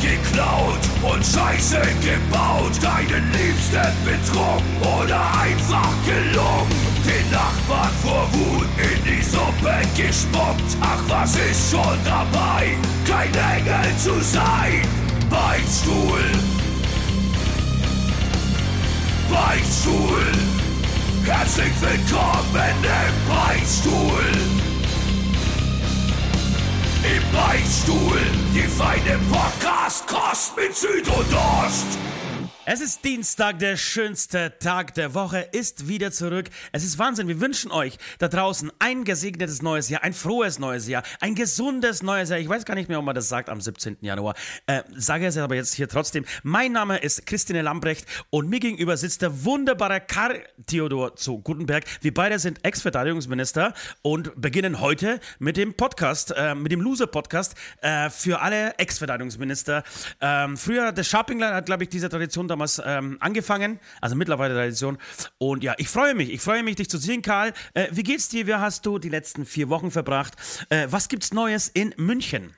geklaut und Scheiße gebaut. Deinen Liebsten betrogen oder einfach gelungen. Den Nachbarn vor Wut in die Suppe gespuckt. Ach, was ist schon dabei, kein Engel zu sein? Beichtstuhl. Beichtstuhl. Herzlich willkommen im Beichtstuhl. Im Beichtstuhl, die feine Podcast-Kost mit Süd und Ost. Es ist Dienstag, der schönste Tag der Woche ist wieder zurück. Es ist Wahnsinn. Wir wünschen euch da draußen ein gesegnetes neues Jahr, ein frohes neues Jahr, ein gesundes neues Jahr. Ich weiß gar nicht mehr, ob man das sagt am 17. Januar. Äh, sage es aber jetzt hier trotzdem. Mein Name ist Christine Lambrecht und mir gegenüber sitzt der wunderbare Karl Theodor zu Gutenberg. Wir beide sind Ex-Verteidigungsminister und beginnen heute mit dem Podcast, äh, mit dem Loser-Podcast äh, für alle Ex-Verteidigungsminister. Ähm, früher, der Sharpingler hat, glaube ich, diese Tradition damals ähm, angefangen, also mittlerweile Tradition. Und ja, ich freue mich, ich freue mich, dich zu sehen, Karl. Äh, wie geht's dir? Wie hast du die letzten vier Wochen verbracht? Äh, was gibt's Neues in München?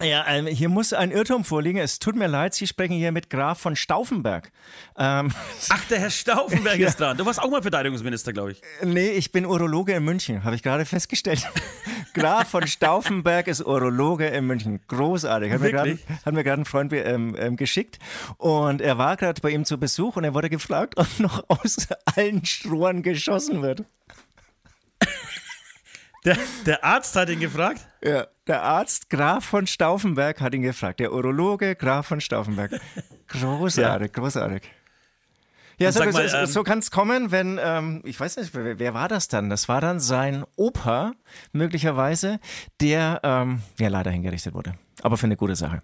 Ja, ähm, hier muss ein Irrtum vorliegen. Es tut mir leid, Sie sprechen hier mit Graf von Stauffenberg. Ähm, Ach, der Herr Stauffenberg ja. ist dran. Du warst auch mal Verteidigungsminister, glaube ich. Nee, ich bin Urologe in München, habe ich gerade festgestellt. Graf von Stauffenberg ist Urologe in München. Großartig. Hat Wirklich? mir gerade ein Freund ähm, ähm, geschickt. Und er war gerade bei ihm zu Besuch und er wurde gefragt, ob noch aus allen Strohren geschossen wird. Der, der Arzt hat ihn gefragt? Ja, der Arzt Graf von Stauffenberg hat ihn gefragt. Der Urologe Graf von Stauffenberg. Großartig, ja. großartig. Ja, so, mal, so, ähm, so kann es kommen, wenn, ähm, ich weiß nicht, wer, wer, war das dann? Das war dann sein Opa, möglicherweise, der ähm, ja leider hingerichtet wurde. Aber für eine gute Sache.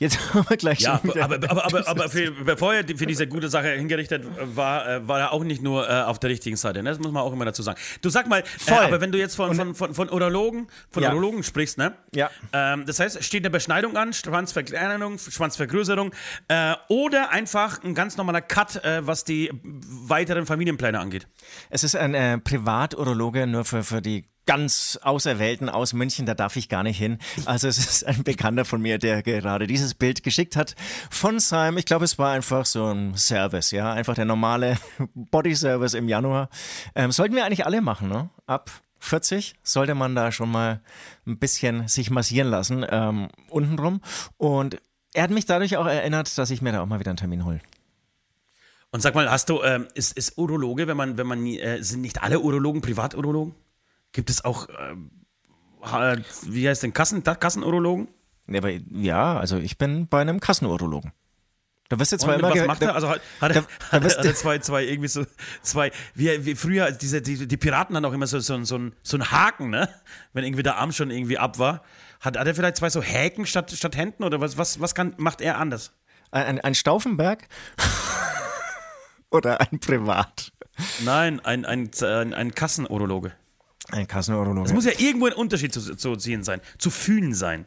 Jetzt haben wir gleich ja, schon aber, aber, aber, aber für, bevor er für diese gute Sache hingerichtet war, äh, war er auch nicht nur äh, auf der richtigen Seite. Ne? Das muss man auch immer dazu sagen. Du sag mal, äh, aber wenn du jetzt von, von, von, von Urologen, von ja. Urologen sprichst, ne? Ja. Ähm, das heißt, steht eine Beschneidung an, Schwanzverkleinerung, Schwanzvergrößerung äh, oder einfach ein ganz normaler Cut, äh, was die weiteren Familienpläne angeht? Es ist ein äh, Privaturologe nur für, für die ganz Auserwählten aus München, da darf ich gar nicht hin. Also es ist ein Bekannter von mir, der gerade dieses Bild geschickt hat von seinem, ich glaube, es war einfach so ein Service, ja, einfach der normale Body-Service im Januar. Ähm, sollten wir eigentlich alle machen, ne? Ab 40 sollte man da schon mal ein bisschen sich massieren lassen, ähm, untenrum. Und er hat mich dadurch auch erinnert, dass ich mir da auch mal wieder einen Termin hole. Und sag mal, hast du, ähm, ist, ist Urologe, wenn man, wenn man, äh, sind nicht alle Urologen Privaturologen? Gibt es auch, äh, wie heißt denn, Kassen, Kassenurologen? Ja, aber, ja, also ich bin bei einem Kassenurologen. Da wirst du zwar immer was macht er? Also hat, hat, da, hat, hat er zwei, zwei, irgendwie so, zwei, wie, wie früher, diese, die, die Piraten hatten auch immer so, so, so, ein, so einen Haken, ne? Wenn irgendwie der Arm schon irgendwie ab war. Hat, hat er vielleicht zwei so Häken statt, statt Händen oder was, was, was kann, macht er anders? Ein, ein Stauffenberg? oder ein Privat? Nein, ein, ein, ein, ein Kassenurologe. Ein Kassenurologe. Es muss ja irgendwo ein Unterschied zu, zu ziehen sein, zu fühlen sein.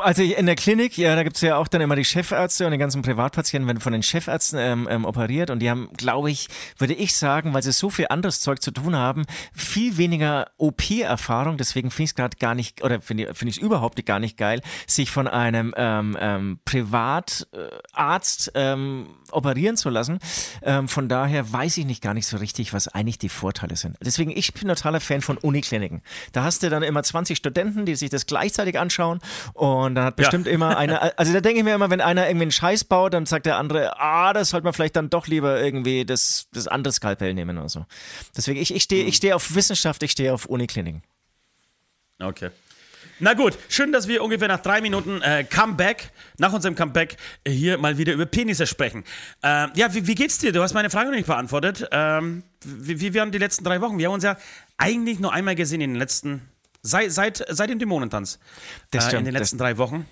Also in der Klinik, ja, da gibt's ja auch dann immer die Chefärzte und die ganzen Privatpatienten werden von den Chefärzten ähm, ähm, operiert und die haben, glaube ich, würde ich sagen, weil sie so viel anderes Zeug zu tun haben, viel weniger OP-Erfahrung. Deswegen finde ich es gerade gar nicht, oder finde find ich es überhaupt gar nicht geil, sich von einem ähm, ähm, Privatarzt ähm, operieren zu lassen. Ähm, von daher weiß ich nicht gar nicht so richtig, was eigentlich die Vorteile sind. Deswegen, ich bin totaler Fan von Unikliniken. Da hast du dann immer 20 Studenten, die sich das gleichzeitig anschauen und dann hat bestimmt ja. immer einer, also da denke ich mir immer, wenn einer irgendwie einen Scheiß baut, dann sagt der andere, ah, das sollte man vielleicht dann doch lieber irgendwie das, das andere Skalpell nehmen oder so. Deswegen, ich, ich stehe ich steh auf Wissenschaft, ich stehe auf Unikliniken. Okay. Na gut, schön, dass wir ungefähr nach drei Minuten äh, Comeback, nach unserem Comeback, äh, hier mal wieder über Penisse sprechen. Ähm, ja, wie, wie, geht's dir? Du hast meine Frage noch nicht beantwortet. Ähm, wie, wie waren die letzten drei Wochen? Wir haben uns ja eigentlich nur einmal gesehen in den letzten, seit, seit, seit dem Dämonentanz. Das stimmt, äh, in den letzten drei Wochen.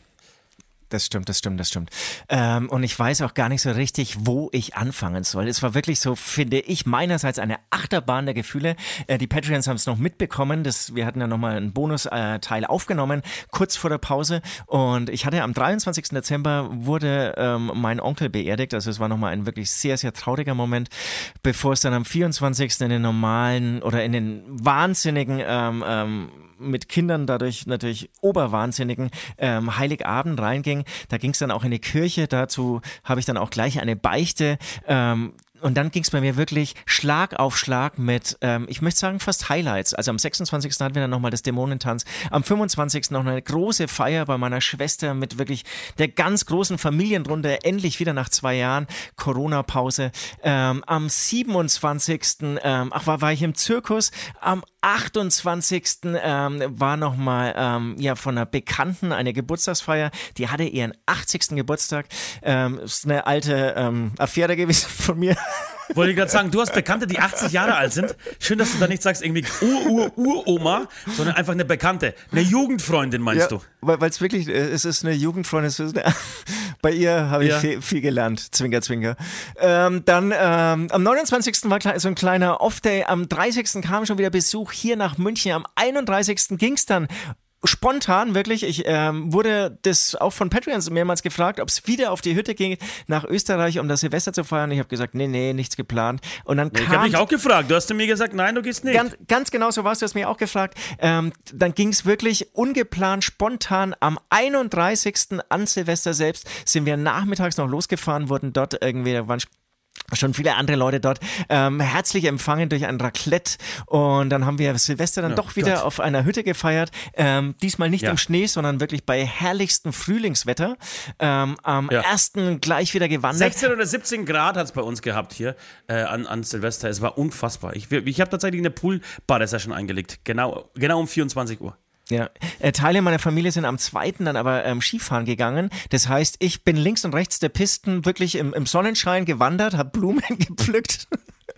Das stimmt, das stimmt, das stimmt. Ähm, und ich weiß auch gar nicht so richtig, wo ich anfangen soll. Es war wirklich so, finde ich, meinerseits eine Achterbahn der Gefühle. Äh, die Patreons haben es noch mitbekommen. Das, wir hatten ja nochmal einen Bonusteil äh, aufgenommen, kurz vor der Pause. Und ich hatte am 23. Dezember wurde ähm, mein Onkel beerdigt. Also es war nochmal ein wirklich sehr, sehr trauriger Moment, bevor es dann am 24. in den normalen oder in den wahnsinnigen ähm, ähm, mit Kindern dadurch natürlich oberwahnsinnigen ähm, Heiligabend reinging. Da ging es dann auch in die Kirche. Dazu habe ich dann auch gleich eine Beichte. Ähm, und dann ging es bei mir wirklich Schlag auf Schlag mit, ähm, ich möchte sagen, fast Highlights. Also am 26. hatten wir dann nochmal das Dämonentanz. Am 25. noch eine große Feier bei meiner Schwester mit wirklich der ganz großen Familienrunde. Endlich wieder nach zwei Jahren Corona-Pause. Ähm, am 27. Ähm, ach, war, war ich im Zirkus. Am 28. Ähm, war nochmal ähm, ja, von einer Bekannten eine Geburtstagsfeier. Die hatte ihren 80. Geburtstag. Ähm, ist eine alte ähm, Affäre gewesen von mir. Wollte ich gerade sagen, du hast Bekannte, die 80 Jahre alt sind. Schön, dass du da nicht sagst, irgendwie Ur-Ur-Uroma, sondern einfach eine Bekannte. Eine Jugendfreundin, meinst ja, du? Weil es wirklich, äh, es ist eine Jugendfreundin. Eine, bei ihr habe ich ja. viel, viel, gelernt. Zwinker, zwinker. Ähm, dann ähm, am 29. war so ein kleiner Off-Day. Am 30. kam schon wieder Besuch hier nach München. Am 31. ging es dann spontan wirklich, ich ähm, wurde das auch von Patreons mehrmals gefragt, ob es wieder auf die Hütte ging nach Österreich, um das Silvester zu feiern. Ich habe gesagt, nee, nee, nichts geplant. Und dann nee, kam, ich habe dich auch gefragt. Du hast mir gesagt, nein, du gehst nicht. Ganz, ganz genau so warst du, hast mich auch gefragt. Ähm, dann ging es wirklich ungeplant, spontan am 31. an Silvester selbst sind wir nachmittags noch losgefahren, wurden dort irgendwie, da waren schon viele andere Leute dort ähm, herzlich empfangen durch ein Raclette und dann haben wir Silvester dann oh, doch wieder Gott. auf einer Hütte gefeiert. Ähm, diesmal nicht ja. im Schnee, sondern wirklich bei herrlichstem Frühlingswetter. Ähm, am ja. ersten gleich wieder gewandert. 16 oder 17 Grad hat es bei uns gehabt hier äh, an, an Silvester. Es war unfassbar. Ich, ich habe tatsächlich eine Pool-Badesession eingelegt. Genau, genau um 24 Uhr. Ja, äh, Teile meiner Familie sind am zweiten dann aber ähm, Skifahren gegangen. Das heißt, ich bin links und rechts der Pisten wirklich im, im Sonnenschein gewandert, habe Blumen gepflückt.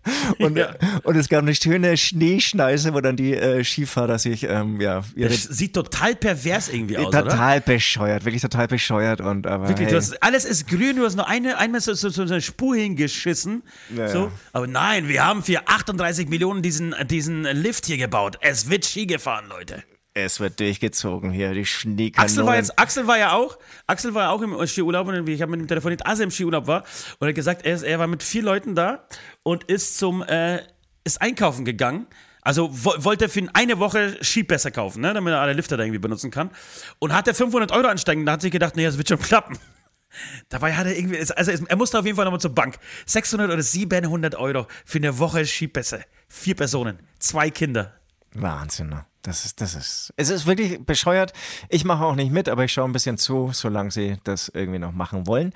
und, ja. und es gab eine schöne Schneeschneise, wo dann die äh, Skifahrer sich, ähm, ja. Ihre, das sieht total pervers irgendwie aus, Total oder? bescheuert, wirklich total bescheuert. Und, aber, wirklich, hey. hast, alles ist grün, du hast nur eine, einmal so, so, so eine Spur hingeschissen. Ja, so. Aber nein, wir haben für 38 Millionen diesen, diesen Lift hier gebaut. Es wird Ski gefahren, Leute. Es wird durchgezogen hier, die Schneekanonen. Axel war, jetzt, Axel war ja auch, Axel war ja auch im Skiurlaub und ich habe mit ihm telefoniert, als er im Skiurlaub war und er hat gesagt, er, ist, er war mit vier Leuten da und ist zum, äh, ist einkaufen gegangen. Also wo, wollte für eine Woche Skipässe kaufen, ne, damit er alle Lifter da irgendwie benutzen kann. Und hat er 500 Euro ansteigen, da hat sich gedacht, nee, das wird schon klappen. Dabei hat er irgendwie, also er musste auf jeden Fall nochmal zur Bank. 600 oder 700 Euro für eine Woche Skipässe. Vier Personen, zwei Kinder. Wahnsinn, ne? Das ist, das ist, es ist wirklich bescheuert. Ich mache auch nicht mit, aber ich schaue ein bisschen zu, solange sie das irgendwie noch machen wollen.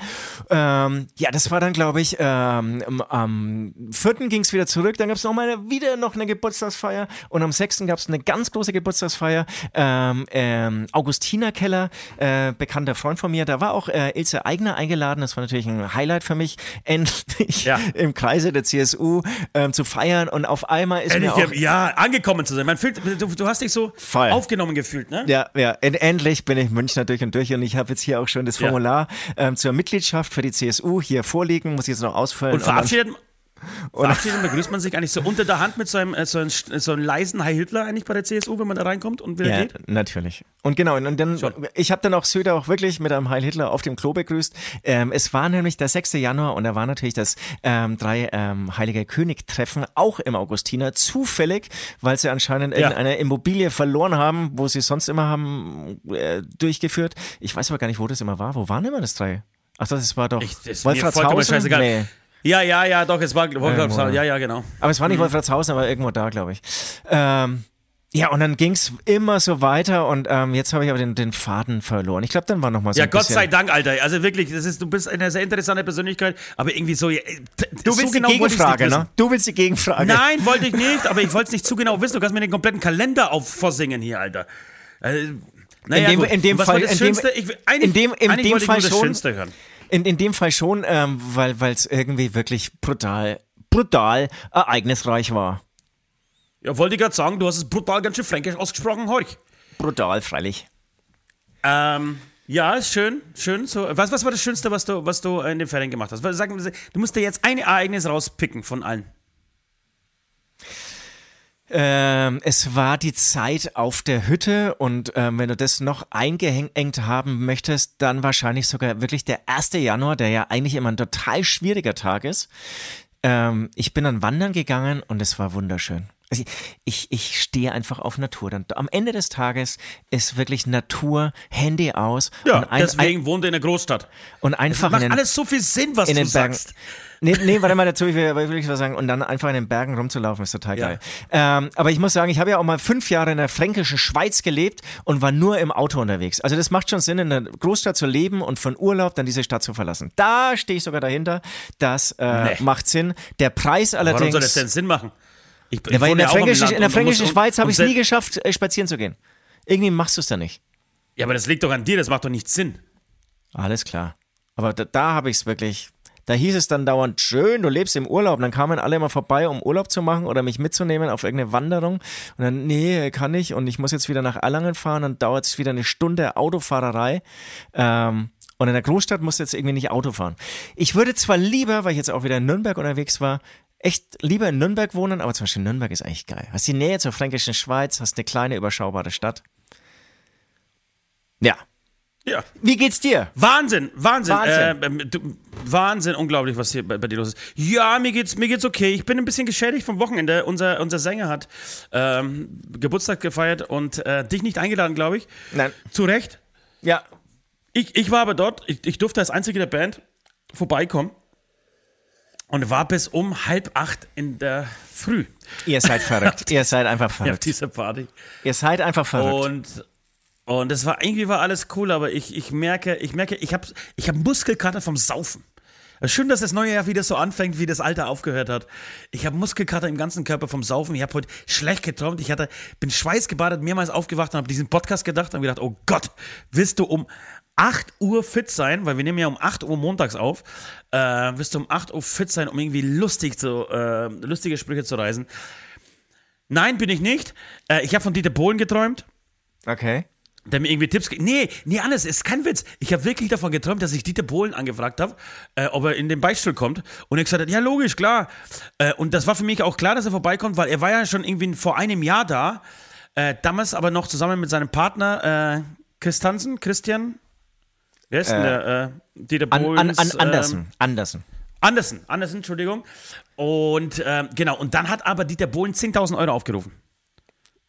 Ähm, ja, das war dann, glaube ich, ähm, am vierten ging es wieder zurück. Dann gab es nochmal wieder noch eine Geburtstagsfeier und am sechsten gab es eine ganz große Geburtstagsfeier. Ähm, ähm, Augustiner Keller, äh, bekannter Freund von mir, da war auch äh, Ilse Eigner eingeladen. Das war natürlich ein Highlight für mich, endlich ja. im Kreise der CSU ähm, zu feiern und auf einmal ist Endlich, mir auch, ja angekommen zu sein. Man fühlt, du, du hast dich so Voll. aufgenommen gefühlt, ne? Ja, ja. Endlich bin ich Münchner durch und durch und ich habe jetzt hier auch schon das Formular ja. ähm, zur Mitgliedschaft für die CSU hier vorliegen, muss ich jetzt noch ausfüllen. Und verabschiedet, und Verabschiedet begrüßt man sich eigentlich so unter der Hand mit so einem, äh, so einem, so einem leisen Heil Hitler eigentlich bei der CSU, wenn man da reinkommt und wieder ja, geht? natürlich. Und genau, und dann, Schon. ich habe dann auch Söder auch wirklich mit einem Heil Hitler auf dem Klo begrüßt. Ähm, es war nämlich der 6. Januar und da war natürlich das ähm, drei ähm, Heilige König-Treffen auch im Augustiner. Zufällig, weil sie anscheinend ja. irgendeine Immobilie verloren haben, wo sie sonst immer haben äh, durchgeführt. Ich weiß aber gar nicht, wo das immer war. Wo waren immer das drei? Ach, das war doch. Ich, das Wolfratshausen? Nee. Ja, ja, ja, doch, es war Wolfratshausen. Ja, ja, genau. Aber es war nicht mhm. Wolfratshausen, aber irgendwo da, glaube ich. Ähm, ja, und dann ging es immer so weiter und ähm, jetzt habe ich aber den, den Faden verloren. Ich glaube, dann war noch mal so Ja, Gott sei Dank, Alter. Also wirklich, das ist, du bist eine sehr interessante Persönlichkeit, aber irgendwie so. Äh, du willst so genau die Gegenfrage, ne? Du willst die Gegenfrage. Nein, wollte ich nicht, aber ich wollte es nicht zu genau wissen. Du kannst mir den kompletten Kalender auf vorsingen hier, Alter. Also, naja, in dem, in dem Fall, in dem, ich, in dem, in dem Fall schon. In, in dem Fall schon, ähm, weil es irgendwie wirklich brutal, brutal ereignisreich war. Ja, wollte ich gerade sagen, du hast es brutal ganz schön fränkisch ausgesprochen, Horch. Brutal, freilich. Ähm, Ja, ist schön, schön. So, was, was war das Schönste, was du, was du in den Ferien gemacht hast? Sag, du musst dir jetzt ein Ereignis rauspicken von allen. Ähm, es war die Zeit auf der Hütte und ähm, wenn du das noch eingeengt haben möchtest, dann wahrscheinlich sogar wirklich der 1. Januar, der ja eigentlich immer ein total schwieriger Tag ist. Ähm, ich bin dann wandern gegangen und es war wunderschön. Also ich, ich stehe einfach auf Natur. Dann, am Ende des Tages ist wirklich Natur, Handy aus. Ja, ein, deswegen ein, wohnt er in der Großstadt. Und einfach. Das macht den, alles so viel Sinn, was in du den Bergen, sagst. Nee, nee, warte mal dazu, ich will, will ich was sagen. Und dann einfach in den Bergen rumzulaufen, ist total geil. Ja. Ähm, aber ich muss sagen, ich habe ja auch mal fünf Jahre in der fränkischen Schweiz gelebt und war nur im Auto unterwegs. Also das macht schon Sinn, in einer Großstadt zu leben und von Urlaub dann diese Stadt zu verlassen. Da stehe ich sogar dahinter. Das äh, nee. macht Sinn. Der Preis allerdings. Warum soll das denn Sinn machen? Ich, ich ja, weil in der fränkischen, in der fränkischen Schweiz habe ich es nie geschafft, äh, spazieren zu gehen. Irgendwie machst du es da nicht. Ja, aber das liegt doch an dir, das macht doch nicht Sinn. Alles klar. Aber da, da habe ich es wirklich da hieß es dann dauernd, schön, du lebst im Urlaub. Und dann kamen alle immer vorbei, um Urlaub zu machen oder mich mitzunehmen auf irgendeine Wanderung. Und dann, nee, kann ich. Und ich muss jetzt wieder nach Erlangen fahren. Dann dauert es wieder eine Stunde Autofahrerei. Ähm, und in der Großstadt musst du jetzt irgendwie nicht Auto fahren. Ich würde zwar lieber, weil ich jetzt auch wieder in Nürnberg unterwegs war, echt lieber in Nürnberg wohnen, aber zum Beispiel Nürnberg ist eigentlich geil. Hast die Nähe zur fränkischen Schweiz, hast eine kleine, überschaubare Stadt. Ja, ja. Wie geht's dir? Wahnsinn, Wahnsinn. Wahnsinn, äh, du, Wahnsinn unglaublich, was hier bei, bei, dir los ist. Ja, mir geht's, mir geht's okay. Ich bin ein bisschen geschädigt vom Wochenende. Unser, unser Sänger hat ähm, Geburtstag gefeiert und äh, dich nicht eingeladen, glaube ich. Nein. Zu Recht. Ja. Ich, ich war aber dort. Ich, ich durfte als Einzige der Band vorbeikommen und war bis um halb acht in der Früh. Ihr seid verrückt. Ihr seid einfach verrückt. Auf dieser Party. Ihr seid einfach verrückt. Und und es war irgendwie war alles cool, aber ich, ich merke, ich merke, ich habe ich hab Muskelkater vom Saufen. Schön, dass das neue Jahr wieder so anfängt, wie das alte aufgehört hat. Ich habe Muskelkater im ganzen Körper vom Saufen. Ich habe heute schlecht geträumt. Ich hatte, bin schweißgebadet, mehrmals aufgewacht und habe diesen Podcast gedacht und gedacht, oh Gott, willst du um 8 Uhr fit sein, weil wir nehmen ja um 8 Uhr montags auf, äh, wirst du um 8 Uhr fit sein, um irgendwie lustig zu, äh, lustige Sprüche zu reisen. Nein, bin ich nicht. Äh, ich habe von Dieter Bohlen geträumt. Okay der mir irgendwie Tipps gibt. Nee, nee, anders, ist kein Witz. Ich habe wirklich davon geträumt, dass ich Dieter Bohlen angefragt habe, äh, ob er in den Beichtstuhl kommt. Und er gesagt hat, ja, logisch, klar. Äh, und das war für mich auch klar, dass er vorbeikommt, weil er war ja schon irgendwie vor einem Jahr da. Äh, damals aber noch zusammen mit seinem Partner äh, Chris Hansen, Christian. Wer ist denn der? Äh, Dieter Bohlen. An, an, an, Andersen. Ähm, Andersen. Andersen, Andersen, Entschuldigung. Und ähm, genau, und dann hat aber Dieter Bohlen 10.000 Euro aufgerufen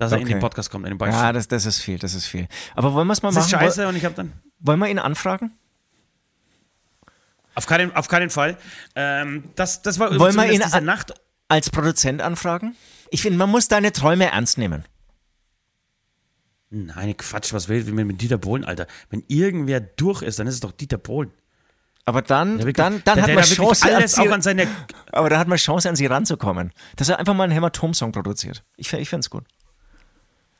dass er okay. in den Podcast kommt, in den Beistand. Ja, das, das ist viel, das ist viel. Aber wollen wir es mal das machen? Das ist scheiße und ich habe dann. Wollen wir ihn anfragen? Auf keinen, auf keinen Fall. Ähm, das, das war Wollen wir ihn an, Nacht als Produzent anfragen? Ich finde, man muss deine Träume ernst nehmen. Nein, Quatsch, was will man mit Dieter Bohlen, Alter? Wenn irgendwer durch ist, dann ist es doch Dieter Bohlen. Aber dann, wirklich, dann, dann der, hat man Chance, alles an sie, auch an seine aber da hat man Chance, an sie ranzukommen. Dass er einfach mal einen Hämatom-Song produziert. Ich, ich finde es gut.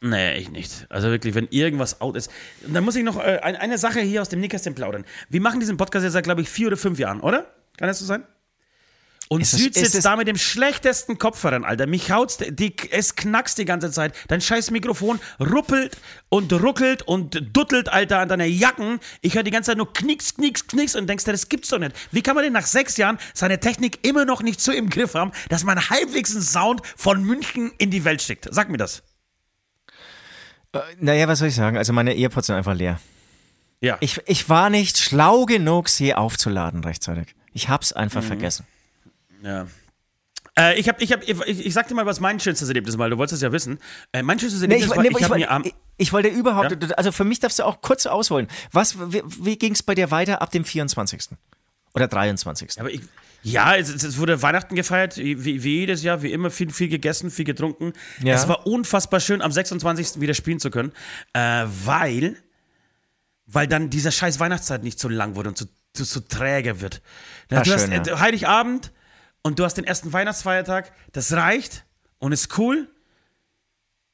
Nee, ich nicht. Also wirklich, wenn irgendwas out ist. Und dann muss ich noch äh, eine Sache hier aus dem Nickersten plaudern. Wir machen diesen Podcast jetzt seit, glaube ich, vier oder fünf Jahren, oder? Kann das so sein? Und Süd sitzt da mit dem schlechtesten Kopfhörern, Alter. Mich haut's, die, es knackst die ganze Zeit. Dein scheiß Mikrofon ruppelt und ruckelt und duttelt, Alter, an deiner Jacken. Ich höre die ganze Zeit nur knicks, knicks, knicks und denkst dir, das gibt's doch nicht. Wie kann man denn nach sechs Jahren seine Technik immer noch nicht so im Griff haben, dass man halbwegs einen Sound von München in die Welt schickt? Sag mir das. Äh, naja, was soll ich sagen? Also meine Earpods sind einfach leer. Ja. Ich, ich war nicht schlau genug, sie aufzuladen rechtzeitig. Ich hab's einfach mhm. vergessen. Ja. Äh, ich, hab, ich, hab, ich, ich sag dir mal, was mein schönstes Erlebnis war, du wolltest es ja wissen. Äh, mein schönstes Erlebnis nee, ich, war, nee, ich, ich, mir ich, ich wollte überhaupt, ja? also für mich darfst du auch kurz ausholen. Was, wie, wie ging es bei dir weiter ab dem 24. oder 23.? Aber ich, ja, es, es, wurde Weihnachten gefeiert, wie, wie, jedes Jahr, wie immer, viel, viel gegessen, viel getrunken. Ja. Es war unfassbar schön, am 26. wieder spielen zu können, äh, weil, weil dann dieser scheiß Weihnachtszeit nicht so lang wurde und so, so, so träge wird. Ach, du schön, hast ja. Heiligabend und du hast den ersten Weihnachtsfeiertag, das reicht und ist cool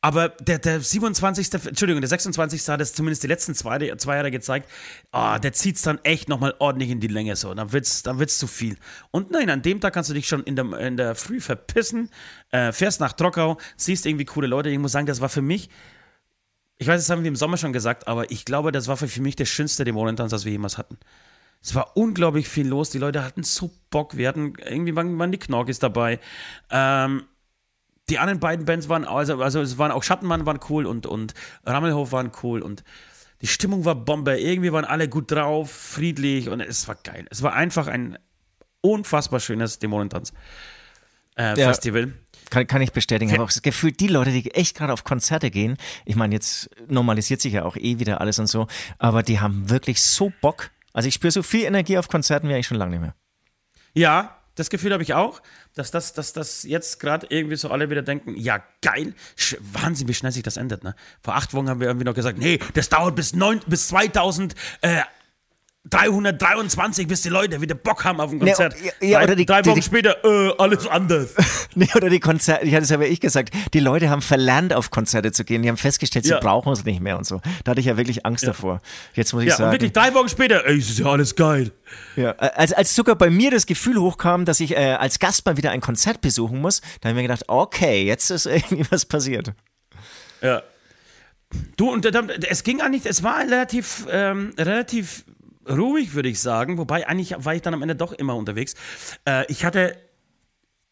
aber der, der 27., Entschuldigung, der 26. hat es zumindest die letzten zwei, zwei Jahre gezeigt, oh, der zieht es dann echt nochmal ordentlich in die Länge so. Dann wird es dann wird's zu viel. Und nein, an dem Tag kannst du dich schon in der, in der Früh verpissen, äh, fährst nach Trockau, siehst irgendwie coole Leute. Ich muss sagen, das war für mich Ich weiß, das haben wir im Sommer schon gesagt, aber ich glaube, das war für mich der schönste Dämonentanz, das wir jemals hatten. Es war unglaublich viel los. Die Leute hatten so Bock. Wir hatten irgendwie waren, waren die Knorkis dabei. Ähm, die anderen beiden Bands waren, also, also es waren auch Schattenmann waren cool und, und Rammelhof waren cool und die Stimmung war Bombe. Irgendwie waren alle gut drauf, friedlich und es war geil. Es war einfach ein unfassbar schönes Dämonentanz äh, Ja. Kann, kann ich bestätigen. Ich habe auch das Gefühl, die Leute, die echt gerade auf Konzerte gehen, ich meine, jetzt normalisiert sich ja auch eh wieder alles und so, aber die haben wirklich so Bock. Also ich spüre so viel Energie auf Konzerten wie eigentlich schon lange nicht mehr. Ja, das Gefühl habe ich auch, dass das, dass das jetzt gerade irgendwie so alle wieder denken, ja geil, Wahnsinn, wie schnell sich das ändert. Ne? Vor acht Wochen haben wir irgendwie noch gesagt, nee, das dauert bis, neun, bis 2000. Äh, 323, bis die Leute wieder Bock haben auf ein Nee, Konzert. ja, ja, drei, die- drei die- Wochen die- später, äh, alles anders. Nee, oder die Konzerte, ich hatte es aber ich gesagt, die Leute haben verlernt, auf Konzerte zu gehen. Die haben festgestellt, sie Ja. brauchen es nicht mehr und so. Da hatte ich ja wirklich Angst davor. Jetzt muss ich Ja, und sagen. wirklich drei Wochen später, ey, es ist ja alles geil. Ja, als, als sogar bei mir das Gefühl hochkam, dass ich äh, als Gast mal wieder ein Konzert besuchen muss, da habe ich mir gedacht, okay, jetzt ist irgendwie was passiert. Ja. Du, und es ging eigentlich, es war relativ, ähm, relativ ruhig, würde ich sagen. Wobei, eigentlich war ich dann am Ende doch immer unterwegs. Äh, ich hatte,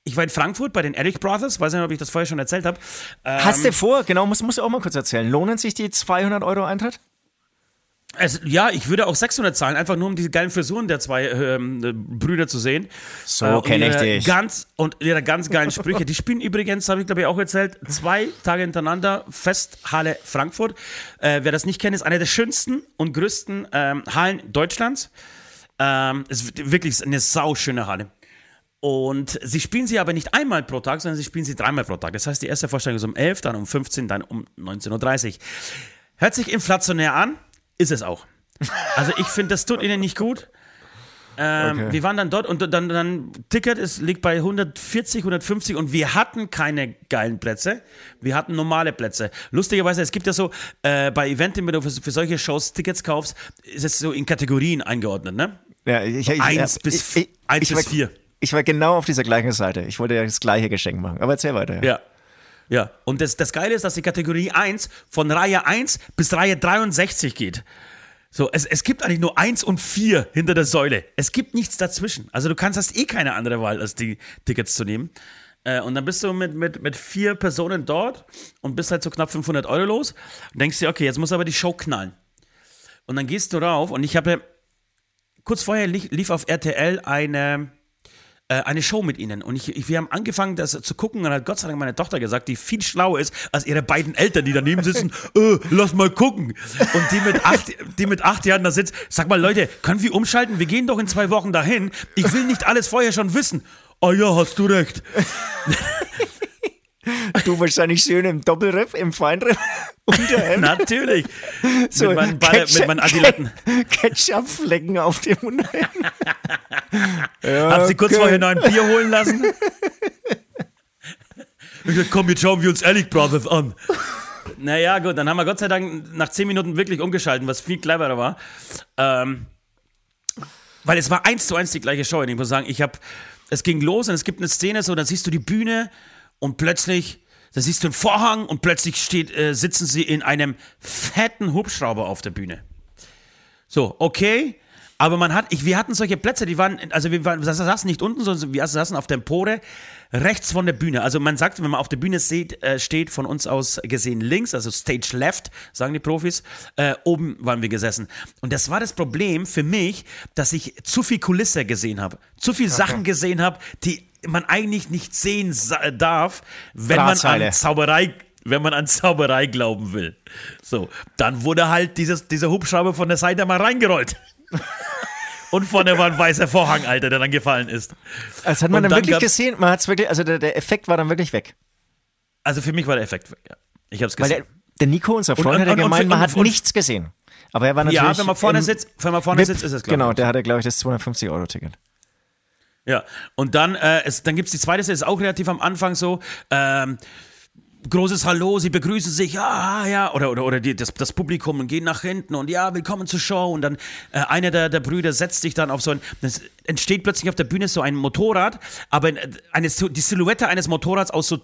ich war in Frankfurt bei den Erich Brothers, weiß nicht, ob ich das vorher schon erzählt habe. Ähm, Hast du vor, genau, musst, musst du auch mal kurz erzählen, lohnen sich die 200 Euro Eintritt? Es, ja, ich würde auch 600 zahlen, einfach nur um diese geilen Frisuren der zwei ähm, äh, Brüder zu sehen. So Äh, und kenn ich dich. Ganz, und ihre ganz geilen Sprüche. Die spielen übrigens, habe ich glaube ich auch erzählt, zwei Tage hintereinander Festhalle Frankfurt. Äh, wer das nicht kennt, ist eine der schönsten und größten ähm, Hallen Deutschlands. Ähm, es ist wirklich eine sauschöne Halle. Und sie spielen sie aber nicht einmal pro Tag, sondern sie spielen sie dreimal pro Tag. Das heißt, die erste Vorstellung ist um 11, dann um 15, dann um 19.30 Uhr. Hört sich inflationär an, ist es auch. Also ich finde, das tut ihnen nicht gut. Ähm, Okay. Wir waren dann dort und dann, dann Ticket ist, liegt bei 140, 150 und wir hatten keine geilen Plätze. Wir hatten normale Plätze. Lustigerweise, es gibt ja so, äh, bei Eventim, wenn du für, für solche Shows Tickets kaufst, ist es so in Kategorien eingeordnet, ne? Ja, ich, ich, Eins ich, bis- ich, eins ich bis war, vier. Ich war genau auf dieser gleichen Seite. Ich wollte ja das gleiche Geschenk machen. Aber erzähl weiter. Ja. Ja. Ja, und das, das Geile ist, dass die Kategorie 1 von Reihe 1 bis Reihe 63 geht. So, es, es gibt eigentlich nur 1 und 4 hinter der Säule. Es gibt nichts dazwischen. Also du kannst hast eh keine andere Wahl, als die Tickets zu nehmen. Äh, und dann bist du mit, mit, mit vier Personen dort und bist halt so knapp 500 Euro los und denkst dir, okay, jetzt muss aber die Show knallen. Und dann gehst du rauf und ich habe kurz vorher lief, auf RTL eine, eine Show mit ihnen. Und ich, ich, wir haben angefangen, das zu gucken. Und dann hat Gott sei Dank meine Tochter gesagt, die viel schlauer ist als ihre beiden Eltern, die daneben sitzen. äh, lass mal gucken. Und die mit acht, die mit acht Jahren da sitzt. Sag mal, Leute, können wir umschalten? Wir gehen doch in zwei Wochen dahin. Ich will nicht alles vorher schon wissen. Ah ja, hast du recht. Du wahrscheinlich schön im Doppelriff, im Feinriff, Unterhemd. Natürlich. so mit meinen, Balle, mit meinen Adiletten. Ketchupflecken auf dem Unterhemd. Hab sie kurz Okay. vorher noch ein Bier holen lassen. Ich gesagt, komm, jetzt schauen wir uns Alec Brothers an. Naja, gut, dann haben wir Gott sei Dank nach 10 Minuten wirklich umgeschalten, was viel cleverer war. Ähm, weil es war eins zu eins die gleiche Show. Und ich muss sagen, ich habe, es ging los und es gibt eine Szene, so, dann siehst du die Bühne und plötzlich, da siehst du einen Vorhang und plötzlich steht, äh, sitzen sie in einem fetten Hubschrauber auf der Bühne. So, okay. Aber man hat, ich, wir hatten solche Plätze, die waren, also wir waren, saßen nicht unten, sondern wir saßen auf der Empore rechts von der Bühne. Also man sagt, wenn man auf der Bühne steht, äh, steht von uns aus gesehen links, also Stage Left, sagen die Profis, äh, oben waren wir gesessen. Und das war das Problem für mich, dass ich zu viel Kulisse gesehen habe, zu viel Sachen gesehen habe, die man eigentlich nicht sehen sa- darf, wenn man an Zauberei wenn man an Zauberei glauben will. So, dann wurde halt dieses, dieser Hubschrauber von der Seite mal reingerollt. Und vorne war ein weißer Vorhang, Alter, der dann gefallen ist. Das hat man Und dann, dann wirklich gesehen. Man hat's wirklich, also der, der Effekt war dann wirklich weg. Also für mich war der Effekt weg. Ja. Ich hab's Weil gesehen. der, der Nico, unser Freund, und- hat ja und- und- gemeint, man und- hat und- nichts gesehen. Aber er war natürlich. ja, wenn man vorne sitzt, wenn man vorne sitzt, ist es klar. Genau, der hatte, glaube ich, das 250-Euro-Ticket. Ja, und dann, äh, es, dann gibt es die zweite Szene, ist auch relativ am Anfang so. Ähm, großes Hallo, sie begrüßen sich, ja, ja, oder, oder, oder die, das, das Publikum und gehen nach hinten und ja, willkommen zur Show. Und dann äh, einer der, der Brüder setzt sich dann auf so ein, es entsteht plötzlich auf der Bühne so ein Motorrad, aber eine, die Silhouette eines Motorrads aus so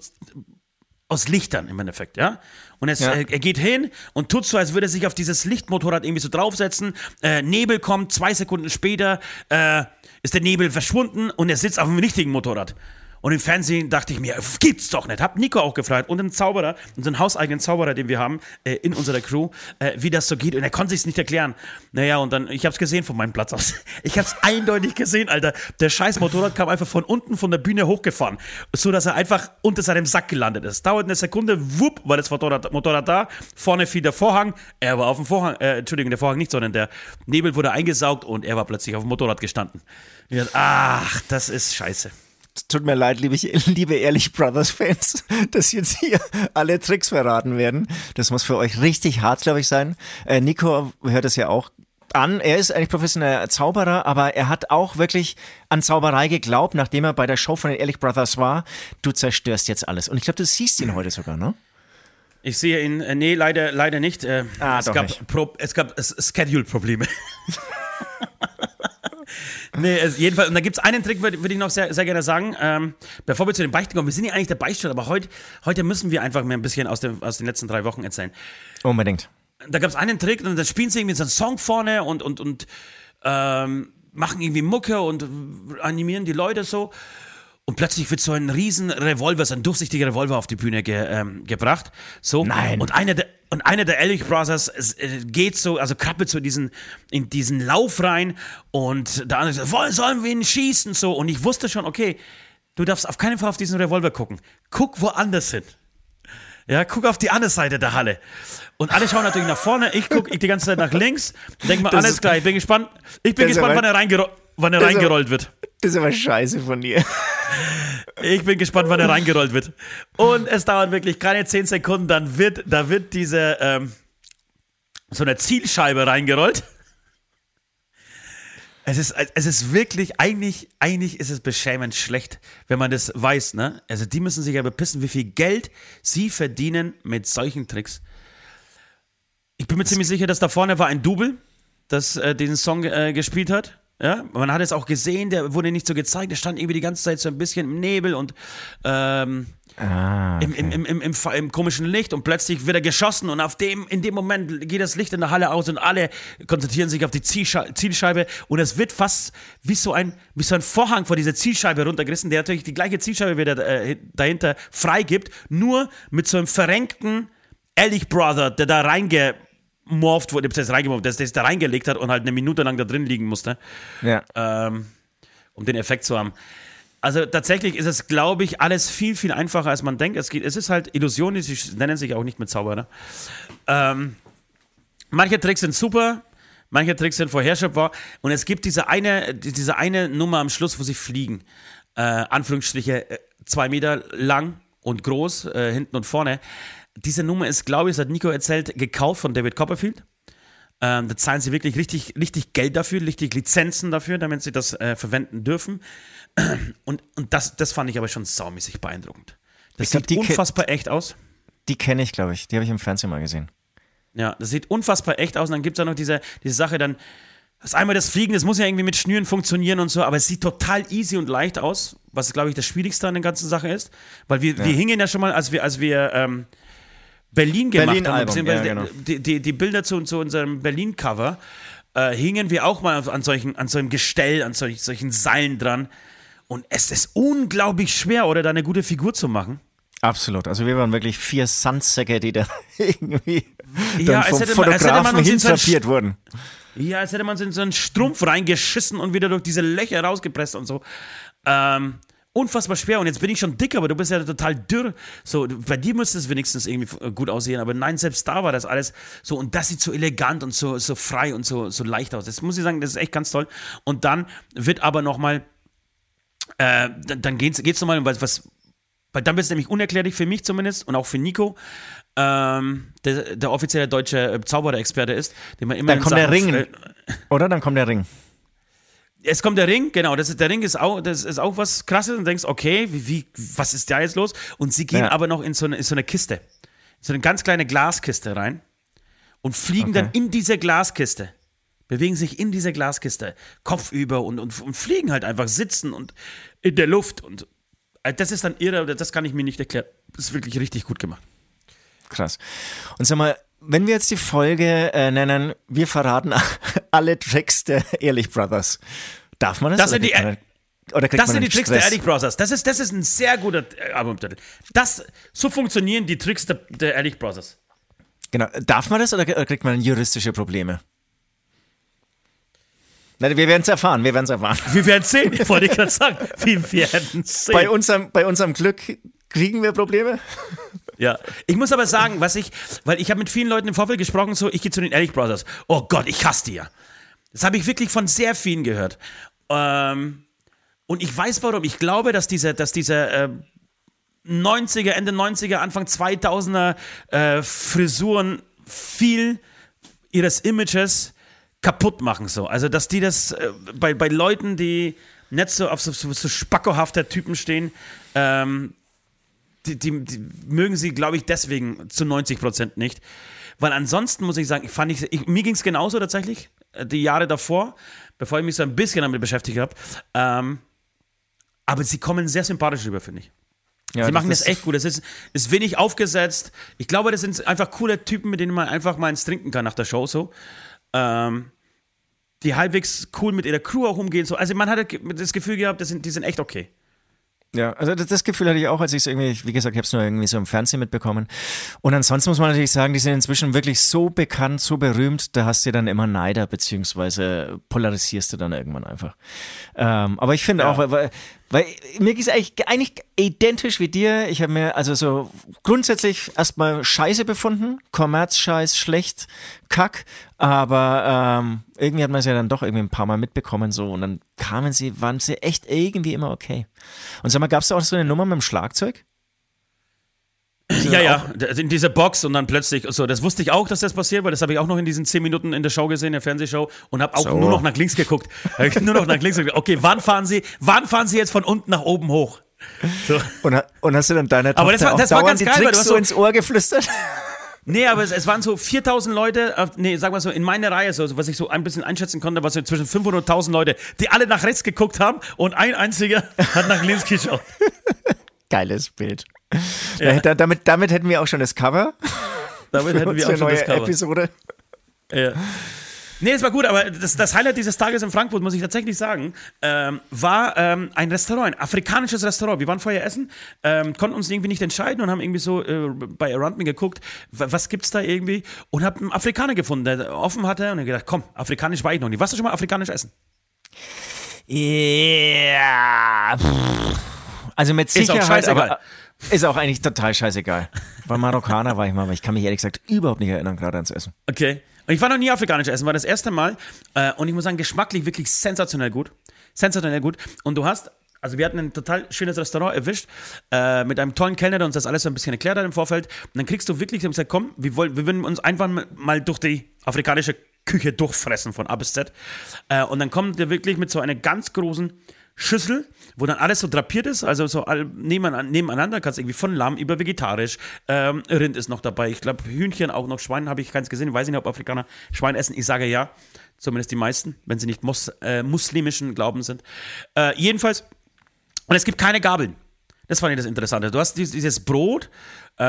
aus Lichtern im Endeffekt, ja. Und es, Ja. äh, er geht hin und tut so, als würde er sich auf dieses Lichtmotorrad irgendwie so draufsetzen. Äh, Nebel kommt, zwei Sekunden später äh, ist der Nebel verschwunden und er sitzt auf dem richtigen Motorrad. Und im Fernsehen dachte ich mir, gibt's doch nicht. Hab Nico auch gefragt und einen Zauberer, unseren hauseigenen Zauberer, den wir haben äh, in unserer Crew, äh, wie das so geht. Und er konnte sich's nicht erklären. Naja, und dann, ich hab's gesehen von meinem Platz aus. Ich hab's eindeutig gesehen, Alter. Der scheiß Motorrad kam einfach von unten von der Bühne hochgefahren, so dass er einfach unter seinem Sack gelandet ist. Dauert eine Sekunde, wupp, war das Motorrad, Motorrad da. Vorne fiel der Vorhang. Er war auf dem Vorhang, äh, Entschuldigung, der Vorhang nicht, sondern der Nebel wurde eingesaugt und er war plötzlich auf dem Motorrad gestanden. Dachte, ach, das ist scheiße. Es Tut mir leid, liebe, liebe Ehrlich Brothers Fans, dass jetzt hier alle Tricks verraten werden. Das muss für euch richtig hart, glaube ich, sein. Äh, Nico hört es ja auch an. Er ist eigentlich professioneller Zauberer, aber er hat auch wirklich an Zauberei geglaubt, nachdem er bei der Show von den Ehrlich Brothers war. Du zerstörst jetzt alles. Und ich glaube, du siehst ihn heute sogar, ne? Ich sehe ihn, äh, nee, leider, leider nicht. Äh, Ah, es, doch gab nicht. Pro, es gab Schedule-Probleme. nee, es, jedenfalls, und da gibt es einen Trick, würde würd ich noch sehr, sehr gerne sagen, ähm, bevor wir zu den Beichten kommen. Wir sind ja eigentlich der Beichtstuhl, aber heute, heute müssen wir einfach mehr ein bisschen aus, dem, aus den letzten drei Wochen erzählen. Unbedingt. Da gab es einen Trick und dann spielen sie irgendwie so einen Song vorne und, und, und ähm, machen irgendwie Mucke und animieren die Leute so. Und plötzlich wird so ein riesen Revolver, so ein durchsichtiger Revolver auf die Bühne ge, ähm, gebracht. So. Nein. Und einer der, und einer der Ellich Brothers äh, geht so, also krabbelt so diesen, in diesen Lauf rein und der andere sagt, "Woll- sollen wir ihn schießen? So. Und ich wusste schon, okay, du darfst auf keinen Fall auf diesen Revolver gucken. Guck woanders hin. Ja, guck auf die andere Seite der Halle. Und alle schauen natürlich nach vorne. Ich gucke die ganze Zeit nach links. Denk mal, Das alles klar. Ich bin gespannt. Ich bin gespannt, wann er, reingero wann er Das aber- reingerollt wird. Das ist aber scheiße von dir. Ich bin gespannt, wann er reingerollt wird. Und es dauert wirklich keine 10 Sekunden, dann wird, da wird diese, ähm, so eine Zielscheibe reingerollt. Es ist, es ist wirklich, eigentlich, eigentlich ist es beschämend schlecht, wenn man das weiß, ne? Also die müssen sich ja bepissen, wie viel Geld sie verdienen mit solchen Tricks. Ich bin mir ziemlich sicher, dass da vorne war ein Double, das äh, diesen Song äh, gespielt hat. Ja, man hat es auch gesehen, der wurde nicht so gezeigt, der stand irgendwie die ganze Zeit so ein bisschen im Nebel und ähm, Ah, im, im, im, im, im, komischen Licht und plötzlich wird er geschossen und auf dem, in dem Moment geht das Licht in der Halle aus und alle konzentrieren sich auf die Zielsche Zielscheibe und es wird fast wie so ein, wie so ein Vorhang vor dieser Zielscheibe runtergerissen, der natürlich die gleiche Zielscheibe wieder äh, dahinter freigibt, nur mit so einem verrenkten Ellich Brother, der da reingemorpht wurde, das reingemorpht, das, das da reingelegt hat und halt eine Minute lang da drin liegen musste ja. ähm, um den Effekt zu haben. Also tatsächlich ist es, glaube ich, alles viel, viel einfacher, als man denkt. Es, geht, es ist halt Illusionen, sie nennen sich auch nicht mit Zauberer. Ähm, manche Tricks sind super, manche Tricks sind vorherrschbar und es gibt diese eine, diese eine Nummer am Schluss, wo sie fliegen. Äh, Anführungsstriche äh, zwei Meter lang und groß, äh, hinten und vorne. Diese Nummer ist, glaube ich, das hat Nico erzählt, gekauft von David Copperfield. Ähm, da zahlen sie wirklich richtig, richtig Geld dafür, richtig Lizenzen dafür, damit sie das äh, verwenden dürfen. Und, und das, das fand ich aber schon saumäßig beeindruckend. Das glaub, sieht unfassbar echt aus. Die kenne ich, glaube ich. Die habe ich im Fernsehen mal gesehen. Ja, das sieht unfassbar echt aus. Und dann gibt es da noch diese, diese Sache, dann das einmal das Fliegen, das muss ja irgendwie mit Schnüren funktionieren und so, aber es sieht total easy und leicht aus, was, glaube ich, das Schwierigste an der ganzen Sache ist. Weil wir, wir hingen ja schon mal, als wir, als wir ähm, Berlin gemacht Berlin-Album, haben, beziehungsweise ja, genau. die, die, die Bilder zu, zu unserem Berlin-Cover, äh, hingen wir auch mal an solchen, an so einem Gestell, an solch, solchen Seilen dran. Und es ist unglaublich schwer, oder da eine gute Figur zu machen. Absolut. Also wir waren wirklich vier Sandsäcke, die da irgendwie Ja, vom hätte hätte Fotografen so hintrapiert wurden. Ja, als hätte man so in so einen Strumpf reingeschissen und wieder durch diese Löcher rausgepresst und so. Ähm, unfassbar schwer. Und jetzt bin ich schon dick, aber du bist ja total dürr. So, bei dir müsste es wenigstens irgendwie gut aussehen. Aber nein, selbst da war das alles so. Und das sieht so elegant und so, so frei und so, so leicht aus. Das muss ich sagen, das ist echt ganz toll. Und dann wird aber nochmal, äh, dann, dann geht's, geht's nochmal um was, was, weil dann wird es nämlich unerklärlich für mich zumindest und auch für Nico, ähm, der, der offizielle deutsche Zauberer-Experte ist, den man immer Dann kommt der Sachen- Ring. äh, Oder? Dann kommt der Ring. Es kommt der Ring, genau. Das ist, der Ring ist auch, das ist auch was krasses und denkst, okay, wie, wie, was ist da jetzt los? Und sie gehen Ja. aber noch in so, eine, in so eine Kiste. In so eine ganz kleine Glaskiste rein und fliegen Okay. dann in diese Glaskiste. Bewegen sich in diese Glaskiste, kopfüber und, und, und fliegen halt einfach, sitzen und in der Luft. Und äh, das ist dann irre, das kann ich mir nicht erklären. ist wirklich richtig gut gemacht. Krass. Und sag mal, wenn wir jetzt die Folge äh, nennen, wir verraten alle Tricks der Ehrlich Brothers. Darf man das? Das sind die, oder das sind die Tricks Stress? der Ehrlich Brothers. Das ist, das ist ein sehr guter äh, Albumtitel. Das, so funktionieren die Tricks der, der Ehrlich Brothers. Genau. Darf man das oder kriegt man juristische Probleme? Wir werden es erfahren, wir werden es erfahren. Wir werden es sehen, wollte ich gerade sagen. Wir werden es sehen. Bei unserem, bei unserem Glück kriegen wir Probleme. Ja, ich muss aber sagen, was ich, weil ich habe mit vielen Leuten im Vorfeld gesprochen, so, ich gehe zu den Ehrlich Brothers. Oh Gott, ich hasse die ja. Das habe ich wirklich von sehr vielen gehört. Ähm, und ich weiß warum. Ich glaube, dass diese, dass diese äh, 90er, Ende 90er, Anfang 2000er äh, Frisuren viel ihres Images kaputt machen. So. Also, dass die das äh, bei, bei Leuten, die nicht so auf so, so, so spackohafter Typen stehen, ähm, die, die, die, mögen sie, glaube ich, deswegen zu 90 Prozent nicht. Weil ansonsten muss ich sagen, fand ich, ich mir ging es genauso tatsächlich, äh, die Jahre davor, bevor ich mich so ein bisschen damit beschäftigt habe. Ähm, aber sie kommen sehr sympathisch rüber, finde ich. Ja, sie machen das, das echt gut. Es ist, ist wenig aufgesetzt. Ich glaube, das sind einfach coole Typen, mit denen man einfach mal ins Trinken kann nach der Show so. Ähm, die halbwegs cool mit ihrer Crew auch umgehen. So. Also man hat das Gefühl gehabt, das sind, die sind echt okay. Ja, also das, Gefühl hatte ich auch, als ich es irgendwie, wie gesagt, ich habe es nur irgendwie so im Fernsehen mitbekommen. Und ansonsten muss man natürlich sagen, die sind inzwischen wirklich so bekannt, so berühmt, da hast du dann immer Neider, beziehungsweise polarisierst du dann irgendwann einfach. Ähm, aber ich finde ja. auch, weil, weil mir es eigentlich, eigentlich identisch wie dir. Ich habe mir also so grundsätzlich erstmal Scheiße befunden. Kommerzscheiß, schlecht, Kack. Aber ähm, irgendwie hat man es ja dann doch irgendwie ein paar Mal mitbekommen so. Und dann kamen sie, waren sie echt irgendwie immer okay. Und sag mal, gab es da auch so eine Nummer mit dem Schlagzeug? Ja, ja, in dieser Box und dann plötzlich, so, das wusste ich auch, dass das passiert, weil das habe ich auch noch in diesen zehn Minuten in der Show gesehen, in der Fernsehshow und habe auch so. nur noch nach links geguckt. nur noch nach links geguckt. Okay, wann fahren Sie, wann fahren Sie jetzt von unten nach oben hoch? So. Und, und, hast du dann deiner Tochter Aber das war, das war ganz die geil, Tricks weil du hast so ins Ohr geflüstert? Nee, aber es, es, waren so 4000 Leute, nee, sag mal so, in meiner Reihe, so, was ich so ein bisschen einschätzen konnte, war so zwischen 500 und 1000 Leute, die alle nach rechts geguckt haben und ein einziger hat nach links geschaut. Geiles Bild. Ja. Da, damit, damit hätten wir auch schon das Cover. Damit hätten wir auch schon das Cover. Episode. Ja. Nee, es war gut, aber das, das, Highlight dieses Tages in Frankfurt, muss ich tatsächlich sagen, ähm, war ähm, ein Restaurant, ein afrikanisches Restaurant. Wir waren vorher essen, ähm, konnten uns irgendwie nicht entscheiden und haben irgendwie so äh, bei Around Me geguckt, was gibt's da irgendwie und haben einen Afrikaner gefunden, der offen hatte und ich gedacht, komm, afrikanisch war ich noch nie. Warst du schon mal afrikanisch essen? Ja. Also mit Sicherheit, aber ist auch eigentlich total scheißegal. Bei Marokkaner war ich mal, aber ich kann mich ehrlich gesagt überhaupt nicht erinnern, gerade ans Essen. Okay. Und ich war noch nie afrikanisch essen, war das erste Mal. Äh, und ich muss sagen, geschmacklich wirklich sensationell gut. Sensationell gut. Und du hast also wir hatten ein total schönes Restaurant erwischt, äh, mit einem tollen Kellner, der uns das alles so ein bisschen erklärt hat im Vorfeld. Und dann kriegst du wirklich, gesagt, komm, wir, wollen, wir würden uns einfach mal durch die afrikanische Küche durchfressen von A bis Z. Äh, und dann kommt der wirklich mit so einer ganz großen Schüssel, wo dann alles so drapiert ist, also so all, nebeneinander, kannst irgendwie von Lamm über vegetarisch, ähm, Rind ist noch dabei, ich glaube Hühnchen auch noch, Schwein habe ich keins gesehen, ich weiß nicht, ob Afrikaner Schwein essen, ich sage ja, zumindest die meisten, wenn sie nicht mus äh, muslimischen Glauben sind. Äh, jedenfalls, und es gibt keine Gabeln. Das fand ich das Interessante. Du hast dieses Brot, ähm,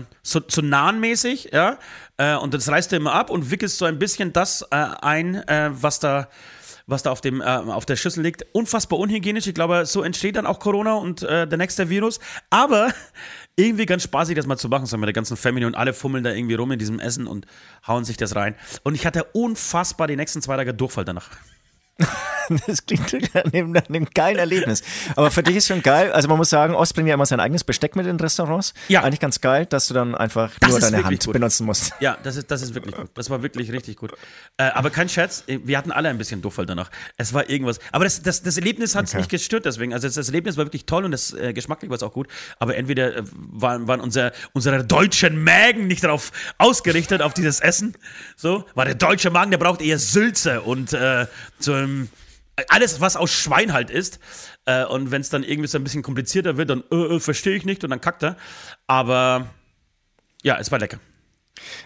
ja. so, so nahenmäßig, ja, äh, und das reißt du immer ab und wickelst so ein bisschen das äh, ein, äh, was da was da auf, dem, äh, auf der Schüssel liegt. Unfassbar unhygienisch. Ich glaube, so entsteht dann auch Corona und äh, der nächste Virus. Aber irgendwie ganz spaßig, das mal zu machen, so mit der ganzen Family und alle fummeln da irgendwie rum in diesem Essen und hauen sich das rein. Und ich hatte unfassbar die nächsten zwei Tage Durchfall danach. das klingt nach einem, nach einem geilen Erlebnis. Aber für dich ist schon geil. Also man muss sagen, Ost bringt ja immer sein eigenes Besteck mit in Restaurants. Ja. Eigentlich ganz geil, dass du dann einfach das nur deine Hand gut. benutzen musst. Ja, das ist, das ist wirklich gut. Das war wirklich richtig gut. Äh, aber kein Scherz, wir hatten alle ein bisschen Durchfall danach. Es war irgendwas. Aber das, das, das Erlebnis hat es okay. nicht gestört deswegen. Also das, das, Erlebnis war wirklich toll und das äh, geschmacklich war es auch gut. Aber entweder äh, waren, waren unser, unsere deutschen Mägen nicht darauf ausgerichtet, auf dieses Essen. So, war der deutsche Magen, der braucht eher Sülze und äh, so ein alles, was aus Schwein halt ist. Äh, und wenn es dann irgendwie so ein bisschen komplizierter wird, dann äh, äh, verstehe ich nicht und dann kackt er. Aber ja, es war lecker.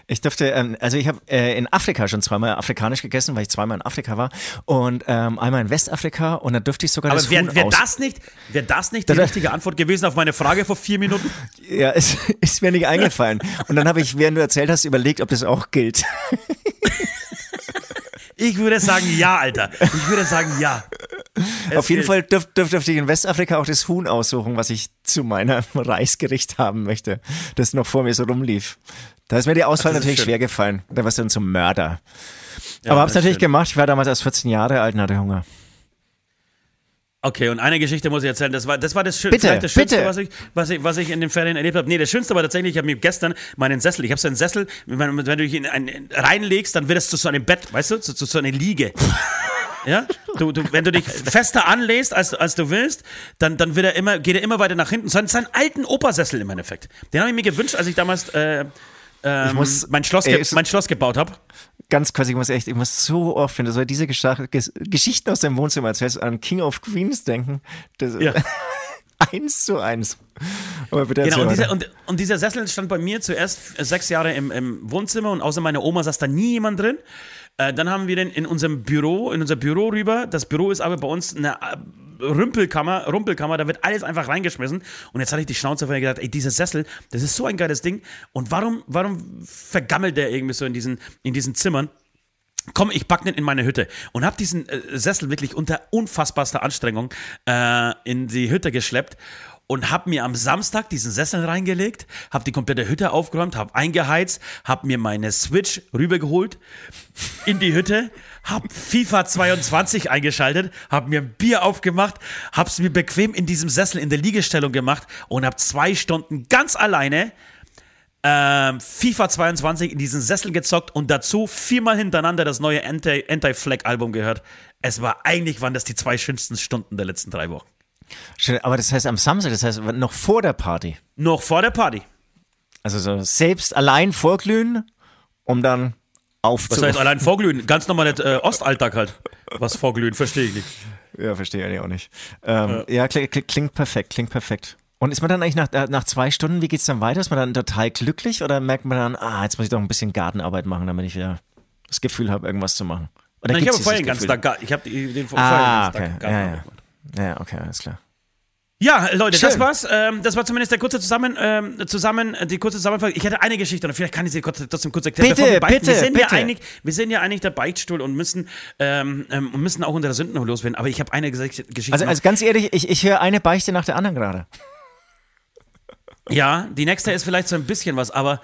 Ich durfte, ähm, also ich habe äh, in Afrika schon zweimal afrikanisch gegessen, weil ich zweimal in Afrika war und ähm, einmal in Westafrika und da dürfte ich sogar Aber das wäre Huhn wär aus das nicht, wäre das nicht die richtige Antwort gewesen auf meine Frage vor vier Minuten? Ja, es ist mir nicht eingefallen. Und dann habe ich, während du erzählt hast, überlegt, ob das auch gilt. Ich würde sagen ja, Alter. Ich würde sagen ja. Es Auf jeden gilt. Fall dürf, dürf, dürfte ich in Westafrika auch das Huhn aussuchen, was ich zu meinem Reisgericht haben möchte, das noch vor mir so rumlief. Da ist mir die Auswahl ist natürlich schön. schwer gefallen. Da warst du dann zum Mörder. Ja, Aber hab's natürlich stimmt. gemacht. Ich war damals erst 14 Jahre alt und hatte Hunger. Okay, und eine Geschichte muss ich erzählen. Das war das, war das, Schön, Bitte, das Schönste, bitte. was ich, was, ich, was ich in den Ferien erlebt habe. Nee, das Schönste war tatsächlich, ich habe mir gestern meinen Sessel, ich habe so einen Sessel, wenn, wenn du einen reinlegst, dann wird es zu so einem Bett, weißt du, zu, zu so einer Liege. Ja? Du, du, wenn du dich fester anlässt, als, als du willst, dann, dann wird er immer, geht er immer weiter nach hinten. So einen, so einen alten Opersessel im Endeffekt. Den habe ich mir gewünscht, als ich damals äh, ähm, muss- mein, Schloss ey, mein Schloss gebaut habe. Ganz kurz, ich muss echt, ich muss so oft, wenn du so diese Gescha- Ges Geschichten aus deinem Wohnzimmer erzählst, an King of Queens denken. Das Ja. eins zu eins. Genau, und dieser, und, und dieser Sessel stand bei mir zuerst äh, sechs Jahre im, im Wohnzimmer und außer meiner Oma saß da nie jemand drin. Äh, dann haben wir den in unserem Büro, in unser Büro rüber. Das Büro ist aber bei uns eine äh, Rümpelkammer, Rumpelkammer, da wird alles einfach reingeschmissen. Und jetzt hatte ich die Schnauze und gedacht, ey, dieser Sessel, das ist so ein geiles Ding. Und warum, warum vergammelt der irgendwie so in diesen, in diesen Zimmern? komm, ich pack den in meine Hütte und hab diesen äh, Sessel wirklich unter unfassbarster Anstrengung äh, in die Hütte geschleppt und hab mir am Samstag diesen Sessel reingelegt, hab die komplette Hütte aufgeräumt, hab eingeheizt, hab mir meine Switch rübergeholt in die Hütte, hab FIFA 22 eingeschaltet, hab mir ein Bier aufgemacht, hab's mir bequem in diesem Sessel in der Liegestellung gemacht und hab zwei Stunden ganz alleine ähm, FIFA 22 in diesen Sessel gezockt und dazu viermal hintereinander das neue Anti- Anti-Flag-Album gehört. Es war eigentlich, waren das die zwei schönsten Stunden der letzten drei Wochen. Aber das heißt am Samstag, das heißt noch vor der Party. Noch vor der Party. Also so selbst allein vorglühen, um dann Was aufzuwachen. heißt allein vorglühen? Ganz normaler äh, Ostalltag halt. Was vorglühen, verstehe ich nicht. Ja, verstehe ich auch nicht. Ähm, ja, klingt, klingt, perfekt, klingt perfekt. Und ist man dann eigentlich nach, äh, nach zwei Stunden, wie geht's dann weiter? Ist man dann total glücklich oder merkt man dann, ah, jetzt muss ich doch ein bisschen Gartenarbeit machen, damit ich wieder das Gefühl habe, irgendwas zu machen? Nein, ich habe vorher den ganzen? Tag, ich habe den Ah, vorher okay. den ganzen Tag Ja, Gartenarbeit ja. gemacht. Ja, okay, alles klar. Ja, Leute, das Schön. war's. Ähm, das war zumindest der kurze zusammen, ähm, zusammen die kurze Zusammenfassung. Ich hätte eine Geschichte und vielleicht kann ich sie kurz, trotzdem kurz erklären. Bitte, wir bitte, wir sind ja bitte. einig, wir sind ja eigentlich der Beichtstuhl und müssen ähm, ähm, müssen auch unsere Sünden noch loswerden. Aber ich habe eine Ges- Geschichte. Also, also ganz ehrlich, ich, ich höre eine Beichte nach der anderen gerade. ja, die nächste ist vielleicht so ein bisschen was, aber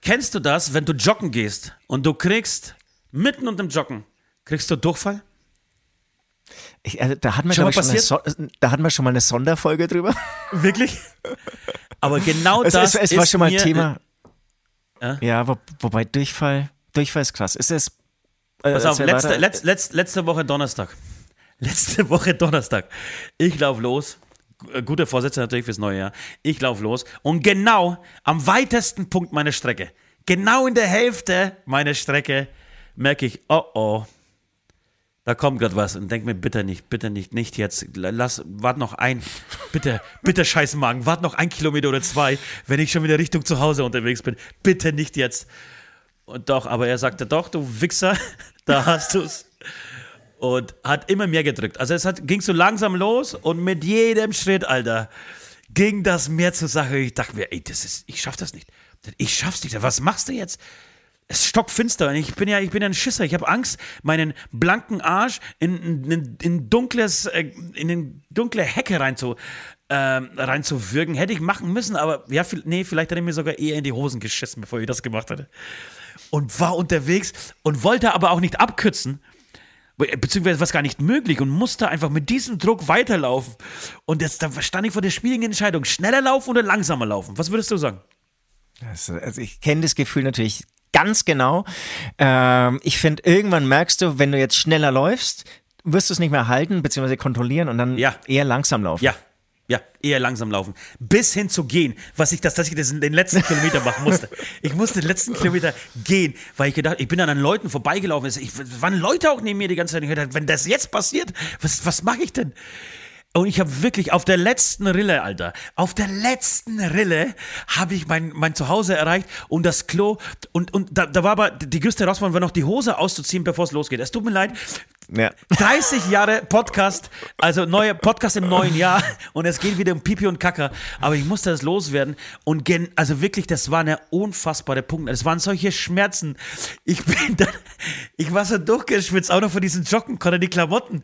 kennst du das, wenn du joggen gehst und du kriegst mitten unter dem Joggen kriegst du Durchfall? Ich, also, da, hatten wir, Schon mal schon eine so da hatten wir schon mal eine Sonderfolge drüber. Wirklich? Aber genau Es, das es, es ist war schon mal mir, Thema. Ja? Ja, wo, wobei Durchfall, Durchfall ist krass. Ist es. Äh, Pass auf, letzte, weiter. letz, letz, letzte Woche Donnerstag. Letzte Woche Donnerstag. Ich lauf los. G- Gute Vorsätze natürlich fürs neue Jahr. Ich lauf los und genau am weitesten Punkt meiner Strecke, genau in der Hälfte meiner Strecke, merke ich, oh oh, da kommt gerade was und denk mir, bitte nicht, bitte nicht, nicht jetzt. Lass, wart noch ein, bitte, bitte scheiß Magen, wart noch ein Kilometer oder zwei, wenn ich schon wieder Richtung zu Hause unterwegs bin. Bitte nicht jetzt. Und doch, aber er sagte doch, du Wichser, da hast du's. Und hat immer mehr gedrückt. Also es hat, ging so langsam los und mit jedem Schritt, Alter, ging das mehr zur Sache. Ich dachte mir, ey, das ist, ich schaff das nicht. Ich schaff's nicht. Was machst du jetzt? Es ist stockfinster ich bin ja, ich bin ja ein Schisser. Ich habe Angst, meinen blanken Arsch in, in, in dunkles, äh, in eine dunkle Hecke rein ähm, reinzuwürgen. Hätte ich machen müssen, aber ja, viel- nee, vielleicht hätte ich mir sogar eher in die Hosen geschissen, bevor ich das gemacht hätte. Und war unterwegs und wollte aber auch nicht abkürzen. Beziehungsweise was gar nicht möglich und musste einfach mit diesem Druck weiterlaufen. Und jetzt da stand ich vor der schwierigen Entscheidung: schneller laufen oder langsamer laufen. Was würdest du sagen? Also, also ich kenne das Gefühl natürlich ganz genau. Ähm, ich finde, irgendwann merkst du, wenn du jetzt schneller läufst, wirst du es nicht mehr halten bzw. kontrollieren und dann Ja. eher langsam laufen. Ja, ja, eher langsam laufen. Bis hin zu gehen, was ich das, dass ich das in den letzten Kilometer machen musste. Ich musste den letzten Kilometer gehen, weil ich gedacht, ich bin dann an Leuten vorbeigelaufen. Ich, es waren Leute auch neben mir die ganze Zeit. Ich gedacht, wenn das jetzt passiert, was, was mache ich denn? Und ich habe wirklich auf der letzten Rille, Alter, auf der letzten Rille habe ich mein, mein Zuhause erreicht und das Klo. Und, und da, da war aber die größte Herausforderung, war noch die Hose auszuziehen, bevor es losgeht. Es tut mir leid. Ja. 30 Jahre Podcast, also neue Podcast im neuen Jahr und es geht wieder um Pipi und Kacker. Aber ich musste das loswerden und gen, also wirklich, das war eine unfassbare Punkt. Es waren solche Schmerzen. Ich bin dann, ich war so durchgeschwitzt, auch noch von diesen Joggen, konnte die Klamotten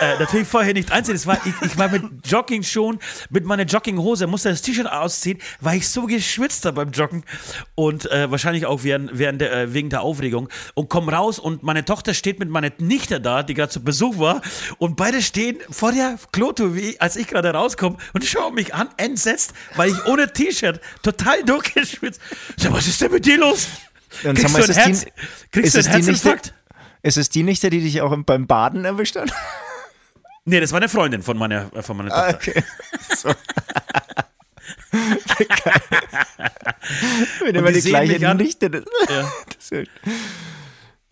äh, natürlich vorher nicht einziehen. Es war, ich, ich war mit Jogging-Schuhen, mit meiner Jogginghose, musste das T-Shirt ausziehen, weil ich so geschwitzt habe beim Joggen und äh, wahrscheinlich auch während, während der, äh, wegen der Aufregung und komm raus und meine Tochter steht mit meiner Nichte da, die gerade zu Besuch war. Und beide stehen vor der Kloto, wie als ich gerade rauskomme und schauen mich an, entsetzt, weil ich ohne T-Shirt total durchgeschwitzt. Sag, was ist denn mit dir los? Und Kriegst mal, du ein Herz, die, kriegst du Nichte, Herzinfarkt? ist es die Nichte, die dich auch beim Baden erwischt hat? Nee, das war eine Freundin von meiner, äh, von meiner Tochter. Okay. So. Wenn immer die die gleiche mich an. Nichte. Ja.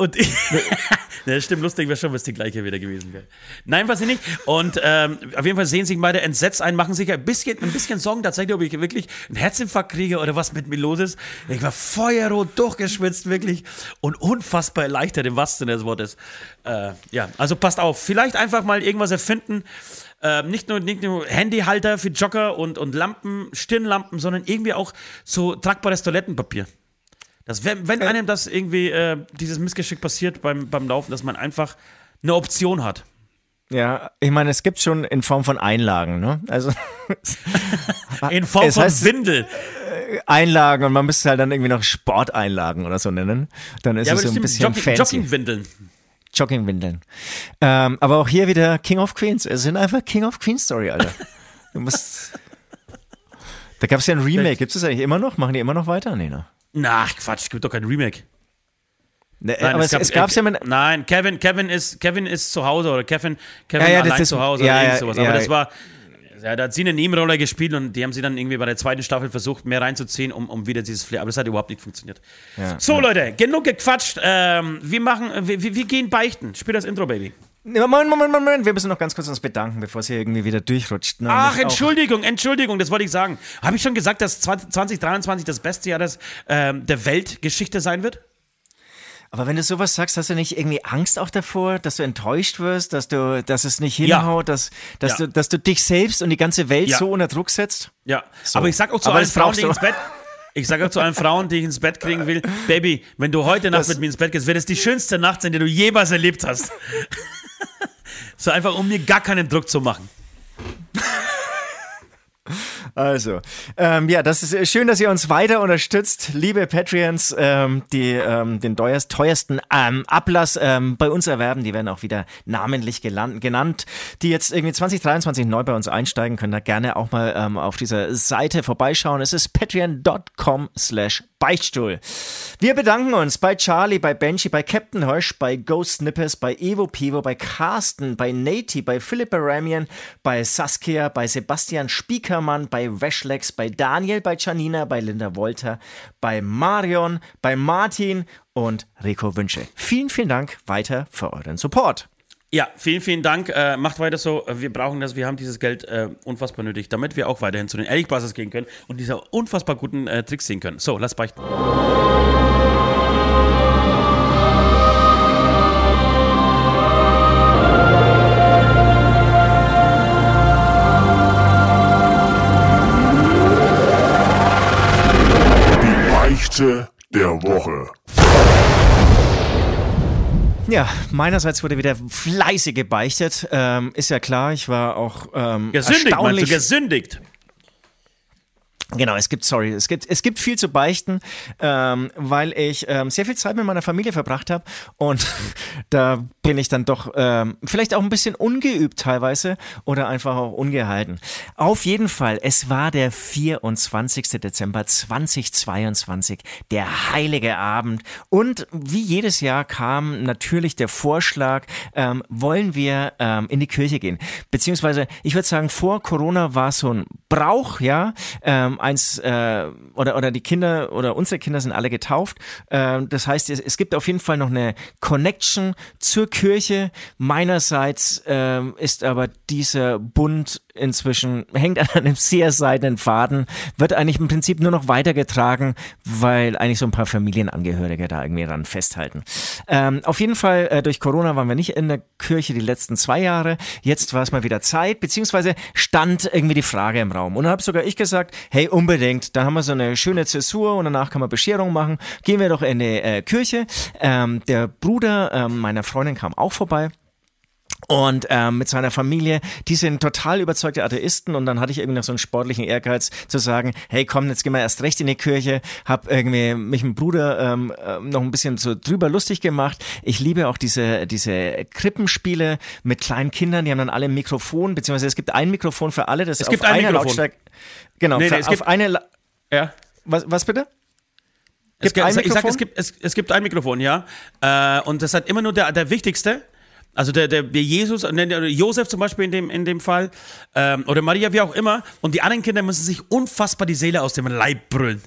Und ich, das stimmt, lustig wäre schon, was die gleiche wieder gewesen wäre. Nein, was ich nicht. Und ähm, auf jeden Fall sehen sich beide entsetzt ein, machen sich ein bisschen, ein bisschen Sorgen tatsächlich, ob ich wirklich einen Herzinfarkt kriege oder was mit mir los ist. Ich war feuerrot durchgeschwitzt, wirklich. Und unfassbar erleichtert im wahrsten Sinne des Wortes. Äh, ja, also passt auf. Vielleicht einfach mal irgendwas erfinden. Ähm, nicht, nur, nicht nur Handyhalter für Jogger und, und Lampen, Stirnlampen, sondern irgendwie auch so tragbares Toilettenpapier. Das, wenn, wenn einem das irgendwie, äh, dieses Missgeschick passiert beim, beim Laufen, dass man einfach eine Option hat. Ja, ich meine, es gibt schon in Form von Einlagen, ne? Also In Form von heißt- Windel. Einlagen und man müsste halt dann irgendwie noch Sporteinlagen oder so nennen. Dann ist Ja, es so ein bisschen. Jogging, fancy. Joggingwindeln. Joggingwindeln. Ähm, aber auch hier wieder King of Queens. Es sind einfach King of Queens Story, Alter. Du musst. Da gab es ja ein Remake. Gibt es das eigentlich immer noch? Machen die immer noch weiter? Nee, ne? Na, Quatsch, es gibt doch kein Remake. Ne, Nein, aber es, es gab es ja mit. Nein, Kevin, Kevin ist, Kevin ist zu Hause oder Kevin, Kevin Ja, ja, allein ist- zu Hause ja, oder ja, sowas. Aber das war, ja, da hat sie eine Nebenrolle gespielt und die haben sie dann irgendwie bei der zweiten Staffel versucht, mehr reinzuziehen, um, um wieder dieses Flair. Aber das hat überhaupt nicht funktioniert. So, Leute, genug gequatscht. Ähm, wir machen, wir wir gehen beichten. Spiel das Intro, Baby. Moment, Moment, Moment. Wir müssen noch ganz kurz uns bedanken, bevor es hier irgendwie wieder durchrutscht. Ne? Ach, Entschuldigung, Entschuldigung, das wollte ich sagen. Habe ich schon gesagt, dass 20- 2023 das beste Jahr des, ähm, der Weltgeschichte sein wird? Aber wenn du sowas sagst, hast du nicht irgendwie Angst auch davor, dass du enttäuscht wirst, dass du, dass es nicht hinhaut, dass, dass Ja. du, dass du dich selbst und die ganze Welt Ja. so unter Druck setzt? Ja, aber ich sag auch zu Aber allen Frauen, die ins Bett. Ich sage auch zu allen Frauen, die ich ins Bett kriegen will, Baby, wenn du heute Nacht Das- mit mir ins Bett gehst, wird es die schönste Nacht sein, die du jemals erlebt hast. so einfach, um mir gar keinen Druck zu machen. Also, ähm, ja, das ist äh, schön, dass ihr uns weiter unterstützt, liebe Patreons, ähm, die ähm, den teuerst, teuersten ähm, Ablass ähm, bei uns erwerben. Die werden auch wieder namentlich genannt. Die jetzt irgendwie 2023 neu bei uns einsteigen, können da gerne auch mal ähm, auf dieser Seite vorbeischauen. Es ist patreon.com slash Beichtstuhl. Wir bedanken uns bei Charlie, bei Benji, bei Captain Hirsch, bei Ghost Snippers, bei Evo Pivo, bei Carsten, bei Nati, bei Philipp Baramian, bei Saskia, bei Sebastian Spiekermann, bei Weshlex, bei Daniel, bei Janina, bei Linda Wolter, bei Marion, bei Martin und Rico Wünsche. Vielen, vielen Dank weiter für euren Support. Ja, vielen, vielen Dank. Äh, macht weiter so. Wir brauchen das. Wir haben dieses Geld äh, unfassbar nötig, damit wir auch weiterhin zu den Eric Brothers gehen können und diese unfassbar guten äh, Tricks sehen können. So, lass beichten. Die Beichte der Woche. Ja, meinerseits wurde wieder fleißig gebeichtet. Ähm, ist ja klar, ich war auch ähm, Gesündigt, meinst du? erstaunlich Gesündigt. Genau, es gibt, sorry, es gibt, es gibt viel zu beichten, ähm, weil ich ähm, sehr viel Zeit mit meiner Familie verbracht habe und da bin ich dann doch ähm, vielleicht auch ein bisschen ungeübt teilweise oder einfach auch ungehalten. Auf jeden Fall, es war der 24. Dezember 2022, der heilige Abend und wie jedes Jahr kam natürlich der Vorschlag, ähm, wollen wir ähm, in die Kirche gehen, beziehungsweise ich würde sagen, vor Corona war es so ein Brauch, ja, ähm, eins äh, oder oder die Kinder oder unsere Kinder sind alle getauft. Ähm, das heißt, es, es gibt auf jeden Fall noch eine Connection zur Kirche. Meinerseits ähm, ist aber dieser Bund inzwischen hängt an einem sehr seidenen Faden, wird eigentlich im Prinzip nur noch weitergetragen, weil eigentlich so ein paar Familienangehörige da irgendwie dran festhalten. Ähm, auf jeden Fall, äh, durch Corona waren wir nicht in der Kirche die letzten zwei Jahre. Jetzt war es mal wieder Zeit, beziehungsweise stand irgendwie die Frage im Raum. Und dann habe sogar ich gesagt, hey, unbedingt, da haben wir so eine schöne Zäsur und danach kann man Bescherung machen. Gehen wir doch in die äh, Kirche. Ähm, der Bruder ähm, meiner Freundin kam auch vorbei und ähm, mit seiner Familie, die sind total überzeugte Atheisten und dann hatte ich irgendwie noch so einen sportlichen Ehrgeiz zu sagen, hey komm, jetzt gehen wir erst recht in die Kirche, hab irgendwie mich mit dem Bruder ähm, ähm, noch ein bisschen so drüber lustig gemacht. Ich liebe auch diese, diese Krippenspiele mit kleinen Kindern, die haben dann alle ein Mikrofon, beziehungsweise es gibt ein Mikrofon für alle, das Es auf gibt ein einer Mikrofon. Lautstärke, genau, Nee, nee, es auf gibt- eine, La Ja. was, was bitte? Es Gibt gibt, ein ich sag, es gibt, es, es gibt ein Mikrofon, ja. Äh, und das hat immer nur der, der wichtigste. Also der, der, der Jesus, äh, der Josef zum Beispiel in dem, in dem Fall, ähm, oder Maria, wie auch immer. Und die anderen Kinder müssen sich unfassbar die Seele aus dem Leib brüllen.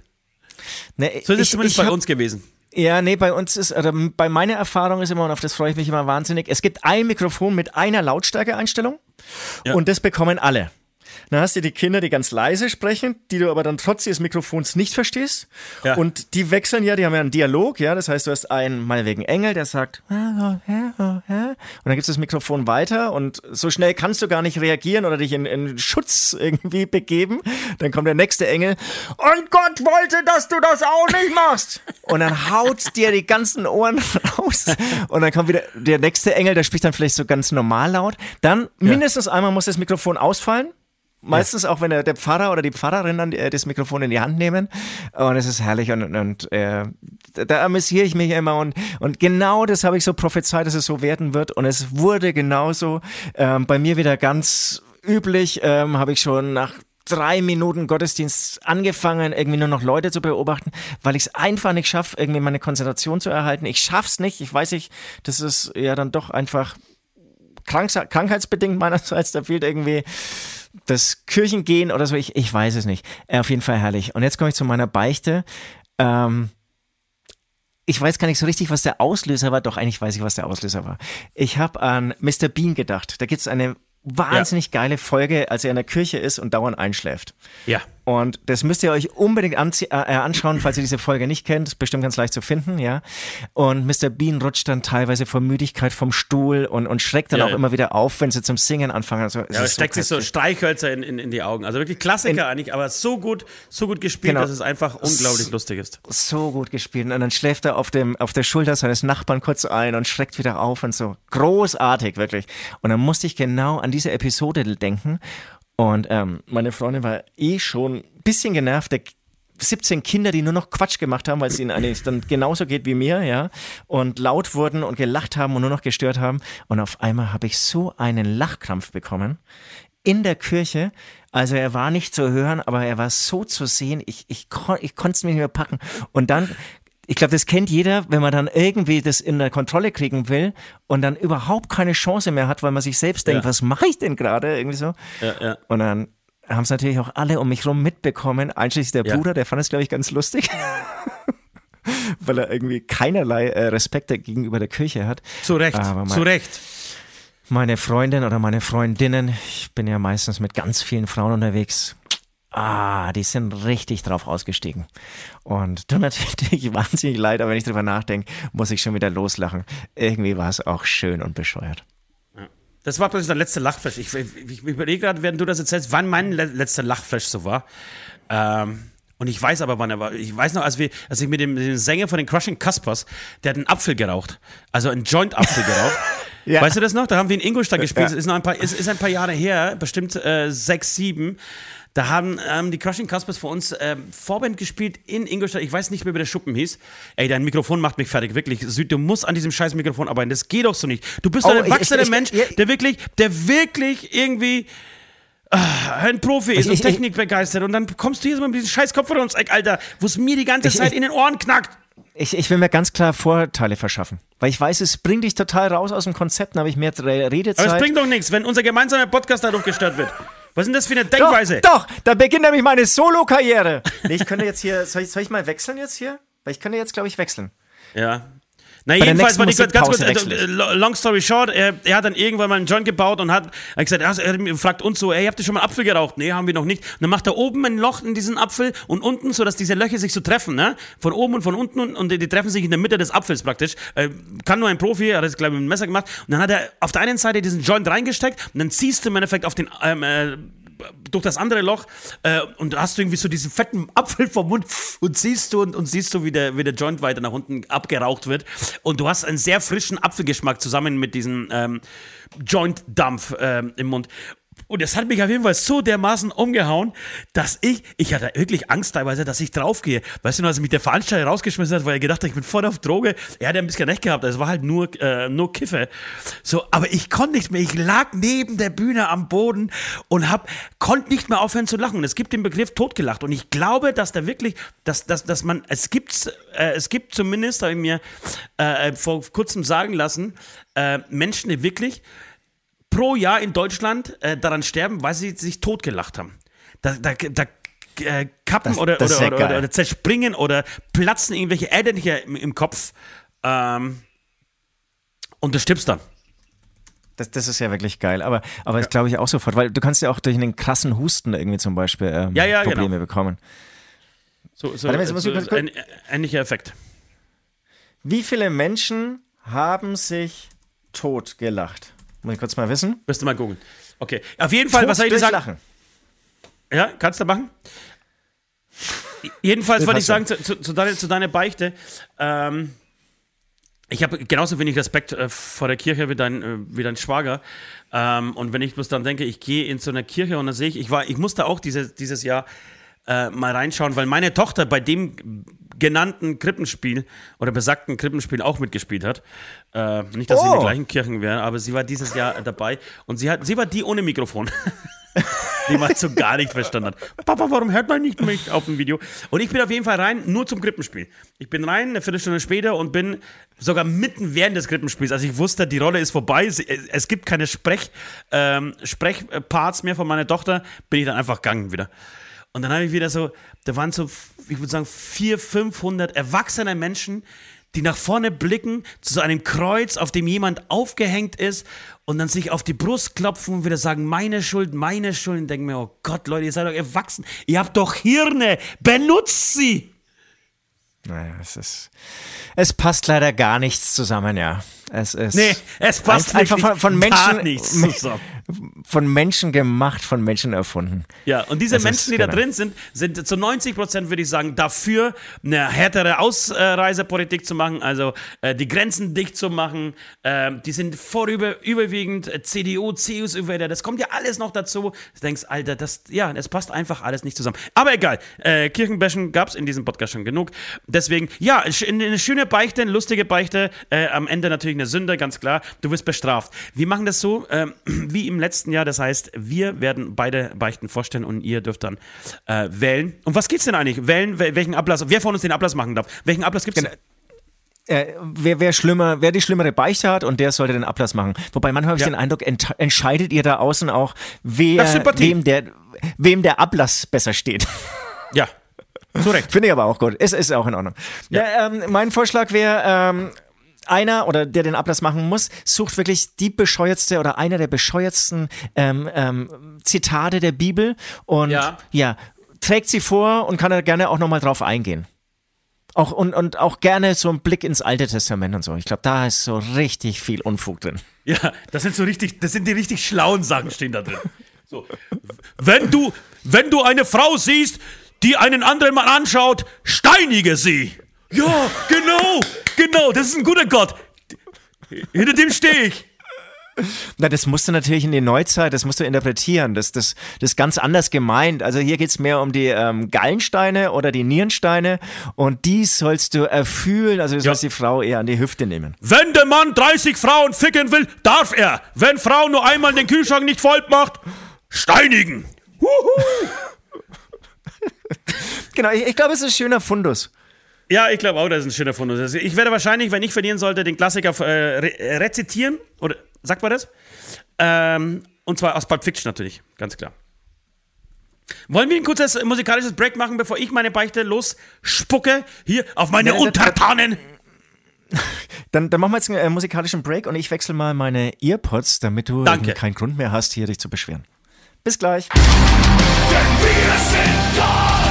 Ne, So ist es zumindest bei hab- uns gewesen. Ja, nee, bei uns ist, oder bei meiner Erfahrung ist immer, und auf das freue ich mich immer wahnsinnig, es gibt ein Mikrofon mit einer Lautstärkeeinstellung Ja. und das bekommen alle. Dann hast du die Kinder, die ganz leise sprechen, die du aber dann trotz des Mikrofons nicht verstehst. Ja. Und die wechseln ja, die haben ja einen Dialog, ja. Das heißt, du hast einen, meinetwegen Engel, der sagt, und dann gibst du das Mikrofon weiter und so schnell kannst du gar nicht reagieren oder dich in, in Schutz irgendwie begeben. Dann kommt der nächste Engel und Gott wollte, dass du das auch nicht machst. Und dann haut dir die ganzen Ohren raus. Und dann kommt wieder der nächste Engel, der spricht dann vielleicht so ganz normal laut. Dann mindestens einmal muss das Mikrofon ausfallen. Meistens auch, wenn der, Pfarrer oder die Pfarrerin dann äh, das Mikrofon in die Hand nehmen. Und es ist herrlich und, und, und äh, da amüsiere ich mich immer. Und, und genau das habe ich so prophezeit, dass es so werden wird. Und es wurde genauso. Ähm, bei mir wieder ganz üblich, ähm, habe ich schon nach drei Minuten Gottesdienst angefangen, irgendwie nur noch Leute zu beobachten, weil ich es einfach nicht schaffe, irgendwie meine Konzentration zu erhalten. Ich schaff's nicht. Ich weiß nicht, das ist ja dann doch einfach krankheitsbedingt meinerseits. Da fehlt irgendwie das Kirchengehen oder so. Ich, ich weiß es nicht. Äh, auf jeden Fall herrlich. Und jetzt komme ich zu meiner Beichte. Ähm, ich weiß gar nicht so richtig, was der Auslöser war. Doch, eigentlich weiß ich, was der Auslöser war. Ich habe an Mr. Bean gedacht. Da gibt es eine wahnsinnig geile Folge, als er in der Kirche ist und dauernd einschläft. Ja. Und das müsst ihr euch unbedingt anzie- äh, anschauen, falls ihr diese Folge nicht kennt. Ist bestimmt ganz leicht zu finden, ja. Und Mr. Bean rutscht dann teilweise vor Müdigkeit vom Stuhl und, und schreckt dann Ja, auch ja. immer wieder auf, wenn sie zum Singen anfangen. Also, Ja, steckt sich so. Streichhölzer in, in, in die Augen. Also wirklich Klassiker eigentlich, aber so gut, so gut gespielt, Genau. dass es einfach unglaublich lustig ist. so gut gespielt. Und dann schläft er auf, dem, auf der Schulter seines Nachbarn kurz ein und schreckt wieder auf und so. Großartig, wirklich. Und dann musste ich genau an diese Episode denken. Und ähm, meine Freundin war eh schon ein bisschen genervt. Der 17 Kinder, die nur noch Quatsch gemacht haben, weil es ihnen eigentlich dann genauso geht wie mir, ja, und laut wurden und gelacht haben und nur noch gestört haben. Und auf einmal habe ich so einen Lachkrampf bekommen in der Kirche. Also er war nicht zu hören, aber er war so zu sehen. Ich, ich, ich konnte es mir nicht mehr packen. Und dann, ich glaube, das kennt jeder, wenn man dann irgendwie das in der Kontrolle kriegen will und dann überhaupt keine Chance mehr hat, weil man sich selbst denkt, Ja. was mache ich denn gerade? Irgendwie so. Ja, ja. Und dann haben es natürlich auch alle um mich rum mitbekommen, einschließlich der. Bruder, der fand es, glaube ich, ganz lustig. Weil er irgendwie keinerlei äh, Respekt gegenüber der Kirche hat. Zu Recht, Aber mein- zu Recht. Meine Freundin oder meine Freundinnen, ich bin ja meistens mit ganz vielen Frauen unterwegs. Ah, die sind richtig drauf ausgestiegen. Und tut mir natürlich wahnsinnig leid, aber wenn ich drüber nachdenke, muss ich schon wieder loslachen. Irgendwie war es auch schön und bescheuert. Das war plötzlich der letzte Lachflash. Ich, ich, ich überlege gerade, während du das erzählst, wann mein le letzter Lachflash so war. Ähm, und ich weiß aber, wann er war. Ich weiß noch, als, wir, als ich mit dem, dem Sänger von den Crushing Caspers, der hat einen Apfel geraucht. Also einen Joint-Apfel geraucht. Ja. Weißt du das noch? Da haben wir in Ingolstadt gespielt. Ja. Das ist, noch ein paar, ist, ist ein paar Jahre her, bestimmt äh, sechs, sieben. Da haben ähm, die Crushing Caspers für uns ähm, Vorband gespielt in Ingolstadt. Ich weiß nicht mehr, wie der Schuppen hieß. Ey, dein Mikrofon macht mich fertig, wirklich. Süd, du musst an diesem scheiß Mikrofon arbeiten. Das geht doch so nicht. Du bist doch Oh, ein ich- erwachsener ich- ich- Mensch, ja. der wirklich, der wirklich irgendwie ah, ein Profi ist Ich- und ich- Technik begeistert. Und dann kommst du hier so mit diesem scheiß Kopfhörer ums Eck, Alter, wo es mir die ganze Ich- Zeit ich- in den Ohren knackt. Ich, ich will mir ganz klar Vorteile verschaffen. Weil ich weiß, es bringt dich total raus aus dem Konzept, dann habe ich mehr Re- Redezeit. Aber es bringt doch nichts, wenn unser gemeinsamer Podcast dadurch gestört wird. Was ist denn das für eine Denkweise? Doch, doch, da beginnt nämlich meine Solo-Karriere. Nee, ich könnte jetzt hier, soll ich, soll ich mal wechseln jetzt hier? Weil ich könnte jetzt, glaube ich, wechseln. Ja. Na, der jedenfalls war die ganz kurz, Musikpause äh, long story short, er, er hat dann irgendwann mal einen Joint gebaut und hat, hat gesagt, er, fragt uns so, ey, habt ihr schon mal Apfel geraucht? Nee, haben wir noch nicht. Und dann macht er oben ein Loch in diesen Apfel und unten, so dass diese Löcher sich so treffen, ne? Von oben und von unten und, und die, die treffen sich in der Mitte des Apfels praktisch. Äh, kann nur ein Profi, er hat das, glaube ich, mit dem Messer gemacht. Und dann hat er auf der einen Seite diesen Joint reingesteckt und dann ziehst du im Endeffekt auf den, ähm, äh, durch das andere Loch äh, und hast du irgendwie so diesen fetten Apfel vom Mund und siehst du und, und siehst du, wie der, wie der Joint weiter nach unten abgeraucht wird. Und du hast einen sehr frischen Apfelgeschmack zusammen mit diesem ähm, Joint-Dampf ähm, im Mund. Und das hat mich auf jeden Fall so dermaßen umgehauen, dass ich, ich hatte wirklich Angst teilweise, dass ich draufgehe. Weißt du als mich der Veranstalter rausgeschmissen hat, weil er gedacht hat, ich bin voll auf Droge. Er hat ja ein bisschen recht gehabt, es war halt nur, äh, nur Kiffe. So, aber ich konnte nicht mehr. Ich lag neben der Bühne am Boden und hab, konnte nicht mehr aufhören zu lachen. Und es gibt den Begriff totgelacht. Und ich glaube, dass da wirklich, dass, dass, dass man, es gibt, äh, es gibt zumindest, habe ich mir äh, vor kurzem sagen lassen, äh, Menschen, die wirklich pro Jahr in Deutschland äh, daran sterben, weil sie sich totgelacht haben. Da, da, da äh, kappen Das- oder, das oder, ja oder, oder zerspringen oder platzen irgendwelche Äder hier im, im Kopf. Ähm, und du stirbst dann. Das, das ist ja wirklich geil. Aber, aber das glaube ich auch sofort, weil du kannst ja auch durch einen krassen Husten irgendwie zum Beispiel ähm, Ja, ja, Probleme genau. bekommen. So, so, Warte so kurz- ein, ähnlicher Effekt. Wie viele Menschen haben sich tot gelacht? Muss ich kurz mal wissen? Du mal googeln. Okay. Auf jeden Fall, Tot was soll ich dir sagen? Lachen. Ja, kannst du machen? Jedenfalls wollte ich sagen, zu, zu, zu, deiner, zu deiner Beichte, ähm, ich habe genauso wenig Respekt äh, vor der Kirche wie dein, äh, wie dein Schwager. Ähm, und wenn ich bloß dann denke, ich gehe in so eine Kirche und dann sehe ich, ich, war, ich musste auch dieses, dieses Jahr äh, mal reinschauen, weil meine Tochter bei dem genannten Krippenspiel oder besagten Krippenspiel auch mitgespielt hat. Äh, nicht, dass sie in Oh. den gleichen Kirchen wäre, aber sie war dieses Jahr dabei und sie, hat, sie war die ohne Mikrofon. die man so gar nicht verstanden hat. Papa, warum hört man nicht mich auf dem Video? Und ich bin auf jeden Fall rein, nur zum Krippenspiel. Ich bin rein, eine Viertelstunde später und bin sogar mitten während des Krippenspiels. Also ich wusste, die Rolle ist vorbei. Es, es gibt keine Sprech, ähm, Sprechparts mehr von meiner Tochter. Bin ich dann einfach gegangen wieder. Und dann habe ich wieder so, da waren so, ich würde sagen, 400, 500 erwachsene Menschen, die nach vorne blicken zu so einem Kreuz, auf dem jemand aufgehängt ist und dann sich auf die Brust klopfen und wieder sagen, meine Schuld, meine Schuld. Und denken mir, oh Gott, Leute, ihr seid doch erwachsen. Ihr habt doch Hirne. Benutzt sie. Naja, es ist. Es passt leider gar nichts zusammen, ja. Es ist. Nee, es passt einfach wirklich von, von gar Menschen. nichts zusammen. Von Menschen gemacht, von Menschen erfunden. Ja, und diese Das ist- Menschen, die da genau. drin sind, sind zu 90 Prozent, würde ich sagen, dafür, eine härtere Ausreisepolitik zu machen, also äh, die Grenzen dicht zu machen. Ähm, die sind vorüber überwiegend äh, CDU, CSU-Wähler. Das kommt ja alles noch dazu. Du denkst, Alter, das, ja, das passt einfach alles nicht zusammen. Aber egal, äh, Kirchenbäschen gab es in diesem Podcast schon genug. Deswegen, ja, eine schöne Beichte, eine lustige Beichte. Äh, am Ende natürlich eine Sünde, ganz klar. Du wirst bestraft. Wir machen das so, ähm, wie im letzten Jahr. Das heißt, wir werden beide Beichten vorstellen und ihr dürft dann äh, wählen. Und was geht's denn eigentlich? Wählen, wel- welchen Ablass, wer von uns den Ablass machen darf? Welchen Ablass gibt's? denn? Äh, wer, wer schlimmer, wer die schlimmere Beichte hat und der sollte den Ablass machen. Wobei manchmal habe ich Ja. den Eindruck, ent entscheidet ihr da außen auch, wer, wem der, wem der Ablass besser steht. Ja, zu Recht. Finde ich aber auch gut. Ist, ist auch in Ordnung. Ja. ähm, mein Vorschlag wäre, ähm, einer oder der den Ablass machen muss, sucht wirklich die bescheuertste oder einer der bescheuertsten ähm, ähm, Zitate der Bibel und Ja. ja, trägt sie vor und kann da gerne auch nochmal drauf eingehen. Auch, und, und auch gerne so ein Blick ins Alte Testament und so. Ich glaube, da ist so richtig viel Unfug drin. Ja, das sind so richtig, das sind die richtig schlauen Sachen stehen da drin. So. Wenn du, wenn du eine Frau siehst, die einen anderen Mann anschaut, steinige sie. Ja, genau, genau, das ist ein guter Gott. Hinter dem stehe ich. Na, das musst du natürlich in die Neuzeit, das musst du interpretieren. Das, das, das ist ganz anders gemeint. Also hier geht's mehr um die ähm, Gallensteine oder die Nierensteine und die sollst du erfühlen, also du sollst die Frau eher an die Hüfte nehmen. Wenn der Mann 30 Frauen ficken will, darf er. Wenn Frau nur einmal den Kühlschrank nicht voll macht, steinigen. Genau, ich, ich glaube, es ist ein schöner Fundus. Ja, ich glaube auch, das ist ein schöner Fundus. Also Ich werde wahrscheinlich, wenn ich verlieren sollte, den Klassiker äh, re rezitieren. Oder sagt man das? Ähm, und zwar aus Pulp Fiction natürlich, ganz klar. Wollen wir ein kurzes musikalisches Break machen, bevor ich meine Beichte losspucke? Hier auf meine Untertanen. Dann, dann machen wir jetzt einen äh, musikalischen Break und ich wechsle mal meine Earpods, damit du Danke. keinen Grund mehr hast, hier dich zu beschweren. Bis gleich. Denn wir sind Gott,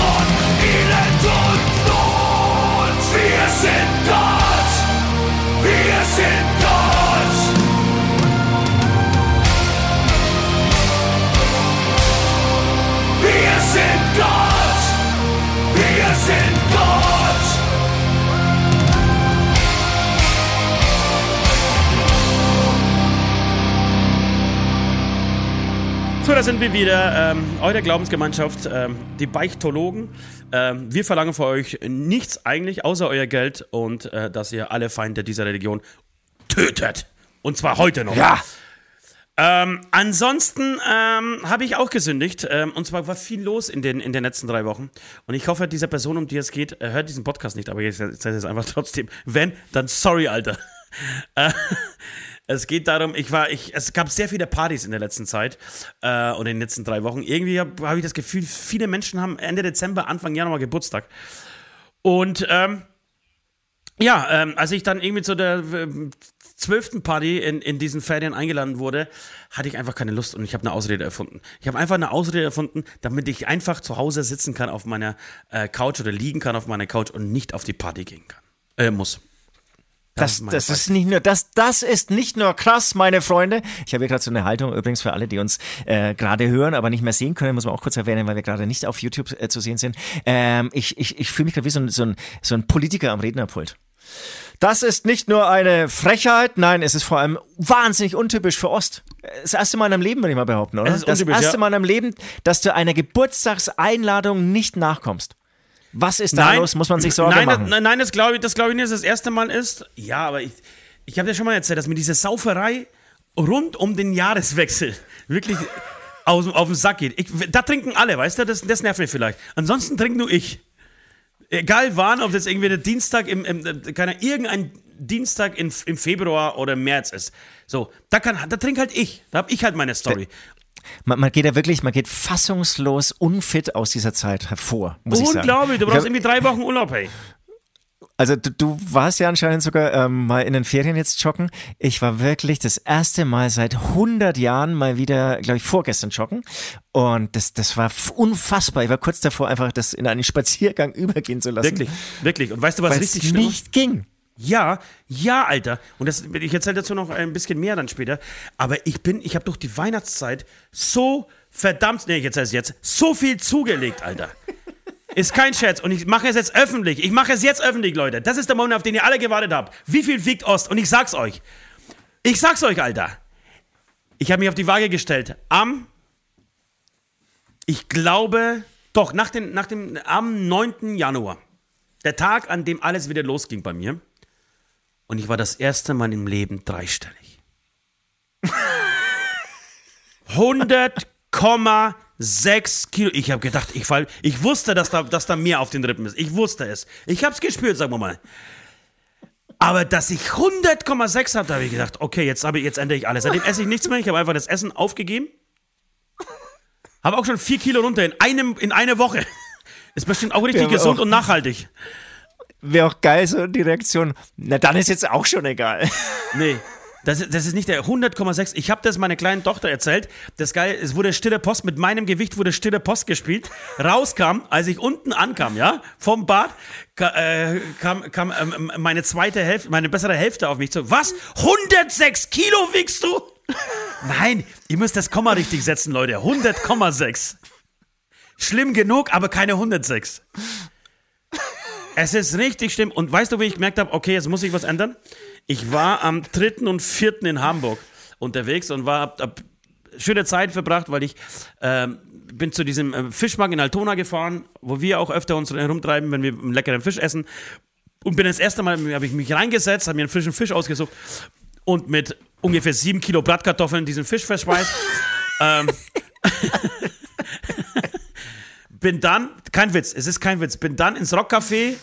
So, da sind wir wieder. Ähm, eure Glaubensgemeinschaft, ähm, die Beichtologen. Ähm, wir verlangen für euch nichts eigentlich, außer euer Geld und äh, dass ihr alle Feinde dieser Religion tötet. Und zwar heute noch. Ja. Ähm, ansonsten ähm, habe ich auch gesündigt. Ähm, und zwar war viel los in den, in den letzten drei Wochen. Und ich hoffe, diese Person, um die es geht, äh, hört diesen Podcast nicht. Aber jetzt jetzt ist es einfach trotzdem. Wenn, dann sorry, Alter. Äh, es geht darum, ich war, ich, es gab sehr viele Partys in der letzten Zeit äh, und in den letzten drei Wochen. Irgendwie habe hab ich das Gefühl, viele Menschen haben Ende Dezember, Anfang Januar Geburtstag. Und ähm, ja, ähm, als ich dann irgendwie zu der zwölften Party in, in diesen Ferien eingeladen wurde, hatte ich einfach keine Lust und ich habe eine Ausrede erfunden. Ich habe einfach eine Ausrede erfunden, damit ich einfach zu Hause sitzen kann auf meiner äh, Couch oder liegen kann auf meiner Couch und nicht auf die Party gehen kann. Äh, muss. Das, das ist nicht nur das, das ist nicht nur krass, meine Freunde. Ich habe hier gerade so eine Haltung übrigens für alle, die uns äh, gerade hören, aber nicht mehr sehen können, muss man auch kurz erwähnen, weil wir gerade nicht auf YouTube äh, zu sehen sind. Ähm, ich ich, ich fühle mich gerade wie so ein, so, ein, so ein Politiker am Rednerpult. Das ist nicht nur eine Frechheit, nein, es ist vor allem wahnsinnig untypisch für Ost. Das erste Mal in deinem Leben, würde ich mal behaupten, oder? Das untypisch, erste ja. Mal in deinem Leben, dass du einer Geburtstagseinladung nicht nachkommst. Was ist da los? Muss man sich Sorgen nein, machen? Das, nein, nein, das glaube ich, das glaube ich nicht, dass das erste Mal ist. Ja, aber ich, ich habe dir schon mal erzählt, dass mir diese Sauferei rund um den Jahreswechsel wirklich aus, auf den Sack geht. Ich, da trinken alle, weißt du? Das, das nervt mich vielleicht. Ansonsten trinke nur ich. Egal wann, ob das irgendwie der Dienstag im, im keine, irgendein Dienstag in, im Februar oder im März ist. So, da kann, da trinke halt ich. Da habe ich halt meine Story. Man, man geht ja wirklich, man geht fassungslos unfit aus dieser Zeit hervor, muss ich sagen. Unglaublich, du brauchst hab- irgendwie drei Wochen Urlaub, hey. Also du, du warst ja anscheinend sogar ähm, mal in den Ferien jetzt joggen. Ich war wirklich das erste Mal seit 100 Jahren mal wieder, glaube ich, vorgestern joggen. Und das, das war unfassbar. Ich war kurz davor, einfach das in einen Spaziergang übergehen zu lassen. Wirklich, wirklich. Und weißt du, was Weil richtig schlimm nicht ging. Ja, ja, Alter. Und das, ich erzähle dazu noch ein bisschen mehr dann später. Aber ich bin, ich habe durch die Weihnachtszeit so verdammt, nee, jetzt heißt jetzt, so viel zugelegt, Alter. Ist kein Scherz. Und ich mache es jetzt öffentlich. Ich mache es jetzt öffentlich, Leute. Das ist der Moment, auf den ihr alle gewartet habt. Wie viel wiegt Ost? Und ich sag's euch. Ich sag's euch, Alter. Ich habe mich auf die Waage gestellt. Am, ich glaube, doch, nach dem, nach dem, am 9. Januar. Der Tag, an dem alles wieder losging bei mir. Und ich war das erste Mal im Leben dreistellig. 100,6 Kilo. Ich habe gedacht, ich fall. Ich wusste, dass da, dass da mehr auf den Rippen ist. Ich wusste es. Ich habe es gespürt, sagen wir mal. Aber dass ich 100,6 habe, da habe ich gedacht, okay, jetzt, habe ich, jetzt ändere ich alles. Seitdem esse ich nichts mehr. Ich habe einfach das Essen aufgegeben. Habe auch schon 4 Kilo runter in, einem, in einer Woche. Ist bestimmt auch richtig Ja, gesund auch- und nachhaltig. Wäre auch geil, so die Reaktion. Na, dann ist jetzt auch schon egal. Nee. Das, ist- das ist nicht der 100,6. Ich habe das meiner kleinen Tochter erzählt. Das geil, es wurde stille Post, mit meinem Gewicht wurde stille Post gespielt. Rauskam, als ich unten ankam, ja, vom Bad, äh, kam, kam ähm, meine zweite Hälfte, meine bessere Hälfte auf mich zu. Was? 106 Kilo wiegst du? Nein, ihr müsst das Komma richtig setzen, Leute. 100,6. Schlimm genug, aber keine 106. Es ist richtig schlimm. Und weißt du, wie ich gemerkt habe, okay, jetzt muss ich was ändern? Ich war am 3. und 4. in Hamburg unterwegs und war, hab, hab schöne Zeit verbracht, weil ich ähm, bin zu diesem äh, Fischmarkt in Altona gefahren, wo wir auch öfter uns herumtreiben, wenn wir einen leckeren Fisch essen. Und bin das erste Mal, habe ich mich reingesetzt, habe mir einen frischen Fisch ausgesucht und mit ungefähr sieben Kilo Bratkartoffeln diesen Fisch verspeist. ähm, bin dann, kein Witz, es ist kein Witz, bin dann ins Rockcafé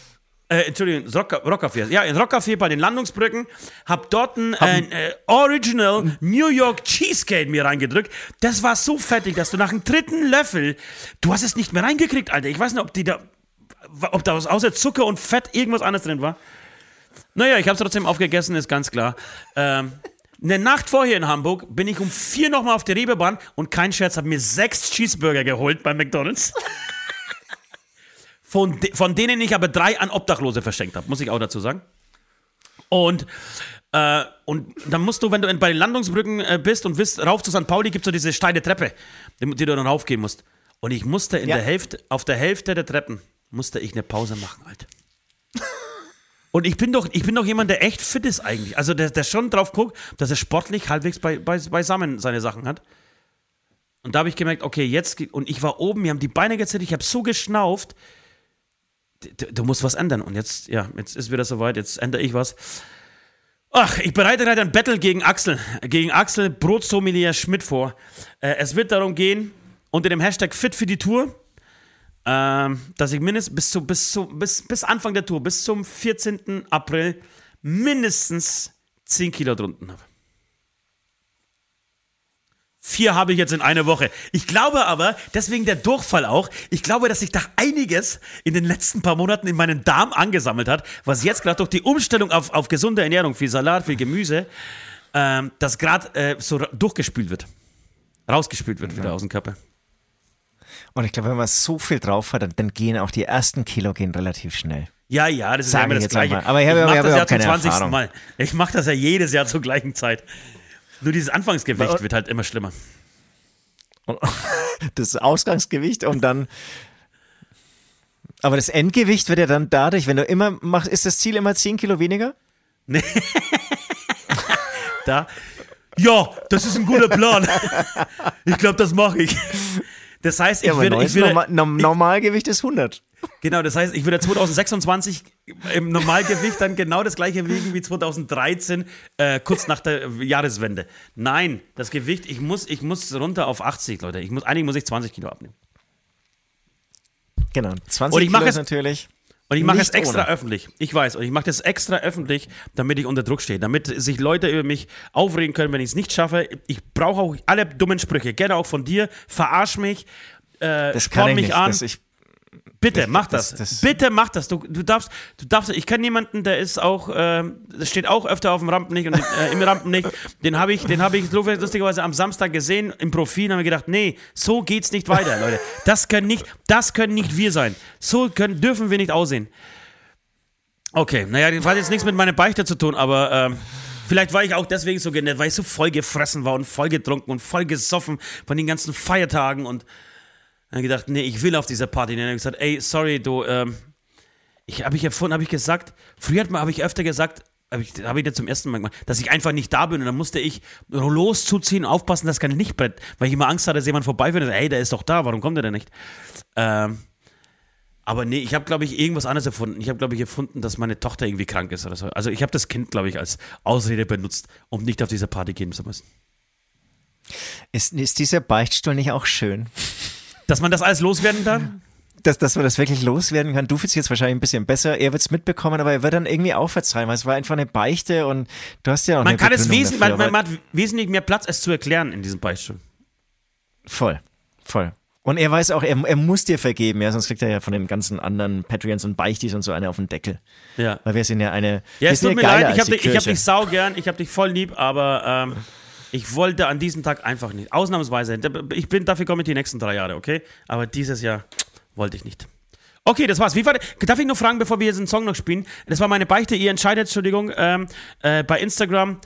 äh, Entschuldigung, ins Rock, Rockcafé. Ja, ins Rockcafé bei den Landungsbrücken. Hab dort ein, ein äh, Original New York Cheesecake mir reingedrückt. Das war so fettig, dass du nach dem dritten Löffel, du hast es nicht mehr reingekriegt, Alter. Ich weiß nicht, ob die da, ob da was außer Zucker und Fett irgendwas anderes drin war. Naja, ich habe es trotzdem aufgegessen, ist ganz klar. Ähm, eine Nacht vorher in Hamburg bin ich um vier nochmal auf der Reeperbahn und kein Scherz, habe mir sechs Cheeseburger geholt bei McDonalds. von, de von denen ich aber drei an Obdachlose verschenkt habe, muss ich auch dazu sagen. Und, äh, und dann musst du, wenn du in, bei den Landungsbrücken äh, bist und bist, rauf zu St. Pauli, gibt es so diese steile Treppe, die, die, du dann raufgehen musst. Und ich musste in Ja. der Hälfte, auf der Hälfte der Treppen, musste ich eine Pause machen, Alter. Und ich bin doch, ich bin doch jemand, der echt fit ist eigentlich. Also der, der schon drauf guckt, dass er sportlich halbwegs bei, bei, beisammen seine Sachen hat. Und da habe ich gemerkt, okay, jetzt und ich war oben, mir haben die Beine gezittert, ich habe so geschnauft, du, du musst was ändern. Und jetzt, ja, jetzt ist wieder soweit, jetzt ändere ich was. Ach, ich bereite gerade ein Battle gegen Axel, gegen Axel Brotsommelier Schmidt vor. Äh, es wird darum gehen, unter dem Hashtag Fit für die Tour, ähm, dass ich mindestens bis, zu, bis, zu, bis, bis Anfang der Tour, bis zum 14. April, mindestens 10 Kilo drunten habe. Vier habe ich jetzt in einer Woche. Ich glaube aber, deswegen der Durchfall auch, ich glaube, dass sich da einiges in den letzten paar Monaten in meinen Darm angesammelt hat, was jetzt gerade durch die Umstellung auf, auf gesunde Ernährung, viel Salat, viel Gemüse, ähm, das gerade äh, so durchgespült wird. Rausgespült wird wieder aus dem Körper. Und ich glaube, wenn man so viel drauf hat, dann, dann gehen auch die ersten Kilo gehen relativ schnell. Ja, ja, das ist Sag ja immer das Gleiche. Aber ich habe- ich habe das ja zum keine 20. Erfahrung. Mal. Ich mache das ja jedes Jahr zur gleichen Zeit. Nur dieses Anfangsgewicht Aber- wird halt immer schlimmer. Das Ausgangsgewicht und dann. Aber das Endgewicht wird ja dann dadurch, wenn du immer machst, ist das Ziel immer 10 Kilo weniger? Da. Ja, das ist ein guter Plan. Ich glaube, das mache ich. Das heißt, ich Ja, würde, ich würde, Norma Norm Normalgewicht ist 100. genau, das heißt, ich würde 2026 im Normalgewicht dann genau das gleiche wiegen wie 2013, äh, kurz nach der Jahreswende. Nein, das Gewicht, ich muss, ich muss runter auf 80, Leute. Ich muss, eigentlich muss ich 20 Kilo abnehmen. Genau. 20 Und ich mach Kilo ist natürlich. Und ich mache es extra ohne. öffentlich. Ich weiß. Und ich mache das extra öffentlich, damit ich unter Druck stehe. Damit sich Leute über mich aufregen können, wenn ich es nicht schaffe. Ich brauche auch alle dummen Sprüche. Gerne auch von dir. Verarsch mich. Äh, Das kann ich mich nicht. an. Das ich, Bitte, mach das. das- das- Bitte mach das. Du, du darfst, du darfst. Ich kenne jemanden, der ist auch, äh, das steht auch öfter auf dem Rampenlicht und äh, im Rampenlicht. Den habe ich, den habe ich lustigerweise am Samstag gesehen im Profil und habe mir gedacht, nee, so geht's nicht weiter, Leute. Das können nicht, das können nicht wir sein. So können, dürfen wir nicht aussehen. Okay, naja, das hat jetzt nichts mit meiner Beichte zu tun, aber ähm, vielleicht war ich auch deswegen so genett, weil ich so voll gefressen war und voll getrunken und voll gesoffen von den ganzen Feiertagen und dann gedacht, nee, ich will auf dieser Party. Dann habe ich gesagt, ey, sorry, du, ähm, ich habe ich erfunden, habe ich gesagt, früher habe ich öfter gesagt, habe ich, hab ich dir zum ersten Mal gemacht, dass ich einfach nicht da bin und dann musste ich Rollos zuziehen, aufpassen, dass kein Licht brennt, weil ich immer Angst hatte, dass jemand und sagt, ey, der ist doch da, warum kommt er denn nicht? Ähm, aber nee, ich habe, glaube ich, irgendwas anderes erfunden. Ich habe, glaube ich, erfunden, dass meine Tochter irgendwie krank ist oder so. Also ich habe das Kind, glaube ich, als Ausrede benutzt, um nicht auf diese Party gehen zu müssen. ist, ist dieser Beichtstuhl nicht auch schön? Dass man das alles loswerden kann? Dass, dass man das wirklich loswerden kann. Du fühlst dich jetzt wahrscheinlich ein bisschen besser. Er wird es mitbekommen, aber er wird dann irgendwie auch verzeihen, weil es war einfach eine Beichte und du hast ja auch Man eine kann es Begründung wesentlich, dafür, man, man aber- hat wesentlich mehr Platz, es zu erklären in diesem Beispiel. Voll, voll. Und er weiß auch, er, er muss dir vergeben, ja, sonst kriegt er ja von den ganzen anderen Patreons und Beichtis und so eine auf den Deckel. Ja. Weil wir sind ja eine. Ja, es tut mir leid, ich die dich, ich hab dich sau gern, ich habe dich voll lieb, aber ähm, ich wollte an diesem Tag einfach nicht. Ausnahmsweise. Ich bin, dafür komme ich die nächsten drei Jahre, okay? Aber dieses Jahr wollte ich nicht. Okay, das war's. Wie war, darf ich nur fragen, bevor wir jetzt einen Song noch spielen? Das war meine Beichte. Ihr entscheidet, Entschuldigung, ähm, äh, bei Instagram,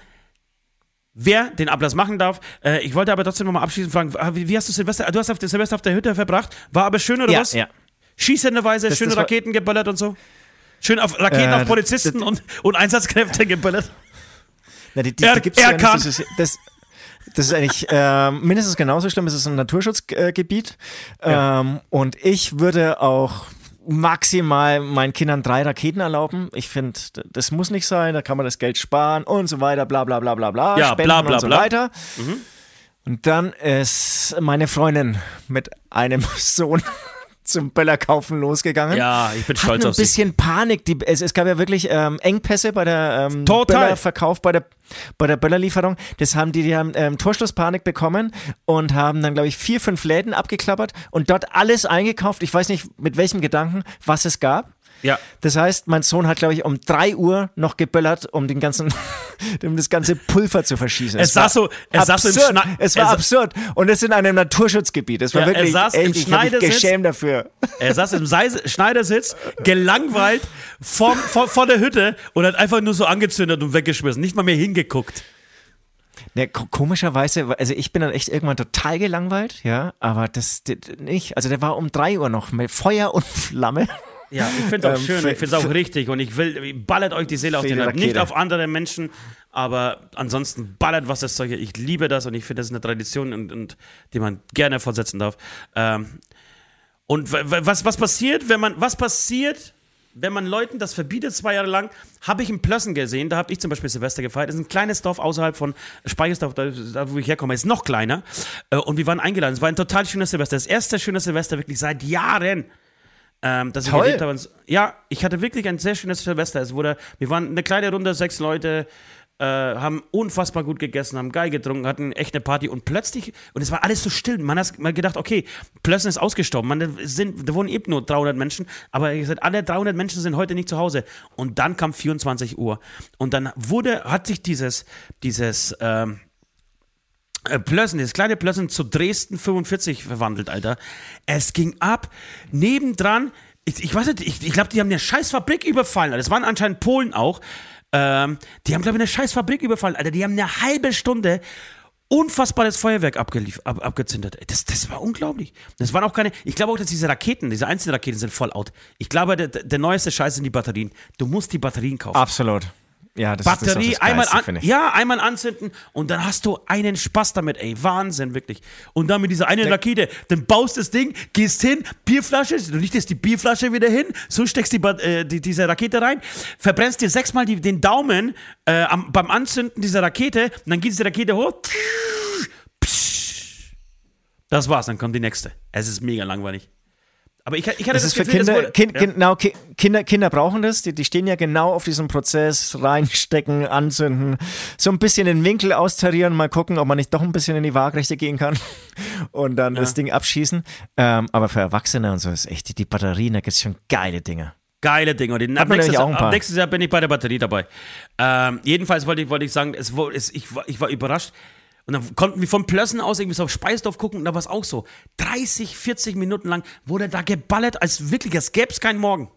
wer den Ablass machen darf. Äh, ich wollte aber trotzdem nochmal abschließend fragen, ah, wie, wie hast du Silvester, du hast auf Silvester auf der Hütte verbracht, war aber schön oder Ja, was? ja. Schießenderweise, Das- schöne das Raketen geböllert und so? Schön auf Raketen Äh, auf Polizisten und, und Einsatzkräfte geböllert? Na, die, die, Er- die gibt's ja er nicht. kann. Das ist, das, das ist eigentlich ähm, mindestens genauso schlimm. Es ist ein Naturschutzgebiet. Ähm, und ich würde auch maximal meinen Kindern drei Raketen erlauben. Ich finde, das muss nicht sein. Da kann man das Geld sparen und so weiter. Bla bla bla bla bla. Ja, Spenden bla, bla, und so bla. weiter. Und dann ist meine Freundin mit einem Sohn zum Böllerkaufen losgegangen. Ja, ich bin stolz Hatten auf ein bisschen Panik. Die, es, es gab ja wirklich ähm, Engpässe bei der ähm. Böllerverkauf, bei der, bei der Böllerlieferung. Das haben die, die haben ähm, Torschlusspanik bekommen und haben dann, glaube ich, vier, fünf Läden abgeklappert und dort alles eingekauft. Ich weiß nicht, mit welchem Gedanken, was es gab. Ja. Das heißt, mein Sohn hat, glaube ich, um 3 Uhr noch geböllert, um den ganzen, um das ganze Pulver zu verschießen. Es saß so- es saß so im absurd. Schna- es war er sa- absurd. Und es in einem Naturschutzgebiet. Es war Ja, er wirklich, saß im echt, ich habe mich Schneidersitz. geschämt dafür. Er saß im Seise Schneidersitz, gelangweilt vor, vor, vor der Hütte und hat einfach nur so angezündet und weggeschmissen. Nicht mal mehr hingeguckt. Ne, ko- komischerweise, also ich bin dann echt irgendwann total gelangweilt, ja, aber das, das nicht. Also der war um 3 Uhr noch mit Feuer und Flamme. Ja, ich finde es auch Ähm, schön, ich finde es auch richtig und ich will, ballert euch die Seele auf den Leib. Nicht auf andere Menschen, aber ansonsten ballert was das Zeug. Ich liebe das und ich finde, das ist eine Tradition, und, und, die man gerne fortsetzen darf. Ähm, und was, was passiert, wenn man, was passiert, wenn man Leuten das verbietet, zwei Jahre lang, habe ich in Plössen gesehen, da habe ich zum Beispiel Silvester gefeiert. Das ist ein kleines Dorf außerhalb von Speichersdorf, da, da wo ich herkomme, ist noch kleiner. Äh, Und wir waren eingeladen. Es war ein total schönes Silvester. Das erste schöne Silvester wirklich seit Jahren. Ähm, dass ich Toll. erlebt habe. Ja, ich hatte wirklich ein sehr schönes Silvester. Es wurde, wir waren eine kleine Runde, sechs Leute, äh, haben unfassbar gut gegessen, haben geil getrunken, hatten echt eine Party und plötzlich, und es war alles so still, man hat mal gedacht, okay, Plössen ist ausgestorben, man, sind, da wohnen eben nur 300 Menschen, aber ihr seid, alle 300 Menschen sind heute nicht zu Hause. Und dann kam 24 Uhr und dann wurde, hat sich dieses, dieses, ähm, äh, Plössen, das kleine Plössen zu Dresden 45 verwandelt, Alter. Es ging ab. Nebendran, ich, ich weiß nicht, ich, ich glaube, die haben eine scheiß Fabrik überfallen. Das waren anscheinend Polen auch. Ähm, die haben, glaube ich, eine scheiß Fabrik überfallen, Alter. Die haben eine halbe Stunde unfassbares Feuerwerk abgelief, ab, abgezündet. Das, das war unglaublich. Das waren auch keine, ich glaube auch, dass diese Raketen, diese einzelnen Raketen sind voll out. Ich glaube, der, der neueste Scheiß sind die Batterien. Du musst die Batterien kaufen. Absolut. Ja, das Batterie ist das, einmal Geilste, an, ja, einmal anzünden und dann hast du einen Spaß damit, ey, Wahnsinn, wirklich. Und dann mit dieser einen Rakete, dann baust das Ding, gehst hin, Bierflasche, du richtest die Bierflasche wieder hin, so steckst die, äh, die diese Rakete rein, verbrennst dir sechsmal die, den Daumen äh, am, beim Anzünden dieser Rakete und dann geht diese Rakete hoch. Das war's, dann kommt die nächste. Es ist mega langweilig. Aber ich, ich hatte Das das, ist für Gefühl, es Kinder, wurde- kind, ja. genau, Ki- Kinder, Kinder brauchen das, die, die stehen ja genau auf diesem Prozess, reinstecken, anzünden, so ein bisschen den Winkel austarieren, mal gucken, ob man nicht doch ein bisschen in die Waagrechte gehen kann und dann das Ding abschießen. Ähm, aber für Erwachsene und so ist echt, die, die Batterien, da gibt es schon geile Dinge. Geile Dinge. Und ab, nächstes, ab nächstes Jahr bin ich bei der Batterie dabei. Ähm, jedenfalls wollte ich, wollte ich sagen, es, es, ich, ich war überrascht. Und dann konnten wir von Plössen aus irgendwie so auf Speisdorf gucken und da war es auch so. 30, 40 Minuten lang wurde da geballert, als wirklich, als gäbe es keinen Morgen.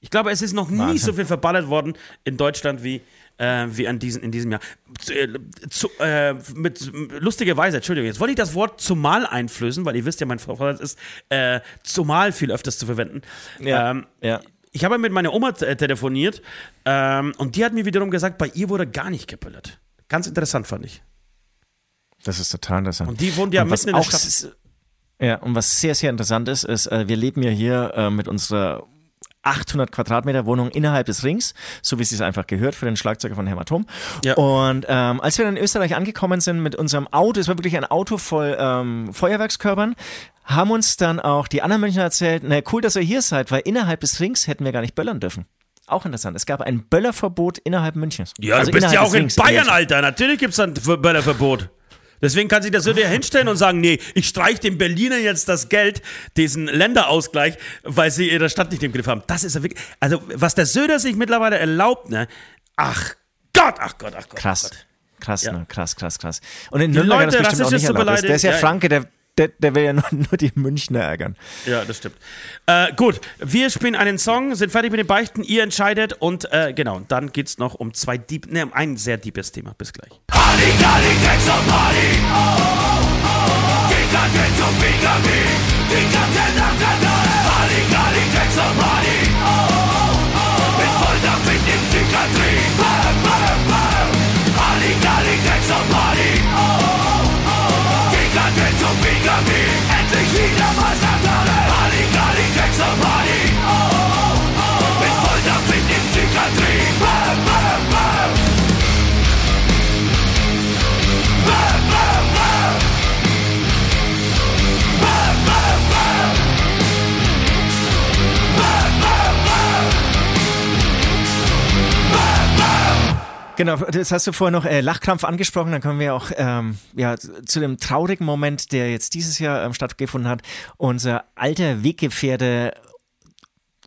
Ich glaube, es ist noch nie Wahnsinn. so viel verballert worden in Deutschland wie, äh, wie an diesen, in diesem Jahr. Zu, äh, zu, äh, mit lustigerweise, Entschuldigung, jetzt wollte ich das Wort zumal einflößen, weil ihr wisst ja, mein Vorteil ist, äh, zumal viel öfters zu verwenden. Ähm, ja. ich habe mit meiner Oma te- telefoniert ähm, und die hat mir wiederum gesagt, bei ihr wurde gar nicht geböllert. Ganz interessant fand ich. Das ist total interessant. Und die wohnt ja mitten in der Stadt. Ja, und was sehr, sehr interessant ist, ist, äh, wir leben ja hier äh, mit unserer 800 Quadratmeter Wohnung innerhalb des Rings, so wie es sich einfach gehört für den Schlagzeuger von Hämatom. Ja. Und ähm, als wir dann in Österreich angekommen sind mit unserem Auto, es war wirklich ein Auto voll ähm, Feuerwerkskörpern, haben uns dann auch die anderen Münchner erzählt, na cool, dass ihr hier seid, weil innerhalb des Rings hätten wir gar nicht böllern dürfen. Auch interessant. Es gab ein Böllerverbot innerhalb Münchens. Ja, Also du bist ja auch in Rings, Bayern. Alter. Natürlich gibt es ein Ver- Böllerverbot. Deswegen kann sich der Söder hinstellen und sagen, nee, ich streich den Berlinern jetzt das Geld, diesen Länderausgleich, weil sie ihre Stadt nicht im Griff haben. Das ist ja wirklich, also was der Söder sich mittlerweile erlaubt, ne? Ach Gott, ach Gott, ach Gott. Krass. Ach Gott. Krass, Ja. ne? krass, krass, krass. Und in Die Nürnberg hat Leute das bestimmt auch nicht erlaubt. Das- Der ist ja, ja. Franke, der, der, der will ja nur, nur die Münchner ärgern. Ja, das stimmt. Äh, gut, wir spielen einen Song, sind fertig mit den Beichten, ihr entscheidet und äh, genau, dann geht's noch um zwei Deep, ne, um ein sehr deepes Thema. Bis gleich. Halligalli, Drecksau Party. Dekadent und Bigami. Dekadent am Kanal. Halligalli, Drecksau Party. Mit Volldampf in den Psychiatrie. Bam, bam, bam. Halligalli, Drecksau Party. Bigami. Endlich wieder mal Skandale. Halligalli, Drecksau Genau, das hast du vorher noch äh, Lachkrampf angesprochen, dann kommen wir auch ähm, ja, zu dem traurigen Moment, der jetzt dieses Jahr ähm, stattgefunden hat. Unser alter Weggefährte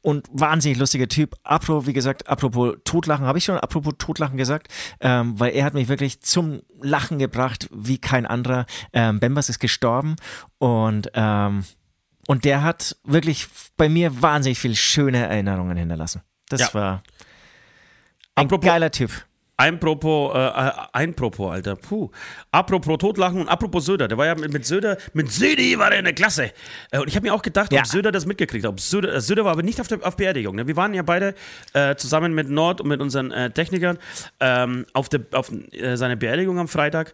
und wahnsinnig lustiger Typ. Apropos, wie gesagt, apropos Totlachen, habe ich schon apropos Totlachen gesagt, ähm, weil er hat mich wirklich zum Lachen gebracht wie kein anderer. Ähm, Bembers ist gestorben und ähm, und der hat wirklich bei mir wahnsinnig viel schöne Erinnerungen hinterlassen. Das ja. war ein apropos, geiler Typ. Ein Propos, äh, ein Propos, Alter. Puh. Apropos Totlachen und apropos Söder. Der war ja mit, mit Söder, mit Södi war der in der Klasse. Äh, und ich habe mir auch gedacht, ja. ob Söder das mitgekriegt hat. Ob Söder, äh, Söder war aber nicht auf der auf Beerdigung. Ne? Wir waren ja beide äh, zusammen mit Nord und mit unseren äh, Technikern ähm, auf, der, auf äh, seine Beerdigung am Freitag.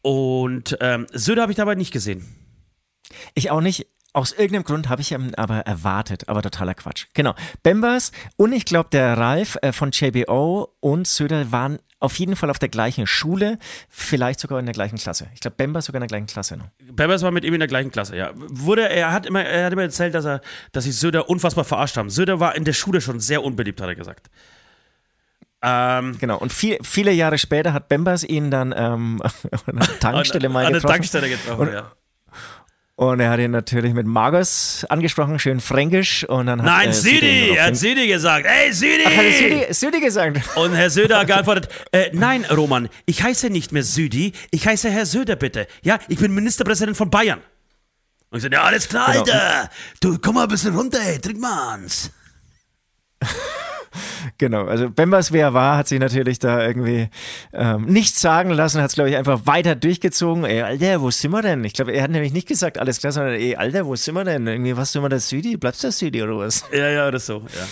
Und ähm, Söder habe ich dabei nicht gesehen. Ich auch nicht. Aus irgendeinem Grund habe ich ihn aber erwartet, aber totaler Quatsch. Genau. Bembers und ich glaube, der Ralf äh, von JBO und Söder waren auf jeden Fall auf der gleichen Schule, vielleicht sogar in der gleichen Klasse. Ich glaube, Bembers sogar in der gleichen Klasse noch. Bembers war mit ihm in der gleichen Klasse, ja. Wurde, er, hat immer, er hat immer erzählt, dass, er, dass sie Söder unfassbar verarscht haben. Söder war in der Schule schon sehr unbeliebt, hat er gesagt. Ähm, genau, und viel, viele Jahre später hat Bembers ihn dann ähm, an der Tankstelle mal getroffen. An der Tankstelle getroffen, und, ja. Und er hat ihn natürlich mit Margus angesprochen, schön fränkisch. Und dann hat, Nein, äh, Südi! Er hat Südi gesagt. Ey, Südi! Ach, hat er Südi, Südi gesagt? Und Herr Söder hat geantwortet, äh, nein, Roman, ich heiße nicht mehr Südi, ich heiße Herr Söder, bitte. Ja, ich bin Ministerpräsident von Bayern. Und ich sagte, ja, alles klar, genau. Alter. Du, komm mal ein bisschen runter, ey, trink mal eins. Genau, also Bembers, wer war, hat sich natürlich da irgendwie ähm, nichts sagen lassen, hat es, glaube ich, einfach weiter durchgezogen. Ey, Alter, wo sind wir denn? Ich glaube, er hat nämlich nicht gesagt, alles klar, sondern, ey, Alter, wo sind wir denn? Irgendwie, was sind wir das Südi? Bleibst du das Südi oder was? Ja, ja, oder so, ja.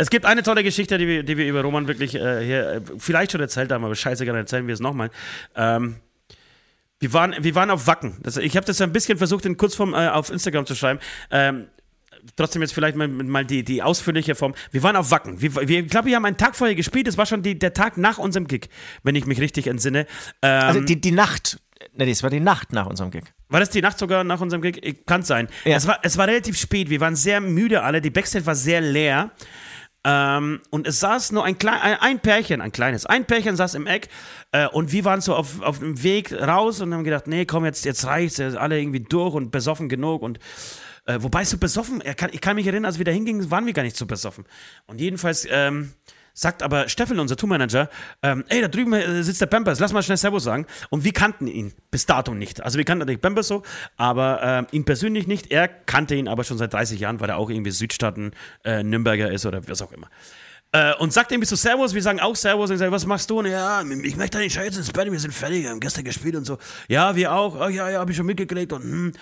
Es gibt eine tolle Geschichte, die wir, die wir über Roman wirklich äh, hier äh, vielleicht schon erzählt haben, aber scheiße, gerne erzählen wir es nochmal. Ähm, wir waren, wir waren auf Wacken. Das, ich habe das ein bisschen versucht, in Kurzform äh, auf Instagram zu schreiben. Ähm, trotzdem jetzt vielleicht mal, mal die, die ausführliche Form. Wir waren auf Wacken. Wir, wir, ich glaube, wir haben einen Tag vorher gespielt. Das war schon die, der Tag nach unserem Gig, wenn ich mich richtig entsinne. Ähm, also die, die Nacht. Ne, das war die Nacht nach unserem Gig. War das die Nacht sogar nach unserem Gig? Kann sein. Ja. Es, war, es war relativ spät. Wir waren sehr müde alle. Die Backstage war sehr leer. Ähm, und es saß nur ein, klein, ein, Pärchen, ein kleines, ein Pärchen saß im Eck äh, und wir waren so auf, auf dem Weg raus und haben gedacht, nee, komm, jetzt, jetzt reicht's, alle irgendwie durch und besoffen genug und äh, wobei so besoffen, kann, ich kann mich erinnern, als wir da hingingen, waren wir gar nicht so besoffen. Und jedenfalls ähm, sagt aber Steffen, unser Tourmanager, ähm, ey, da drüben äh, sitzt der Pampers, lass mal schnell Servus sagen. Und wir kannten ihn bis dato nicht. Also wir kannten natürlich Pampers so, aber äh, ihn persönlich nicht. Er kannte ihn aber schon seit 30 Jahren, weil er auch irgendwie Südstaaten äh, Nürnberger ist oder was auch immer. Äh, und sagt irgendwie so Servus, wir sagen auch Servus. Und ich sage, was machst du? Und ja, ich möchte nicht scheiße ins Bett, wir sind fertig, wir haben gestern gespielt und so. Ja, wir auch. Oh, ja, ja, hab ich schon mitgekriegt. Und hm,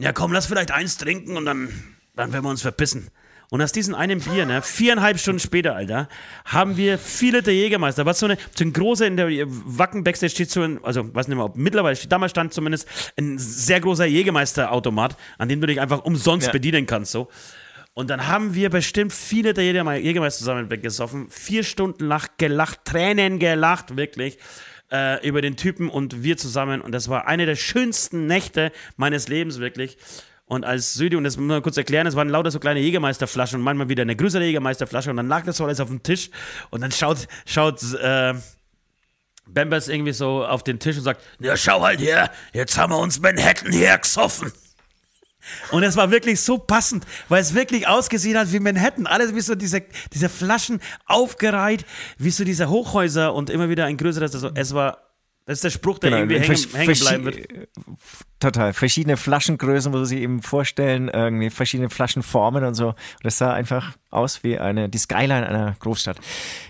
ja komm, lass vielleicht eins trinken und dann, dann werden wir uns verpissen. Und aus diesem einen Bier, ne, viereinhalb Stunden später, Alter, haben wir viele der Jägermeister. Was so eine, so ein großer in der Wacken Backstage steht so ein, also weiß nicht mehr, ob mittlerweile, damals stand zumindest ein sehr großer Jägermeister-Automat, an dem du dich einfach umsonst ja. bedienen kannst, so. Und dann haben wir bestimmt viele der Jägermeister zusammen weggesoffen, vier Stunden lang gelacht, Tränen gelacht, wirklich äh, über den Typen und wir zusammen. Und das war eine der schönsten Nächte meines Lebens, wirklich. Und als Südi, und das muss man kurz erklären, es waren lauter so kleine Jägermeisterflaschen und manchmal wieder eine größere Jägermeisterflasche und dann lag das so alles auf dem Tisch und dann schaut, schaut äh, Bambers irgendwie so auf den Tisch und sagt, ja schau halt her, jetzt haben wir uns Manhattan hergesoffen. Und es war wirklich so passend, weil es wirklich ausgesehen hat wie Manhattan. Alles wie so diese, diese Flaschen aufgereiht, wie so diese Hochhäuser und immer wieder ein größeres. Also es war, das ist der Spruch, der genau, irgendwie hängen, hängen bleiben wird. Total. Verschiedene Flaschengrößen, wo sie eben vorstellen, irgendwie verschiedene Flaschenformen und so. Und das sah einfach aus wie eine, die Skyline einer Großstadt.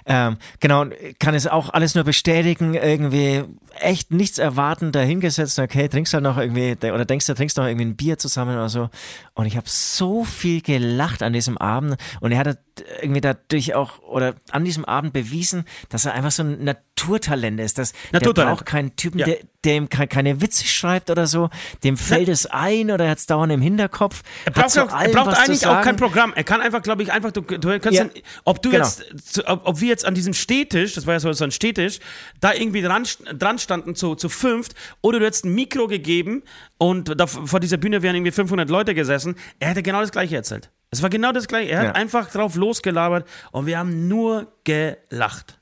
Ähm, genau, kann es auch alles nur bestätigen, irgendwie echt nichts erwarten, dahingesetzt, okay, trinkst halt noch irgendwie, oder denkst du, trinkst noch irgendwie ein Bier zusammen oder so. Und ich habe so viel gelacht an diesem Abend und er hat irgendwie dadurch auch, oder an diesem Abend bewiesen, dass er einfach so ein Naturtalent ist. Dass Naturtalent. Der braucht keinen Typen, ja. der, der ihm keine Witze schreibt oder so, dem fällt ja. es ein oder er hat es dauernd im Hinterkopf. Er braucht, auch, allem, er braucht eigentlich auch kein Programm. Er kann einfach, glaube ich, einfach, du, du kannst ja. dann, ob du genau. jetzt, ob, ob, wir jetzt an diesem Stehtisch, das war ja so, ein Stehtisch, da irgendwie dran, dran standen zu, zu fünft oder du hättest ein Mikro gegeben und da, vor dieser Bühne wären irgendwie 500 Leute gesessen, er hätte genau das Gleiche erzählt. Es war genau das Gleiche. Er hat einfach drauf losgelabert und wir haben nur gelacht.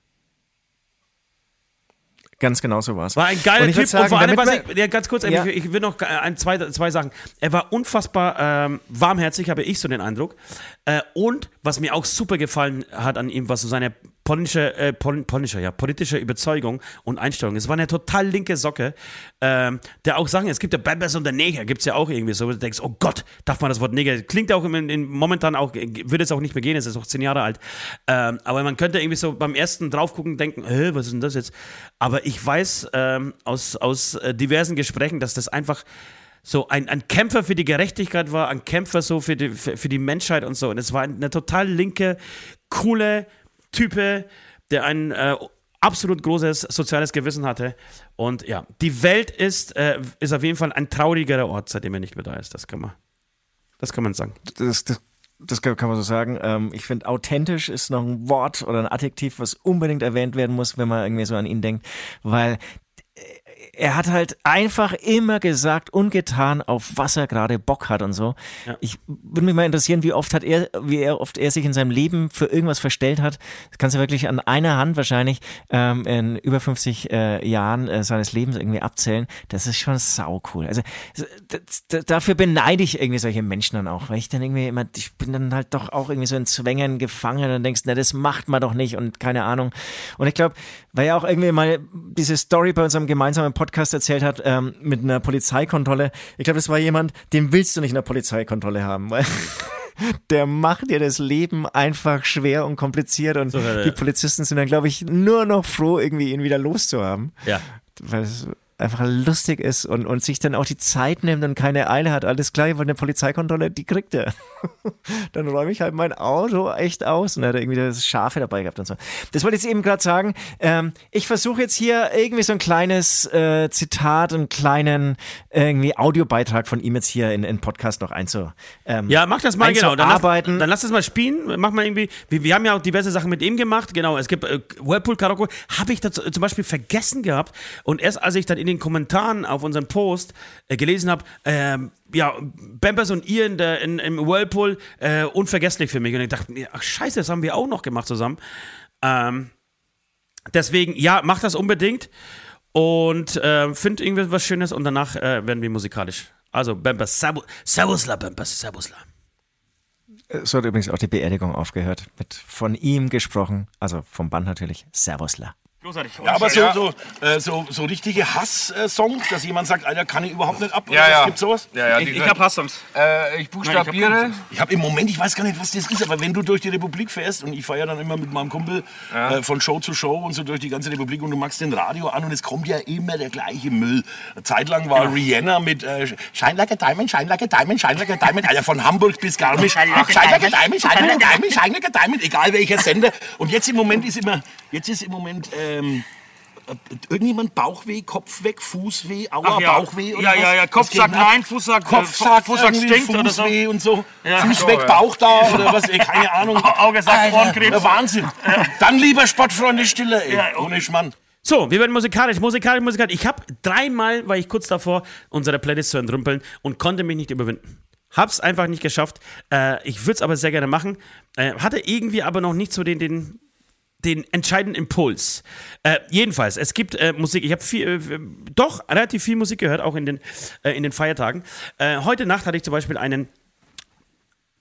Ganz genau so war es. War ein geiler Typ. Sagen, und vor allem, was ich, ja, ganz kurz, ja. ich, ich, will noch ein, zwei, zwei Sachen. Er war unfassbar ähm, warmherzig, habe ich so den Eindruck. Äh, und was mir auch super gefallen hat an ihm, was so seine polnische, äh, Pol polnische, ja, politische Überzeugung und Einstellung. Es war eine total linke Socke, ähm, der auch Sachen, es gibt ja Bambas und der Neger, gibt es ja auch irgendwie so, wo du denkst, oh Gott, darf man das Wort Neger, klingt auch in, in, momentan auch, würde es auch nicht mehr gehen, es ist auch zehn Jahre alt, ähm, aber man könnte irgendwie so beim ersten draufgucken denken, äh, was ist denn das jetzt? Aber ich weiß ähm, aus, aus äh, diversen Gesprächen, dass das einfach so ein, ein Kämpfer für die Gerechtigkeit war, ein Kämpfer so für die, für, für die Menschheit und so. Und es war eine total linke, coole, Type, der ein äh, absolut großes soziales Gewissen hatte. Und ja, die Welt ist, äh, ist auf jeden Fall ein traurigerer Ort, seitdem er nicht mehr da ist. Das kann man, das kann man sagen. Das, das, das kann man so sagen. Ähm, ich finde, authentisch ist noch ein Wort oder ein Adjektiv, was unbedingt erwähnt werden muss, wenn man irgendwie so an ihn denkt, weil er hat halt einfach immer gesagt und getan, auf was er gerade Bock hat und so. Ja. Ich würde mich mal interessieren, wie oft hat er, wie er oft er sich in seinem Leben für irgendwas verstellt hat. Das kannst du wirklich an einer Hand wahrscheinlich ähm, in über 50 äh, Jahren äh, seines Lebens irgendwie abzählen. Das ist schon sau cool. Also dafür beneide ich irgendwie solche Menschen dann auch, weil ich dann irgendwie immer, ich bin dann halt doch auch irgendwie so in Zwängen gefangen und denkst, na, das macht man doch nicht und keine Ahnung. Und ich glaube, weil ja auch irgendwie mal diese Story bei unserem gemeinsamen Podcast erzählt hat ähm, mit einer Polizeikontrolle. Ich glaube, das war jemand, den willst du nicht in der Polizeikontrolle haben, weil der macht dir das Leben einfach schwer und kompliziert und so, ja, die Polizisten sind dann, glaube ich, nur noch froh, irgendwie ihn wieder loszuhaben. Ja. Weil es einfach lustig ist und, und sich dann auch die Zeit nimmt und keine Eile hat. Alles klar, weil eine Polizeikontrolle, die kriegt er. dann räume ich halt mein Auto echt aus und er hat irgendwie das Schafe dabei gehabt und so. Das wollte ich jetzt eben gerade sagen. Ähm, ich versuche jetzt hier irgendwie so ein kleines äh, Zitat, einen kleinen irgendwie Audiobeitrag von ihm jetzt hier in den Podcast noch einzu. Ähm, ja, mach das mal genau. Dann lass, dann lass das mal spielen. Mach mal irgendwie. Wir, wir, haben ja auch diverse Sachen mit ihm gemacht. Genau, es gibt äh, Whirlpool Karaoke. Habe ich dazu, zum Beispiel vergessen gehabt. Und erst als ich dann in den Kommentaren auf unserem Post äh, gelesen habe, äh, ja, Bampers und ihr in der, in, im Whirlpool, äh, unvergesslich für mich. Und ich dachte mir, ach scheiße, das haben wir auch noch gemacht zusammen. Ähm, deswegen, ja, mach das unbedingt und äh, find irgendwie was Schönes und danach äh, werden wir musikalisch. Also Bampers, Servusla, Bampers, Servusla. So hat übrigens auch die Beerdigung aufgehört. Mit von ihm gesprochen, also vom Band natürlich, Servusla. Großartig. Ja, aber so, so, äh, so, so richtige Hass-Songs, dass jemand sagt, Alter, kann ich überhaupt nicht ab. Ja, ja. Gibt sowas? Ja, ja, ich ich habe Hass-Songs. Äh, ich buchstabiere. ich habe im Moment, ich weiß gar nicht, was das ist, aber wenn du durch die Republik fährst und ich fahre ja dann immer mit meinem Kumpel ja. äh, von Show zu Show und so durch die ganze Republik und du machst den Radio an und es kommt ja immer der gleiche Müll. Eine Zeit lang war. Rihanna mit äh, Shine like a Diamond, Shine like a Diamond, Shine like a Diamond, Alter, von Hamburg bis Garmisch. Shine like a Diamond, Shine like a Diamond, Shine like a Diamond, egal welcher Sender. Und jetzt im Moment ist immer, jetzt ist im Moment... Ähm, äh, irgendjemand Bauchweh, Kopfweh, Fußweh, Aua, ja. Bauchweh oder Ja, ja, ja, Kopf sagt nein, Fuß sagt, Kopf sagt, Fuß sagt stinkt Fußweh oder so. und so. Ja, Fuß weg, Bauch da oder was, ey, keine Ahnung. Auge sagt Ohrenkrebs. Wahnsinn. Ja. Dann lieber Sportfreunde Stille, ey, ja, ohne Schmann. So, wir werden musikalisch, musikalisch, musikalisch. Ich habe dreimal, war ich kurz davor, unsere Playlist zu entrümpeln und konnte mich nicht überwinden. Hab's einfach nicht geschafft. Äh, ich würde es aber sehr gerne machen. Äh, hatte irgendwie aber noch nicht so den, den den entscheidenden Impuls. Äh, jedenfalls, es gibt äh, Musik. Ich habe äh, doch relativ viel Musik gehört, auch in den, äh, in den Feiertagen. Äh, heute Nacht hatte ich zum Beispiel einen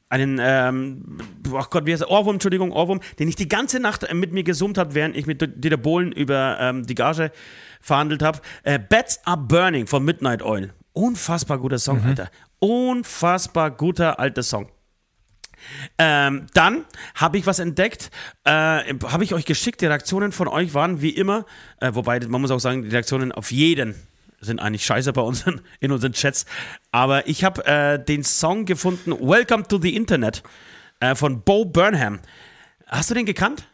einen, ähm, oh Gott, wie heißt er? Ohrwurm, Entschuldigung, Ohrwurm, den ich die ganze Nacht äh, mit mir gesummt habe, während ich mit Dieter Bohlen über ähm, die Gage verhandelt habe. Äh, Bats Are Burning von Midnight Oil. Unfassbar guter Song, mhm. Alter. Unfassbar guter alter Song. Ähm, dann habe ich was entdeckt, äh, habe ich euch geschickt. Die Reaktionen von euch waren wie immer, äh, wobei man muss auch sagen, die Reaktionen auf jeden sind eigentlich scheiße bei uns in unseren Chats. Aber ich habe äh, den Song gefunden, Welcome to the Internet äh, von Bo Burnham. Hast du den gekannt?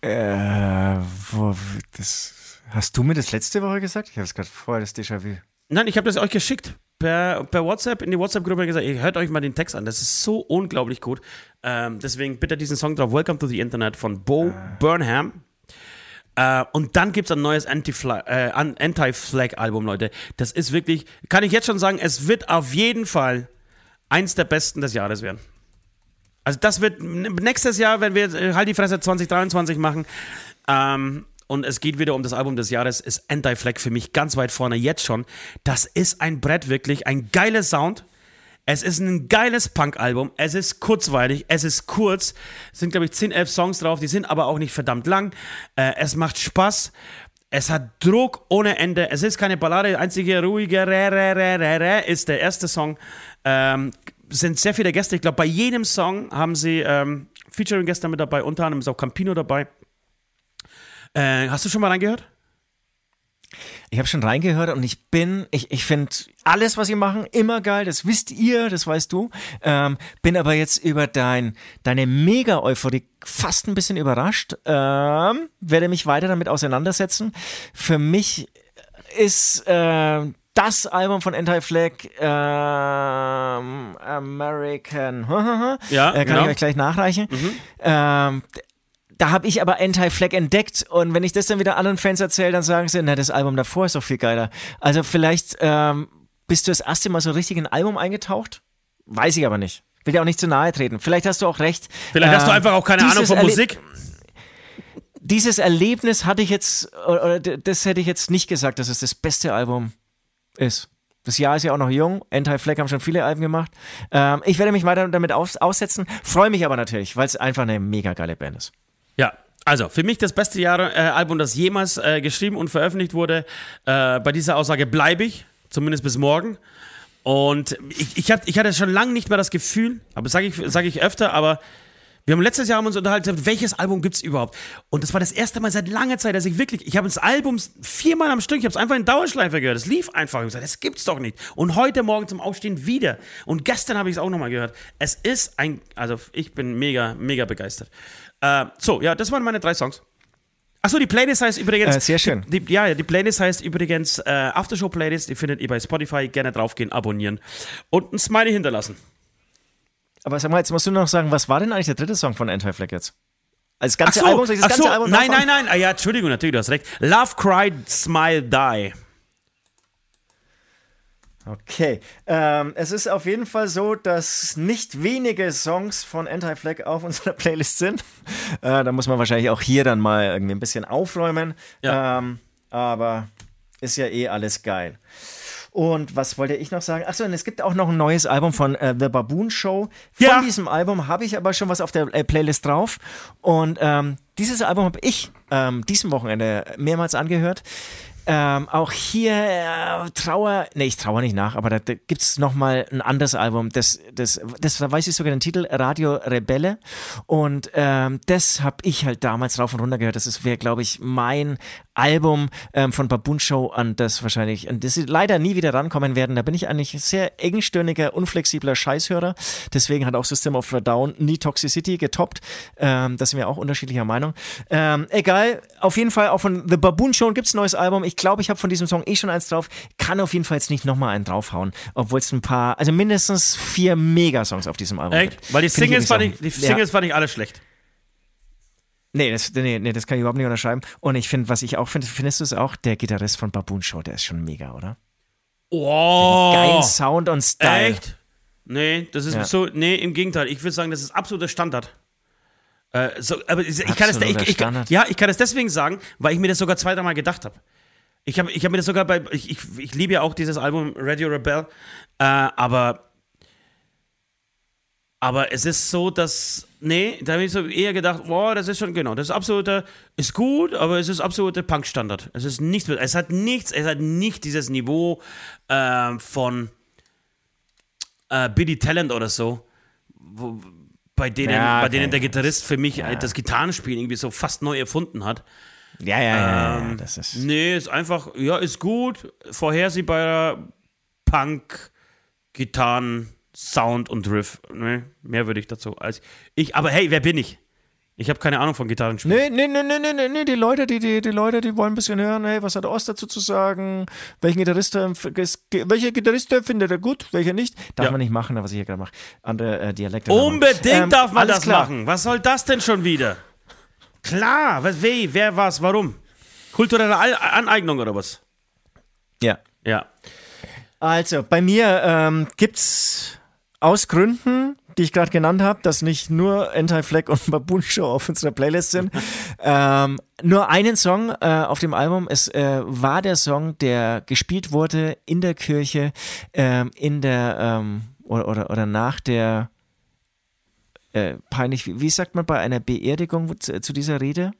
Äh, wo, das, hast du mir das letzte Woche gesagt? Ich habe es gerade vorher, das Déjà-vu. Nein, ich habe das euch geschickt per, per WhatsApp in die WhatsApp-Gruppe gesagt, ihr hört euch mal den Text an, das ist so unglaublich gut. Ähm, deswegen bitte diesen Song drauf, Welcome to the Internet von Bo ah. Burnham. Äh, und dann gibt es ein neues äh, Anti-Flag-Album, Leute. Das ist wirklich, kann ich jetzt schon sagen, es wird auf jeden Fall eins der besten des Jahres werden. Also das wird nächstes Jahr, wenn wir äh, halt die Fresse 2023 machen, ähm, und es geht wieder um das Album des Jahres, ist Anti-Flag für mich ganz weit vorne, jetzt schon. Das ist ein Brett, wirklich. Ein geiler Sound. Es ist ein geiles Punk-Album. Es ist kurzweilig, es ist kurz. Es sind, glaube ich, 10, 11 Songs drauf, die sind aber auch nicht verdammt lang. Äh, es macht Spaß. Es hat Druck ohne Ende. Es ist keine Ballade. Einzige ruhige Re, Re, Re, Re, Re ist der erste Song. Ähm, sind sehr viele Gäste. Ich glaube, bei jedem Song haben sie ähm, Featuring-Gäste mit dabei. Unter anderem ist auch Campino dabei. Äh, hast du schon mal reingehört? Ich habe schon reingehört und ich bin, ich, ich finde alles, was sie machen, immer geil. Das wisst ihr, das weißt du. Ähm, bin aber jetzt über dein, deine Mega-Euphorie fast ein bisschen überrascht. Ähm, werde mich weiter damit auseinandersetzen. Für mich ist äh, das Album von Anti-Flag ähm, American. ja, äh, kann genau. ich euch gleich nachreichen. Mhm. Ähm, da habe ich aber Anti-Flag entdeckt und wenn ich das dann wieder anderen Fans erzähle, dann sagen sie, na, das Album davor ist doch viel geiler. Also vielleicht ähm, bist du das erste Mal so richtig in ein Album eingetaucht? Weiß ich aber nicht. Will dir auch nicht zu nahe treten. Vielleicht hast du auch recht. Vielleicht ähm, hast du ähm, einfach auch keine Ahnung von Erle Musik. Dieses Erlebnis hatte ich jetzt, oder das hätte ich jetzt nicht gesagt, dass es das beste Album ist. Das Jahr ist ja auch noch jung. Anti-Flag haben schon viele Alben gemacht. Ähm, ich werde mich weiter damit aus aussetzen, freue mich aber natürlich, weil es einfach eine mega geile Band ist. Ja, also für mich das beste Jahr, äh, Album, das jemals äh, geschrieben und veröffentlicht wurde. Äh, bei dieser Aussage bleibe ich, zumindest bis morgen. Und ich, ich, hab, ich hatte schon lange nicht mehr das Gefühl, aber sage ich, sag ich öfter, aber wir haben letztes Jahr uns unterhalten, welches Album gibt es überhaupt? Und das war das erste Mal seit langer Zeit, dass ich wirklich, ich habe das Album viermal am Stück, ich habe es einfach in Dauerschleife gehört. Es lief einfach. Ich habe gesagt, das gibt's doch nicht. Und heute Morgen zum Aufstehen wieder. Und gestern habe ich es auch nochmal gehört. Es ist ein, also ich bin mega, mega begeistert. Äh, so, ja, das waren meine drei Songs. Achso, die Playlist heißt übrigens. Äh, sehr schön. Die, ja, die Playlist heißt übrigens äh, Aftershow Playlist. Die findet ihr bei Spotify. Gerne draufgehen, abonnieren und ein Smiley hinterlassen. Aber sag mal, jetzt musst du noch sagen, was war denn eigentlich der dritte Song von Anti-Flag jetzt? Also das ganze ach so, Album, das ganze so, Album nein, nein, nein, ah, ja, Entschuldigung, natürlich, du hast recht. Love, Cry, Smile, Die. Okay. Ähm, es ist auf jeden Fall so, dass nicht wenige Songs von Anti-Flag auf unserer Playlist sind. Äh, da muss man wahrscheinlich auch hier dann mal irgendwie ein bisschen aufräumen. Ja. Ähm, aber ist ja eh alles geil. Und was wollte ich noch sagen? Achso, und es gibt auch noch ein neues Album von äh, The Baboon Show. Von ja. diesem Album habe ich aber schon was auf der äh, Playlist drauf. Und ähm, dieses Album habe ich ähm, diesem Wochenende mehrmals angehört. Ähm, auch hier äh, Trauer, nee, ich trauere nicht nach, aber da, da gibt es nochmal ein anderes Album, das, das, das, da weiß ich sogar den Titel, Radio Rebelle. Und ähm, das habe ich halt damals rauf und runter gehört. Das wäre, glaube ich, mein Album ähm, von Baboon Show, an das wahrscheinlich, an das sie leider nie wieder rankommen werden. Da bin ich eigentlich sehr engstirniger, unflexibler Scheißhörer. Deswegen hat auch System of a Down nie Toxicity getoppt. Ähm, da sind wir auch unterschiedlicher Meinung. Ähm, egal, auf jeden Fall auch von The Baboon Show gibt es ein neues Album. Ich glaube, ich habe von diesem Song eh schon eins drauf. Kann auf jeden Fall jetzt nicht nochmal einen draufhauen, obwohl es ein paar, also mindestens vier Megasongs auf diesem Album Echt? gibt. Weil die Singles, fand ich, die Singles ja. fand ich alle schlecht. Nee das, nee, nee, das kann ich überhaupt nicht unterschreiben. Und ich finde, was ich auch finde, findest du es auch, der Gitarrist von Baboon Show, der ist schon mega, oder? Oh! Geilen Sound und Style. Echt? Nee, das ist ja. so, nee, im Gegenteil. Ich würde sagen, das ist absoluter Standard. Äh, so, aber ich, ich kann das, ich, ich, ja, ich kann das deswegen sagen, weil ich mir das sogar zwei, dreimal gedacht habe. Ich habe ich hab mir das sogar bei, ich, ich, ich liebe ja auch dieses Album Radio Rebel, äh, aber aber es ist so, dass, nee, da habe ich so eher gedacht, boah, das ist schon, genau, das ist absoluter, ist gut, aber es ist absoluter Punk-Standard. Es ist nichts, es hat nichts, es hat nicht dieses Niveau äh, von äh, Billy Talent oder so, wo, bei denen, ja, okay. bei denen der Gitarrist für mich ja. das Gitarrenspiel irgendwie so fast neu erfunden hat. Ja, ja, ja, ähm, ja, das ist. Nee, ist einfach, ja, ist gut, vorhersehbarer Punk, Gitarren, Sound und Riff. Ne? Mehr würde ich dazu als ich. Aber hey, wer bin ich? Ich habe keine Ahnung von Gitarrenspielen. Nee, nee, nee, nee, nee, nee, die Leute, die, die, die Leute, die wollen ein bisschen hören, hey, was hat Ost dazu zu sagen? Welchen Gitarrist, welcher Gitarrist findet er gut, welcher nicht? Darf ja. man nicht machen, was ich hier gerade mache. Andere äh, Dialekte. Unbedingt ähm, darf man das klar. machen. Was soll das denn schon wieder? Klar, was, wie, wer, was, warum? Kulturelle Aneignung oder was? Ja. Ja. Also, bei mir ähm, gibt's aus Gründen, die ich gerade genannt habe, dass nicht nur Anti-Flag und Baboon Show auf unserer Playlist sind, ähm, nur einen Song äh, auf dem Album. Es äh, war der Song, der gespielt wurde in der Kirche, ähm, in der ähm, oder, oder, oder nach der äh, peinlich, wie, wie, sagt man bei einer Beerdigung zu, zu dieser Rede?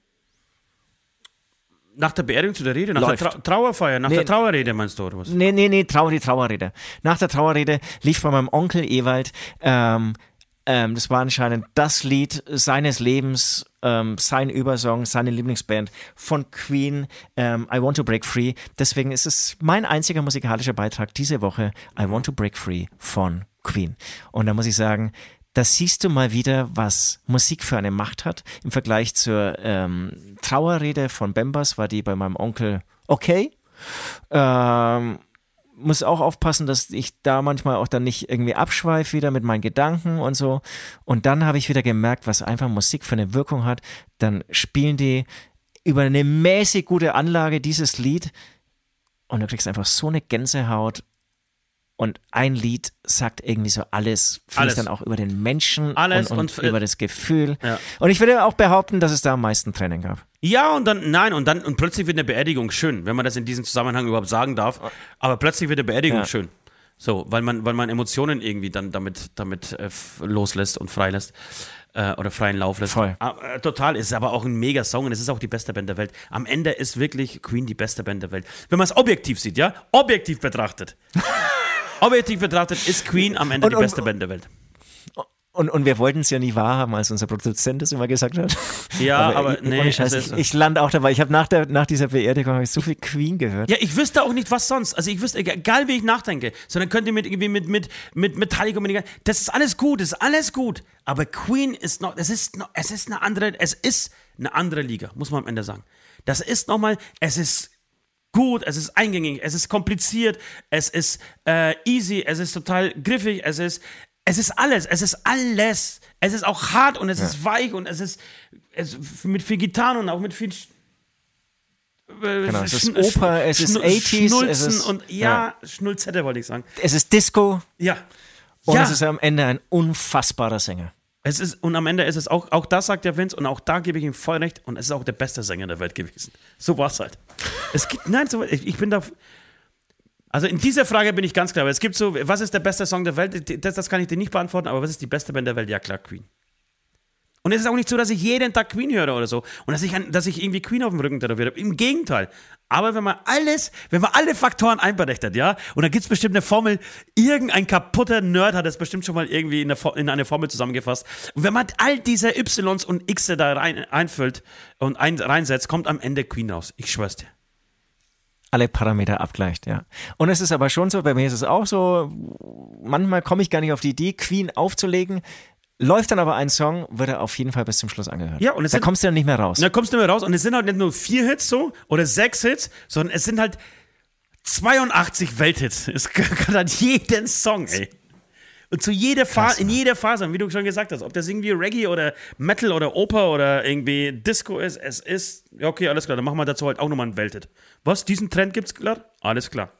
Nach der Beerdigung zu der Rede? Nach Läuft. der Trau Trauerfeier? Nach nee, der Trauerrede meinst du, oder was? Nee, nee, nee, Trauer, die Trauerrede. Nach der Trauerrede lief bei meinem Onkel Ewald, ähm, ähm, das war anscheinend das Lied seines Lebens, ähm, sein Übersong, seine Lieblingsband von Queen, ähm, I Want to Break Free. Deswegen ist es mein einziger musikalischer Beitrag diese Woche, I Want to Break Free von Queen. Und da muss ich sagen, da siehst du mal wieder, was Musik für eine Macht hat. Im Vergleich zur ähm, Trauerrede von Bembas war die bei meinem Onkel okay. Ähm, muss auch aufpassen, dass ich da manchmal auch dann nicht irgendwie abschweife wieder mit meinen Gedanken und so. Und dann habe ich wieder gemerkt, was einfach Musik für eine Wirkung hat. Dann spielen die über eine mäßig gute Anlage dieses Lied und du kriegst einfach so eine Gänsehaut und ein Lied sagt irgendwie so alles, alles. dann auch über den Menschen alles und, und, und über das Gefühl. Ja. Und ich würde auch behaupten, dass es da am meisten Training gab. Ja, und dann, nein, und dann, und plötzlich wird eine Beerdigung schön, wenn man das in diesem Zusammenhang überhaupt sagen darf. Aber plötzlich wird eine Beerdigung ja. schön. So, weil man, weil man Emotionen irgendwie dann damit, damit äh, loslässt und freilässt. Äh, oder freien Lauf lässt. Voll. Ah, äh, total, ist aber auch ein mega Song und es ist auch die beste Band der Welt. Am Ende ist wirklich Queen die beste Band der Welt. Wenn man es objektiv sieht, ja, objektiv betrachtet. Objektiv betrachtet ist Queen am Ende und, die beste und, Band der Welt. Und, und wir wollten es ja nie wahrhaben, als unser Produzent das immer gesagt hat. Ja, aber, aber nee. Scheiß, ich, ich lande auch dabei. Ich habe nach, nach dieser Beerdigung ich so viel Queen gehört. Ja, ich wüsste auch nicht, was sonst. Also ich wüsste, egal wie ich nachdenke, sondern könnt ihr mit irgendwie mit, mit, mit Metallica, mit, das ist alles gut, das ist alles gut. Aber Queen ist noch, es ist noch, es ist eine andere, es ist eine andere Liga, muss man am Ende sagen. Das ist nochmal, es ist gut, es ist eingängig, es ist kompliziert, es ist äh, easy, es ist total griffig, es ist, es ist alles, es ist alles. Es ist auch hart und es ja. ist weich und es ist, es mit viel Gitarren und auch mit viel äh, Genau, es ist Oper, es ist 80s, Schnulzen es ist, und ja, ja. Schnulzette wollte ich sagen. Es ist Disco. Ja. Und ja. es ist am Ende ein unfassbarer Sänger. Es ist, und am Ende ist es auch, auch das sagt der Vince, und auch da gebe ich ihm voll recht, und es ist auch der beste Sänger der Welt gewesen. So war es halt. Es gibt, nein, so, ich, ich bin da, also in dieser Frage bin ich ganz klar, es gibt so, was ist der beste Song der Welt? Das, das kann ich dir nicht beantworten, aber was ist die beste Band der Welt? Ja, klar, Queen. Und es ist auch nicht so, dass ich jeden Tag Queen höre oder so und dass ich, dass ich irgendwie Queen auf dem Rücken tätowiert habe. Im Gegenteil. Aber wenn man alles, wenn man alle Faktoren einberechnet, ja, und da gibt es bestimmt eine Formel, irgendein kaputter Nerd hat das bestimmt schon mal irgendwie in, eine, in eine Formel zusammengefasst. Und wenn man all diese Ys und X da rein, einfüllt und ein, reinsetzt, kommt am Ende Queen raus. Ich schwör's dir alle Parameter abgleicht, ja. Und es ist aber schon so, bei mir ist es auch so, manchmal komme ich gar nicht auf die Idee, Queen aufzulegen, Läuft dann aber ein Song, wird er auf jeden Fall bis zum Schluss angehört. Ja, und es da sind, kommst du dann nicht mehr raus. Da kommst du nicht mehr raus. Und es sind halt nicht nur vier Hits so oder sechs Hits, sondern es sind halt 82 Welthits. Es gehört an jeden Song, ey. Und zu jeder Phase, in jeder Phase, wie du schon gesagt hast, ob das irgendwie Reggae oder Metal oder Oper oder irgendwie Disco ist, es ist, ja, okay, alles klar, dann machen wir dazu halt auch nochmal ein Welthit. Was, diesen Trend gibt's klar? Alles klar.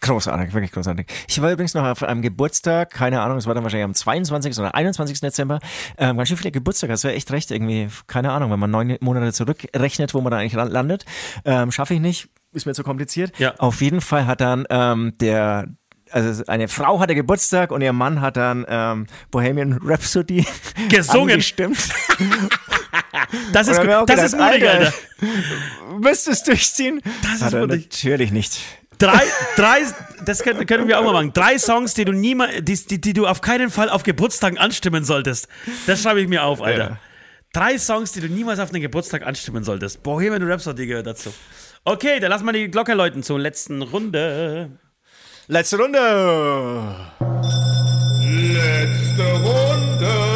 Großartig, wirklich großartig. Ich war übrigens noch auf einem Geburtstag, keine Ahnung, es war dann wahrscheinlich am 22. oder 21. Dezember. Ähm, ganz schön viele Geburtstage, du ja echt recht, irgendwie, keine Ahnung, wenn man neun Monate zurückrechnet, wo man da eigentlich landet. Ähm, Schaffe ich nicht, ist mir zu kompliziert. Ja. Auf jeden Fall hat dann ähm, der also eine Frau hatte Geburtstag und ihr Mann hat dann ähm, Bohemian Rhapsody gesungen. Angestimmt. das ist, gut. das ist mutig, Alter. Alter. Müsstest du durchziehen? Das ist mutig. Natürlich nicht. Drei, drei, das können, können wir auch mal machen. Drei Songs, die du niemals, die, die, die, du auf keinen Fall auf Geburtstagen anstimmen solltest. Das schreibe ich mir auf, Alter. Ja. Drei Songs, die du niemals auf einen Geburtstag anstimmen solltest. Bohemian Rhapsody gehört dazu. Okay, dann lass mal die Glocke läuten zur letzten Runde. Letzte Runde. Letzte Runde.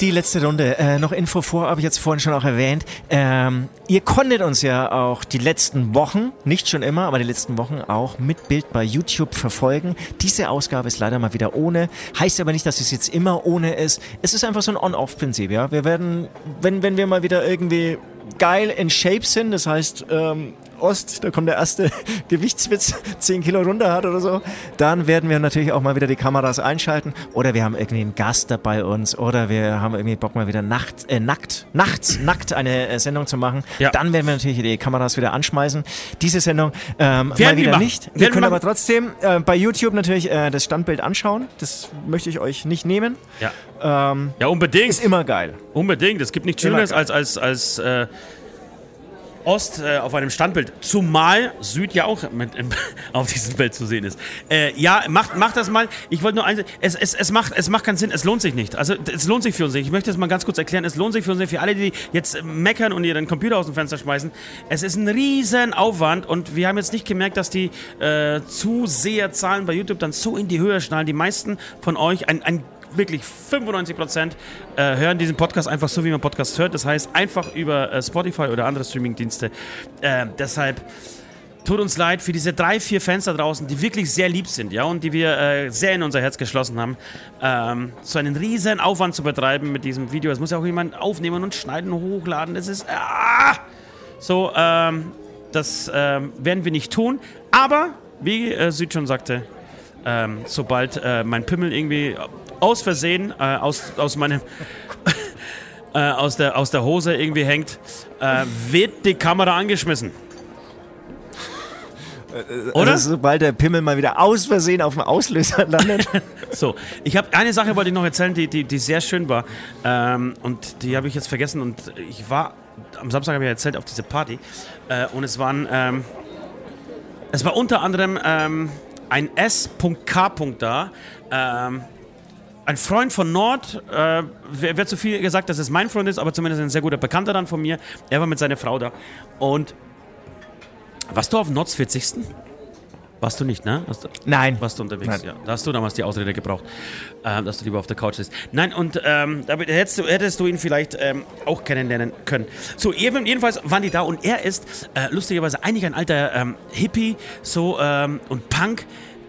Die letzte Runde. Äh, noch Info vor, habe ich jetzt vorhin schon auch erwähnt. Ähm, ihr konntet uns ja auch die letzten Wochen, nicht schon immer, aber die letzten Wochen auch mit Bild bei YouTube verfolgen. Diese Ausgabe ist leider mal wieder ohne. Heißt aber nicht, dass es jetzt immer ohne ist. Es ist einfach so ein On-Off-Prinzip, ja. Wir werden, wenn, wenn wir mal wieder irgendwie geil in Shape sind, das heißt, ähm, Ost, da kommt der erste Gewichtswitz, 10 Kilo runter hat oder so, dann werden wir natürlich auch mal wieder die Kameras einschalten oder wir haben irgendwie einen Gast dabei uns oder wir haben irgendwie Bock mal wieder nachts, äh, nackt, nachts, nackt eine äh, Sendung zu machen. Ja. Dann werden wir natürlich die Kameras wieder anschmeißen. Diese Sendung ähm, mal wieder wir nicht. Wir, wir können aber trotzdem äh, bei YouTube natürlich äh, das Standbild anschauen. Das möchte ich euch nicht nehmen. Ja. Ähm, ja, unbedingt. Ist immer geil. Unbedingt. Es gibt nichts Schöneres als, als, als äh, Ost äh, auf einem Standbild, zumal Süd ja auch mit, im, auf diesem Bild zu sehen ist. Äh, ja, macht, macht das mal. Ich wollte nur eins, es, es, es, macht, es macht keinen Sinn, es lohnt sich nicht. Also es lohnt sich für uns nicht. Ich möchte das mal ganz kurz erklären. Es lohnt sich für uns nicht, für alle, die jetzt meckern und ihren Computer aus dem Fenster schmeißen. Es ist ein riesen Aufwand und wir haben jetzt nicht gemerkt, dass die äh, Zuseherzahlen bei YouTube dann so in die Höhe schnallen. Die meisten von euch, ein, ein wirklich 95 Prozent äh, hören diesen Podcast einfach so, wie man Podcast hört. Das heißt, einfach über äh, Spotify oder andere Streamingdienste. Äh, deshalb tut uns leid für diese drei, vier Fans da draußen, die wirklich sehr lieb sind, ja, und die wir äh, sehr in unser Herz geschlossen haben, ähm, so einen riesen Aufwand zu betreiben mit diesem Video. Das muss ja auch jemand aufnehmen und schneiden und hochladen. Das ist ah! so. Ähm, das ähm, werden wir nicht tun. Aber wie äh, Süd schon sagte, ähm, sobald äh, mein Pimmel irgendwie aus Versehen äh, aus, aus meinem äh, aus, der, aus der Hose irgendwie hängt, äh, wird die Kamera angeschmissen. Äh, Oder? Also, sobald der Pimmel mal wieder aus Versehen auf dem Auslöser landet. so, ich habe eine Sache wollte ich noch erzählen, die, die, die sehr schön war. Ähm, und die habe ich jetzt vergessen. Und ich war am Samstag habe ich erzählt auf diese Party. Äh, und es waren ähm, es war unter anderem ähm, ein S.K. da. Ein Freund von Nord, äh, wird zu viel gesagt, dass es mein Freund ist, aber zumindest ein sehr guter Bekannter dann von mir. Er war mit seiner Frau da. Und warst du auf Nords 40. Warst du nicht, ne? Du, Nein. Warst du unterwegs, Nein. ja. Da hast du damals die Ausrede gebraucht, äh, dass du lieber auf der Couch bist. Nein, und ähm, damit hättest du, hättest du ihn vielleicht ähm, auch kennenlernen können. So, jedenfalls waren die da und er ist äh, lustigerweise eigentlich ein alter ähm, Hippie so ähm, und Punk,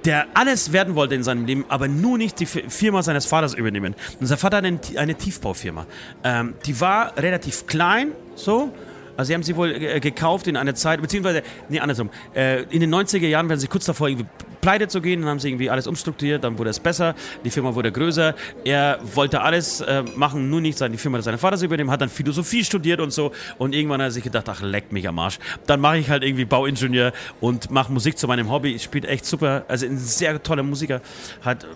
der alles werden wollte in seinem Leben, aber nur nicht die Firma seines Vaters übernehmen. Und sein Vater hat eine, eine Tiefbaufirma. Ähm, die war relativ klein, so. Also sie haben sie wohl äh, gekauft in einer Zeit, beziehungsweise, nee, andersrum. Äh, in den 90er Jahren werden sie kurz davor irgendwie pleite zu gehen, dann haben sie irgendwie alles umstrukturiert, dann wurde es besser, die Firma wurde größer. Er wollte alles äh, machen, nur nicht seine Firma seines Vaters übernehmen, hat dann Philosophie studiert und so und irgendwann hat er sich gedacht, ach leck mich am Arsch. Dann mache ich halt irgendwie Bauingenieur und mache Musik zu meinem Hobby. Spielt echt super, also ein sehr toller Musiker, hat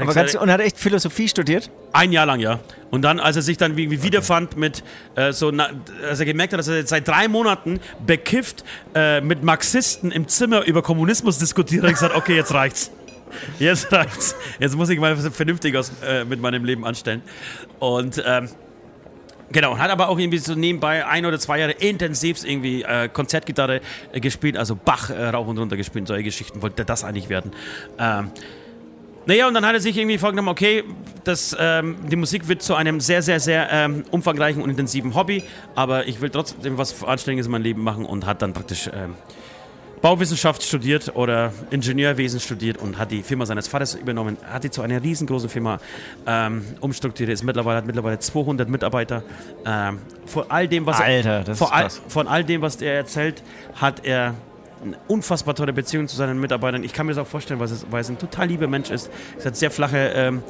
aber ganz, und hat echt Philosophie studiert? Ein Jahr lang, ja. Und dann, als er sich dann irgendwie wiederfand mit äh, so, na, als er gemerkt hat, dass er jetzt seit drei Monaten bekifft äh, mit Marxisten im Zimmer über Kommunismus diskutiert, hat er gesagt, okay, jetzt reicht's. Jetzt reicht's. Jetzt muss ich mal was Vernünftiges äh, mit meinem Leben anstellen. Und ähm, Genau, hat aber auch irgendwie so nebenbei ein oder zwei Jahre intensiv irgendwie äh, Konzertgitarre äh, gespielt, also Bach äh, rauf und runter gespielt, solche Geschichten, wollte das eigentlich werden. Ähm, naja, und dann hat er sich irgendwie vorgenommen, okay, das, ähm, die Musik wird zu einem sehr, sehr, sehr ähm, umfangreichen und intensiven Hobby, aber ich will trotzdem was Anständiges in meinem Leben machen und hat dann praktisch ähm, Bauwissenschaft studiert oder Ingenieurwesen studiert und hat die Firma seines Vaters übernommen, hat die zu einer riesengroßen Firma ähm, umstrukturiert, ist mittlerweile, hat mittlerweile 200 Mitarbeiter. Ähm, von all dem, was Alter, das vor ist. All, von all dem, was er erzählt, hat er eine unfassbar tolle Beziehung zu seinen Mitarbeitern. Ich kann mir das auch vorstellen, weil es, weil es ein total lieber Mensch ist. Es hat sehr flache ähm,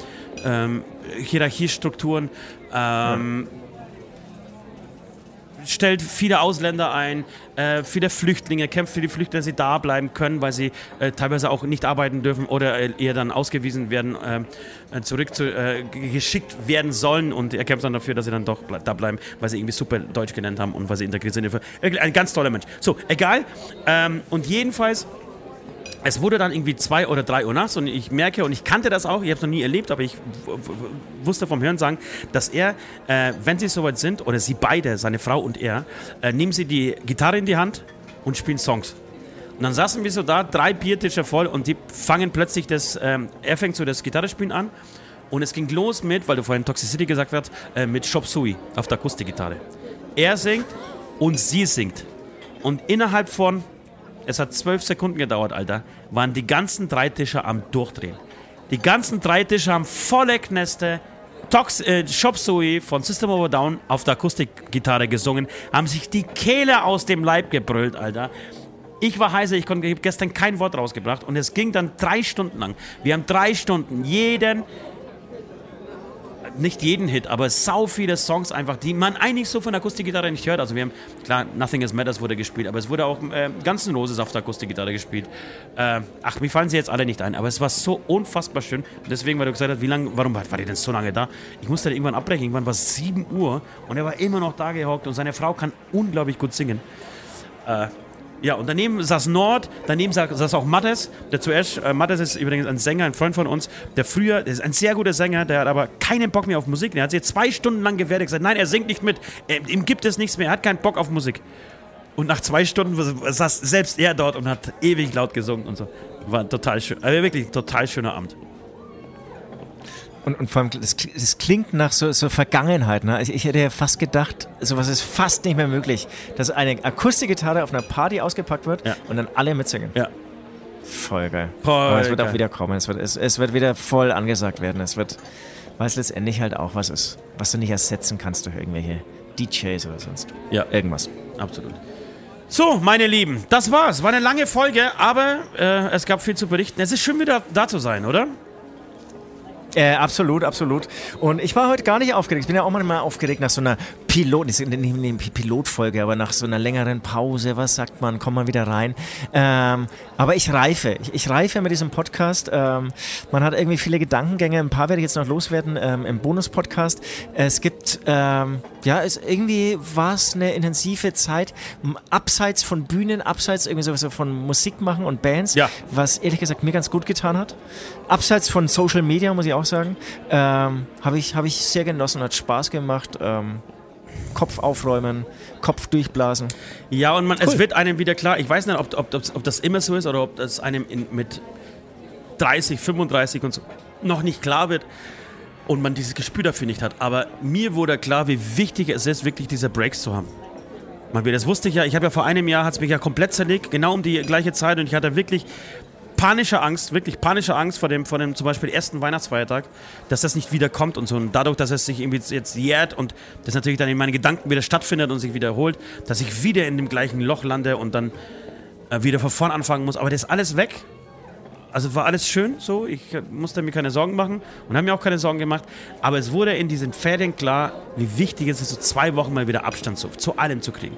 ähm, Hierarchiestrukturen. Ähm, ja stellt viele Ausländer ein, äh, viele Flüchtlinge, kämpft für die Flüchtlinge, dass sie da bleiben können, weil sie äh, teilweise auch nicht arbeiten dürfen oder äh, eher dann ausgewiesen werden, äh, zurück zu, äh, werden sollen und er kämpft dann dafür, dass sie dann doch ble da bleiben, weil sie irgendwie super Deutsch gelernt haben und weil sie integriert sind. Ein ganz toller Mensch. So, egal. Ähm, und jedenfalls es wurde dann irgendwie zwei oder drei Uhr nachts und ich merke, und ich kannte das auch, ich habe es noch nie erlebt, aber ich wusste vom Hören sagen, dass er, äh, wenn sie soweit sind, oder sie beide, seine Frau und er, äh, nehmen sie die Gitarre in die Hand und spielen Songs. Und dann saßen wir so da, drei Biertische voll und die fangen plötzlich das, ähm, er fängt so das Gitarrespielen an und es ging los mit, weil du vorhin Toxicity gesagt hast, äh, mit Shop Sui auf der Akustikgitarre. Er singt und sie singt. Und innerhalb von es hat zwölf Sekunden gedauert, Alter, waren die ganzen drei Tische am Durchdrehen. Die ganzen drei Tische haben volle Knäste Tox, äh, Shop Suey von System of a Down auf der Akustikgitarre gesungen, haben sich die Kehle aus dem Leib gebrüllt, Alter. Ich war heißer, ich konnte gestern kein Wort rausgebracht und es ging dann drei Stunden lang. Wir haben drei Stunden jeden nicht jeden Hit, aber sau viele Songs einfach, die man eigentlich so von der Akustikgitarre nicht hört. Also wir haben, klar, Nothing Is Matters wurde gespielt, aber es wurde auch äh, Guns N' Roses auf der Akustikgitarre gespielt. Äh, ach, mir fallen sie jetzt alle nicht ein, aber es war so unfassbar schön. Deswegen, weil du gesagt hast, wie lange, warum war die denn so lange da? Ich musste dann irgendwann abbrechen, irgendwann war es 7 Uhr und er war immer noch da gehockt und seine Frau kann unglaublich gut singen. Äh, ja, und daneben saß Nord, daneben saß, auch Mattes, der zuerst, äh, Mattes ist übrigens ein Sänger, ein Freund von uns, der früher, der ist ein sehr guter Sänger, der hat aber keinen Bock mehr auf Musik. Der hat sich zwei Stunden lang gewehrt, gesagt, nein, er singt nicht mit, er, ihm gibt es nichts mehr, er hat keinen Bock auf Musik. Und nach zwei Stunden saß selbst er dort und hat ewig laut gesungen und so. War total schön, also wirklich ein total schöner Abend. Und, und vor allem, das, das klingt nach so, so Vergangenheit. Ne? Ich, ich hätte ja fast gedacht, sowas ist fast nicht mehr möglich, dass eine Akustikgitarre auf einer Party ausgepackt wird Ja. und dann alle mitsingen. Ja. Voll geil. Voll Aber es wird geil. auch wieder kommen. Es wird, es, es wird wieder voll angesagt werden. Es wird, weil es letztendlich halt auch was ist, was du nicht ersetzen kannst durch irgendwelche DJs oder sonst Ja. irgendwas. Absolut. So, meine Lieben, das war's. War eine lange Folge, aber äh, es gab viel zu berichten. Es ist schön wieder da zu sein, oder? Äh, absolut, absolut. Und ich war heute gar nicht aufgeregt. Ich bin ja auch manchmal aufgeregt nach so einer Pilot, nicht eine Pilotfolge, aber nach so einer längeren Pause. Was sagt man? Komm mal wieder rein. Ähm, aber ich reife. Ich, ich reife mit diesem Podcast. Ähm, man hat irgendwie viele Gedankengänge. Ein paar werde ich jetzt noch loswerden ähm, im Bonus-Podcast. Es gibt, ähm, ja, es, irgendwie war es eine intensive Zeit. Abseits von Bühnen, abseits irgendwie so, so von Musik machen und Bands, Ja. was ehrlich gesagt mir ganz gut getan hat. Abseits von Social Media, muss ich auch sagen, ähm, habe ich, hab ich sehr genossen, hat Spaß gemacht. Ähm, Kopf aufräumen, Kopf durchblasen. Ja, und man, es wird einem wieder klar, ich weiß nicht, ob, ob, ob, das immer so ist oder ob das einem in, mit 30, 35 und so noch nicht klar wird und man dieses Gespür dafür nicht hat. Aber mir wurde klar, wie wichtig es ist, wirklich diese Breaks zu haben. Man, das wusste ich ja, ich habe ja vor einem Jahr, hat es mich ja komplett zerlegt, genau um die gleiche Zeit und ich hatte wirklich panische Angst, wirklich panische Angst vor dem, vor dem zum Beispiel ersten Weihnachtsfeiertag, dass das nicht wiederkommt und so. Und dadurch, dass es sich irgendwie jetzt jährt und das natürlich dann in meinen Gedanken wieder stattfindet und sich wiederholt, dass ich wieder in dem gleichen Loch lande und dann äh, wieder von vorn anfangen muss. Aber das ist alles weg. Also war alles schön so, ich äh, musste mir keine Sorgen machen und habe mir auch keine Sorgen gemacht. Aber es wurde in diesen Ferien klar, wie wichtig es ist, so zwei Wochen mal wieder Abstand zu, zu allem zu kriegen.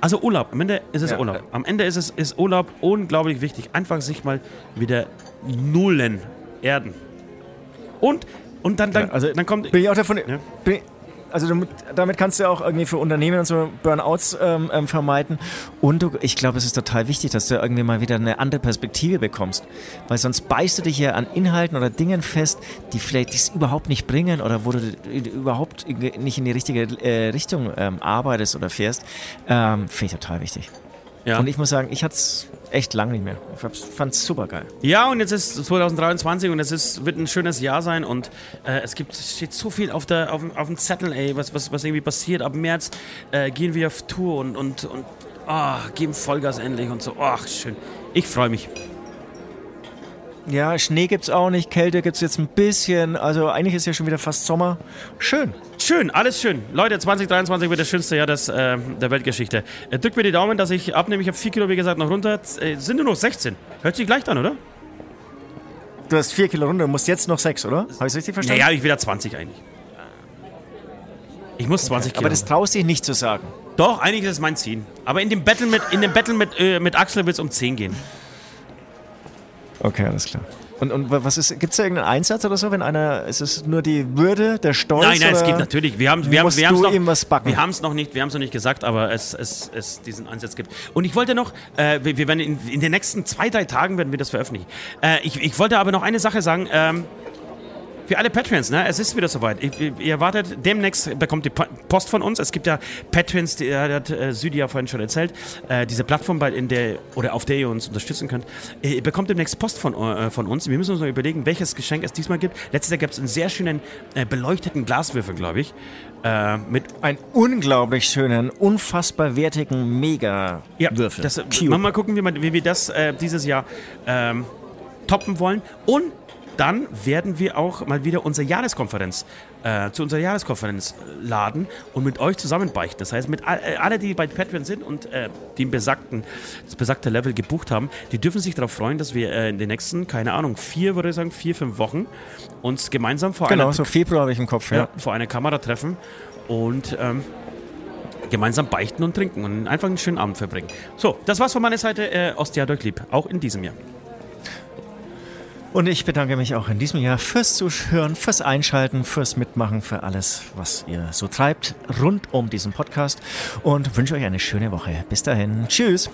Also Urlaub, am Ende ist es Ja. Urlaub. Am Ende ist es ist Urlaub unglaublich wichtig. Einfach sich mal wieder nullen, erden. Und, und dann, dann, Ja, also dann kommt... Bin ich auch davon. Ja. Bin, also damit, damit kannst du auch irgendwie für Unternehmen und so Burnouts ähm, ähm, vermeiden. Und du, ich glaube, es ist total wichtig, dass du irgendwie mal wieder eine andere Perspektive bekommst. Weil sonst beißt du dich ja an Inhalten oder Dingen fest, die vielleicht dich überhaupt nicht bringen oder wo du überhaupt nicht in die richtige äh, Richtung ähm, arbeitest oder fährst. Ähm, Finde ich total wichtig. Ja. Und ich muss sagen, ich hatte es echt lang nicht mehr. Ich fand es super geil. Ja, und jetzt ist 2023 und es ist, wird ein schönes Jahr sein und äh, es gibt, steht so viel auf, der, auf, dem- auf dem Zettel, ey, was, was, was irgendwie passiert. Ab März äh, gehen wir auf Tour und, und, und ah, geben Vollgas endlich und so. Ach, schön. Ich freue mich. Ja, Schnee gibt's auch nicht, Kälte gibt's jetzt ein bisschen. Also eigentlich ist ja schon wieder fast Sommer. Schön. Schön, alles schön. Leute, 2023 wird das schönste Jahr des, äh, der Weltgeschichte. Äh, drückt mir die Daumen, dass ich abnehme. Ich habe 4 Kilo, wie gesagt, noch runter. Äh, sind nur noch 16. Hört sich leicht an, oder? Du hast vier Kilo runter, du musst jetzt noch sechs, oder? Habe ich richtig verstanden? Naja, ich wieder 20 eigentlich. Ich muss 20 Kilo. Aber das traust dich nicht zu sagen. Doch, eigentlich ist es mein Ziel. Aber in dem Battle mit, in dem Battle mit, äh, mit Axel wird es um 10 gehen. Okay, alles klar. Und, und was ist, gibt es da irgendeinen Einsatz oder so, wenn einer, ist es nur die Würde, der Stolz? Nein, nein, es gibt natürlich. Wir haben, wir haben, wir noch, ihm was backen? Wir haben es noch nicht, wir haben es noch nicht gesagt, aber es, es, es diesen Ansatz gibt. Und ich wollte noch, äh, wir, wir werden in, in den nächsten zwei, drei Tagen werden wir das veröffentlichen. Äh, ich, ich wollte aber noch eine Sache sagen. Ähm, für alle Patreons, ne? Es ist wieder soweit. Ihr, ihr erwartet, demnächst bekommt ihr Po- Post von uns. Es gibt ja Patreons, die hat äh, Südi ja vorhin schon erzählt, äh, diese Plattform, bei, in der, oder auf der ihr uns unterstützen könnt. Ihr bekommt demnächst Post von, äh, von uns. Wir müssen uns noch überlegen, welches Geschenk es diesmal gibt. Letztes Jahr gab es einen sehr schönen äh, beleuchteten Glaswürfel, glaube ich. Äh, mit Einen unglaublich schönen, unfassbar wertigen Mega-Würfel. das, Cube. mal, mal gucken, wie, man, wie wir das äh, dieses Jahr ähm, toppen wollen. Und dann werden wir auch mal wieder unsere Jahreskonferenz, äh, zu unserer Jahreskonferenz laden und mit euch zusammen beichten. Das heißt, mit all, äh, alle, die bei Patreon sind und äh, den besagten, das besagte Level gebucht haben, die dürfen sich darauf freuen, dass wir äh, in den nächsten, keine Ahnung, vier, würde ich sagen, vier, fünf Wochen uns gemeinsam vor genau, einer, so Februar habe ich im Kopf, ja. ja, vor einer Kamera treffen und ähm, gemeinsam beichten und trinken und einfach einen schönen Abend verbringen. So, das war's von meiner Seite. Äh, Ostia euch lieb, auch in diesem Jahr. Und ich bedanke mich auch in diesem Jahr fürs Zuhören, fürs Einschalten, fürs Mitmachen, für alles, was ihr so treibt rund um diesen Podcast und wünsche euch eine schöne Woche. Bis dahin. Tschüss.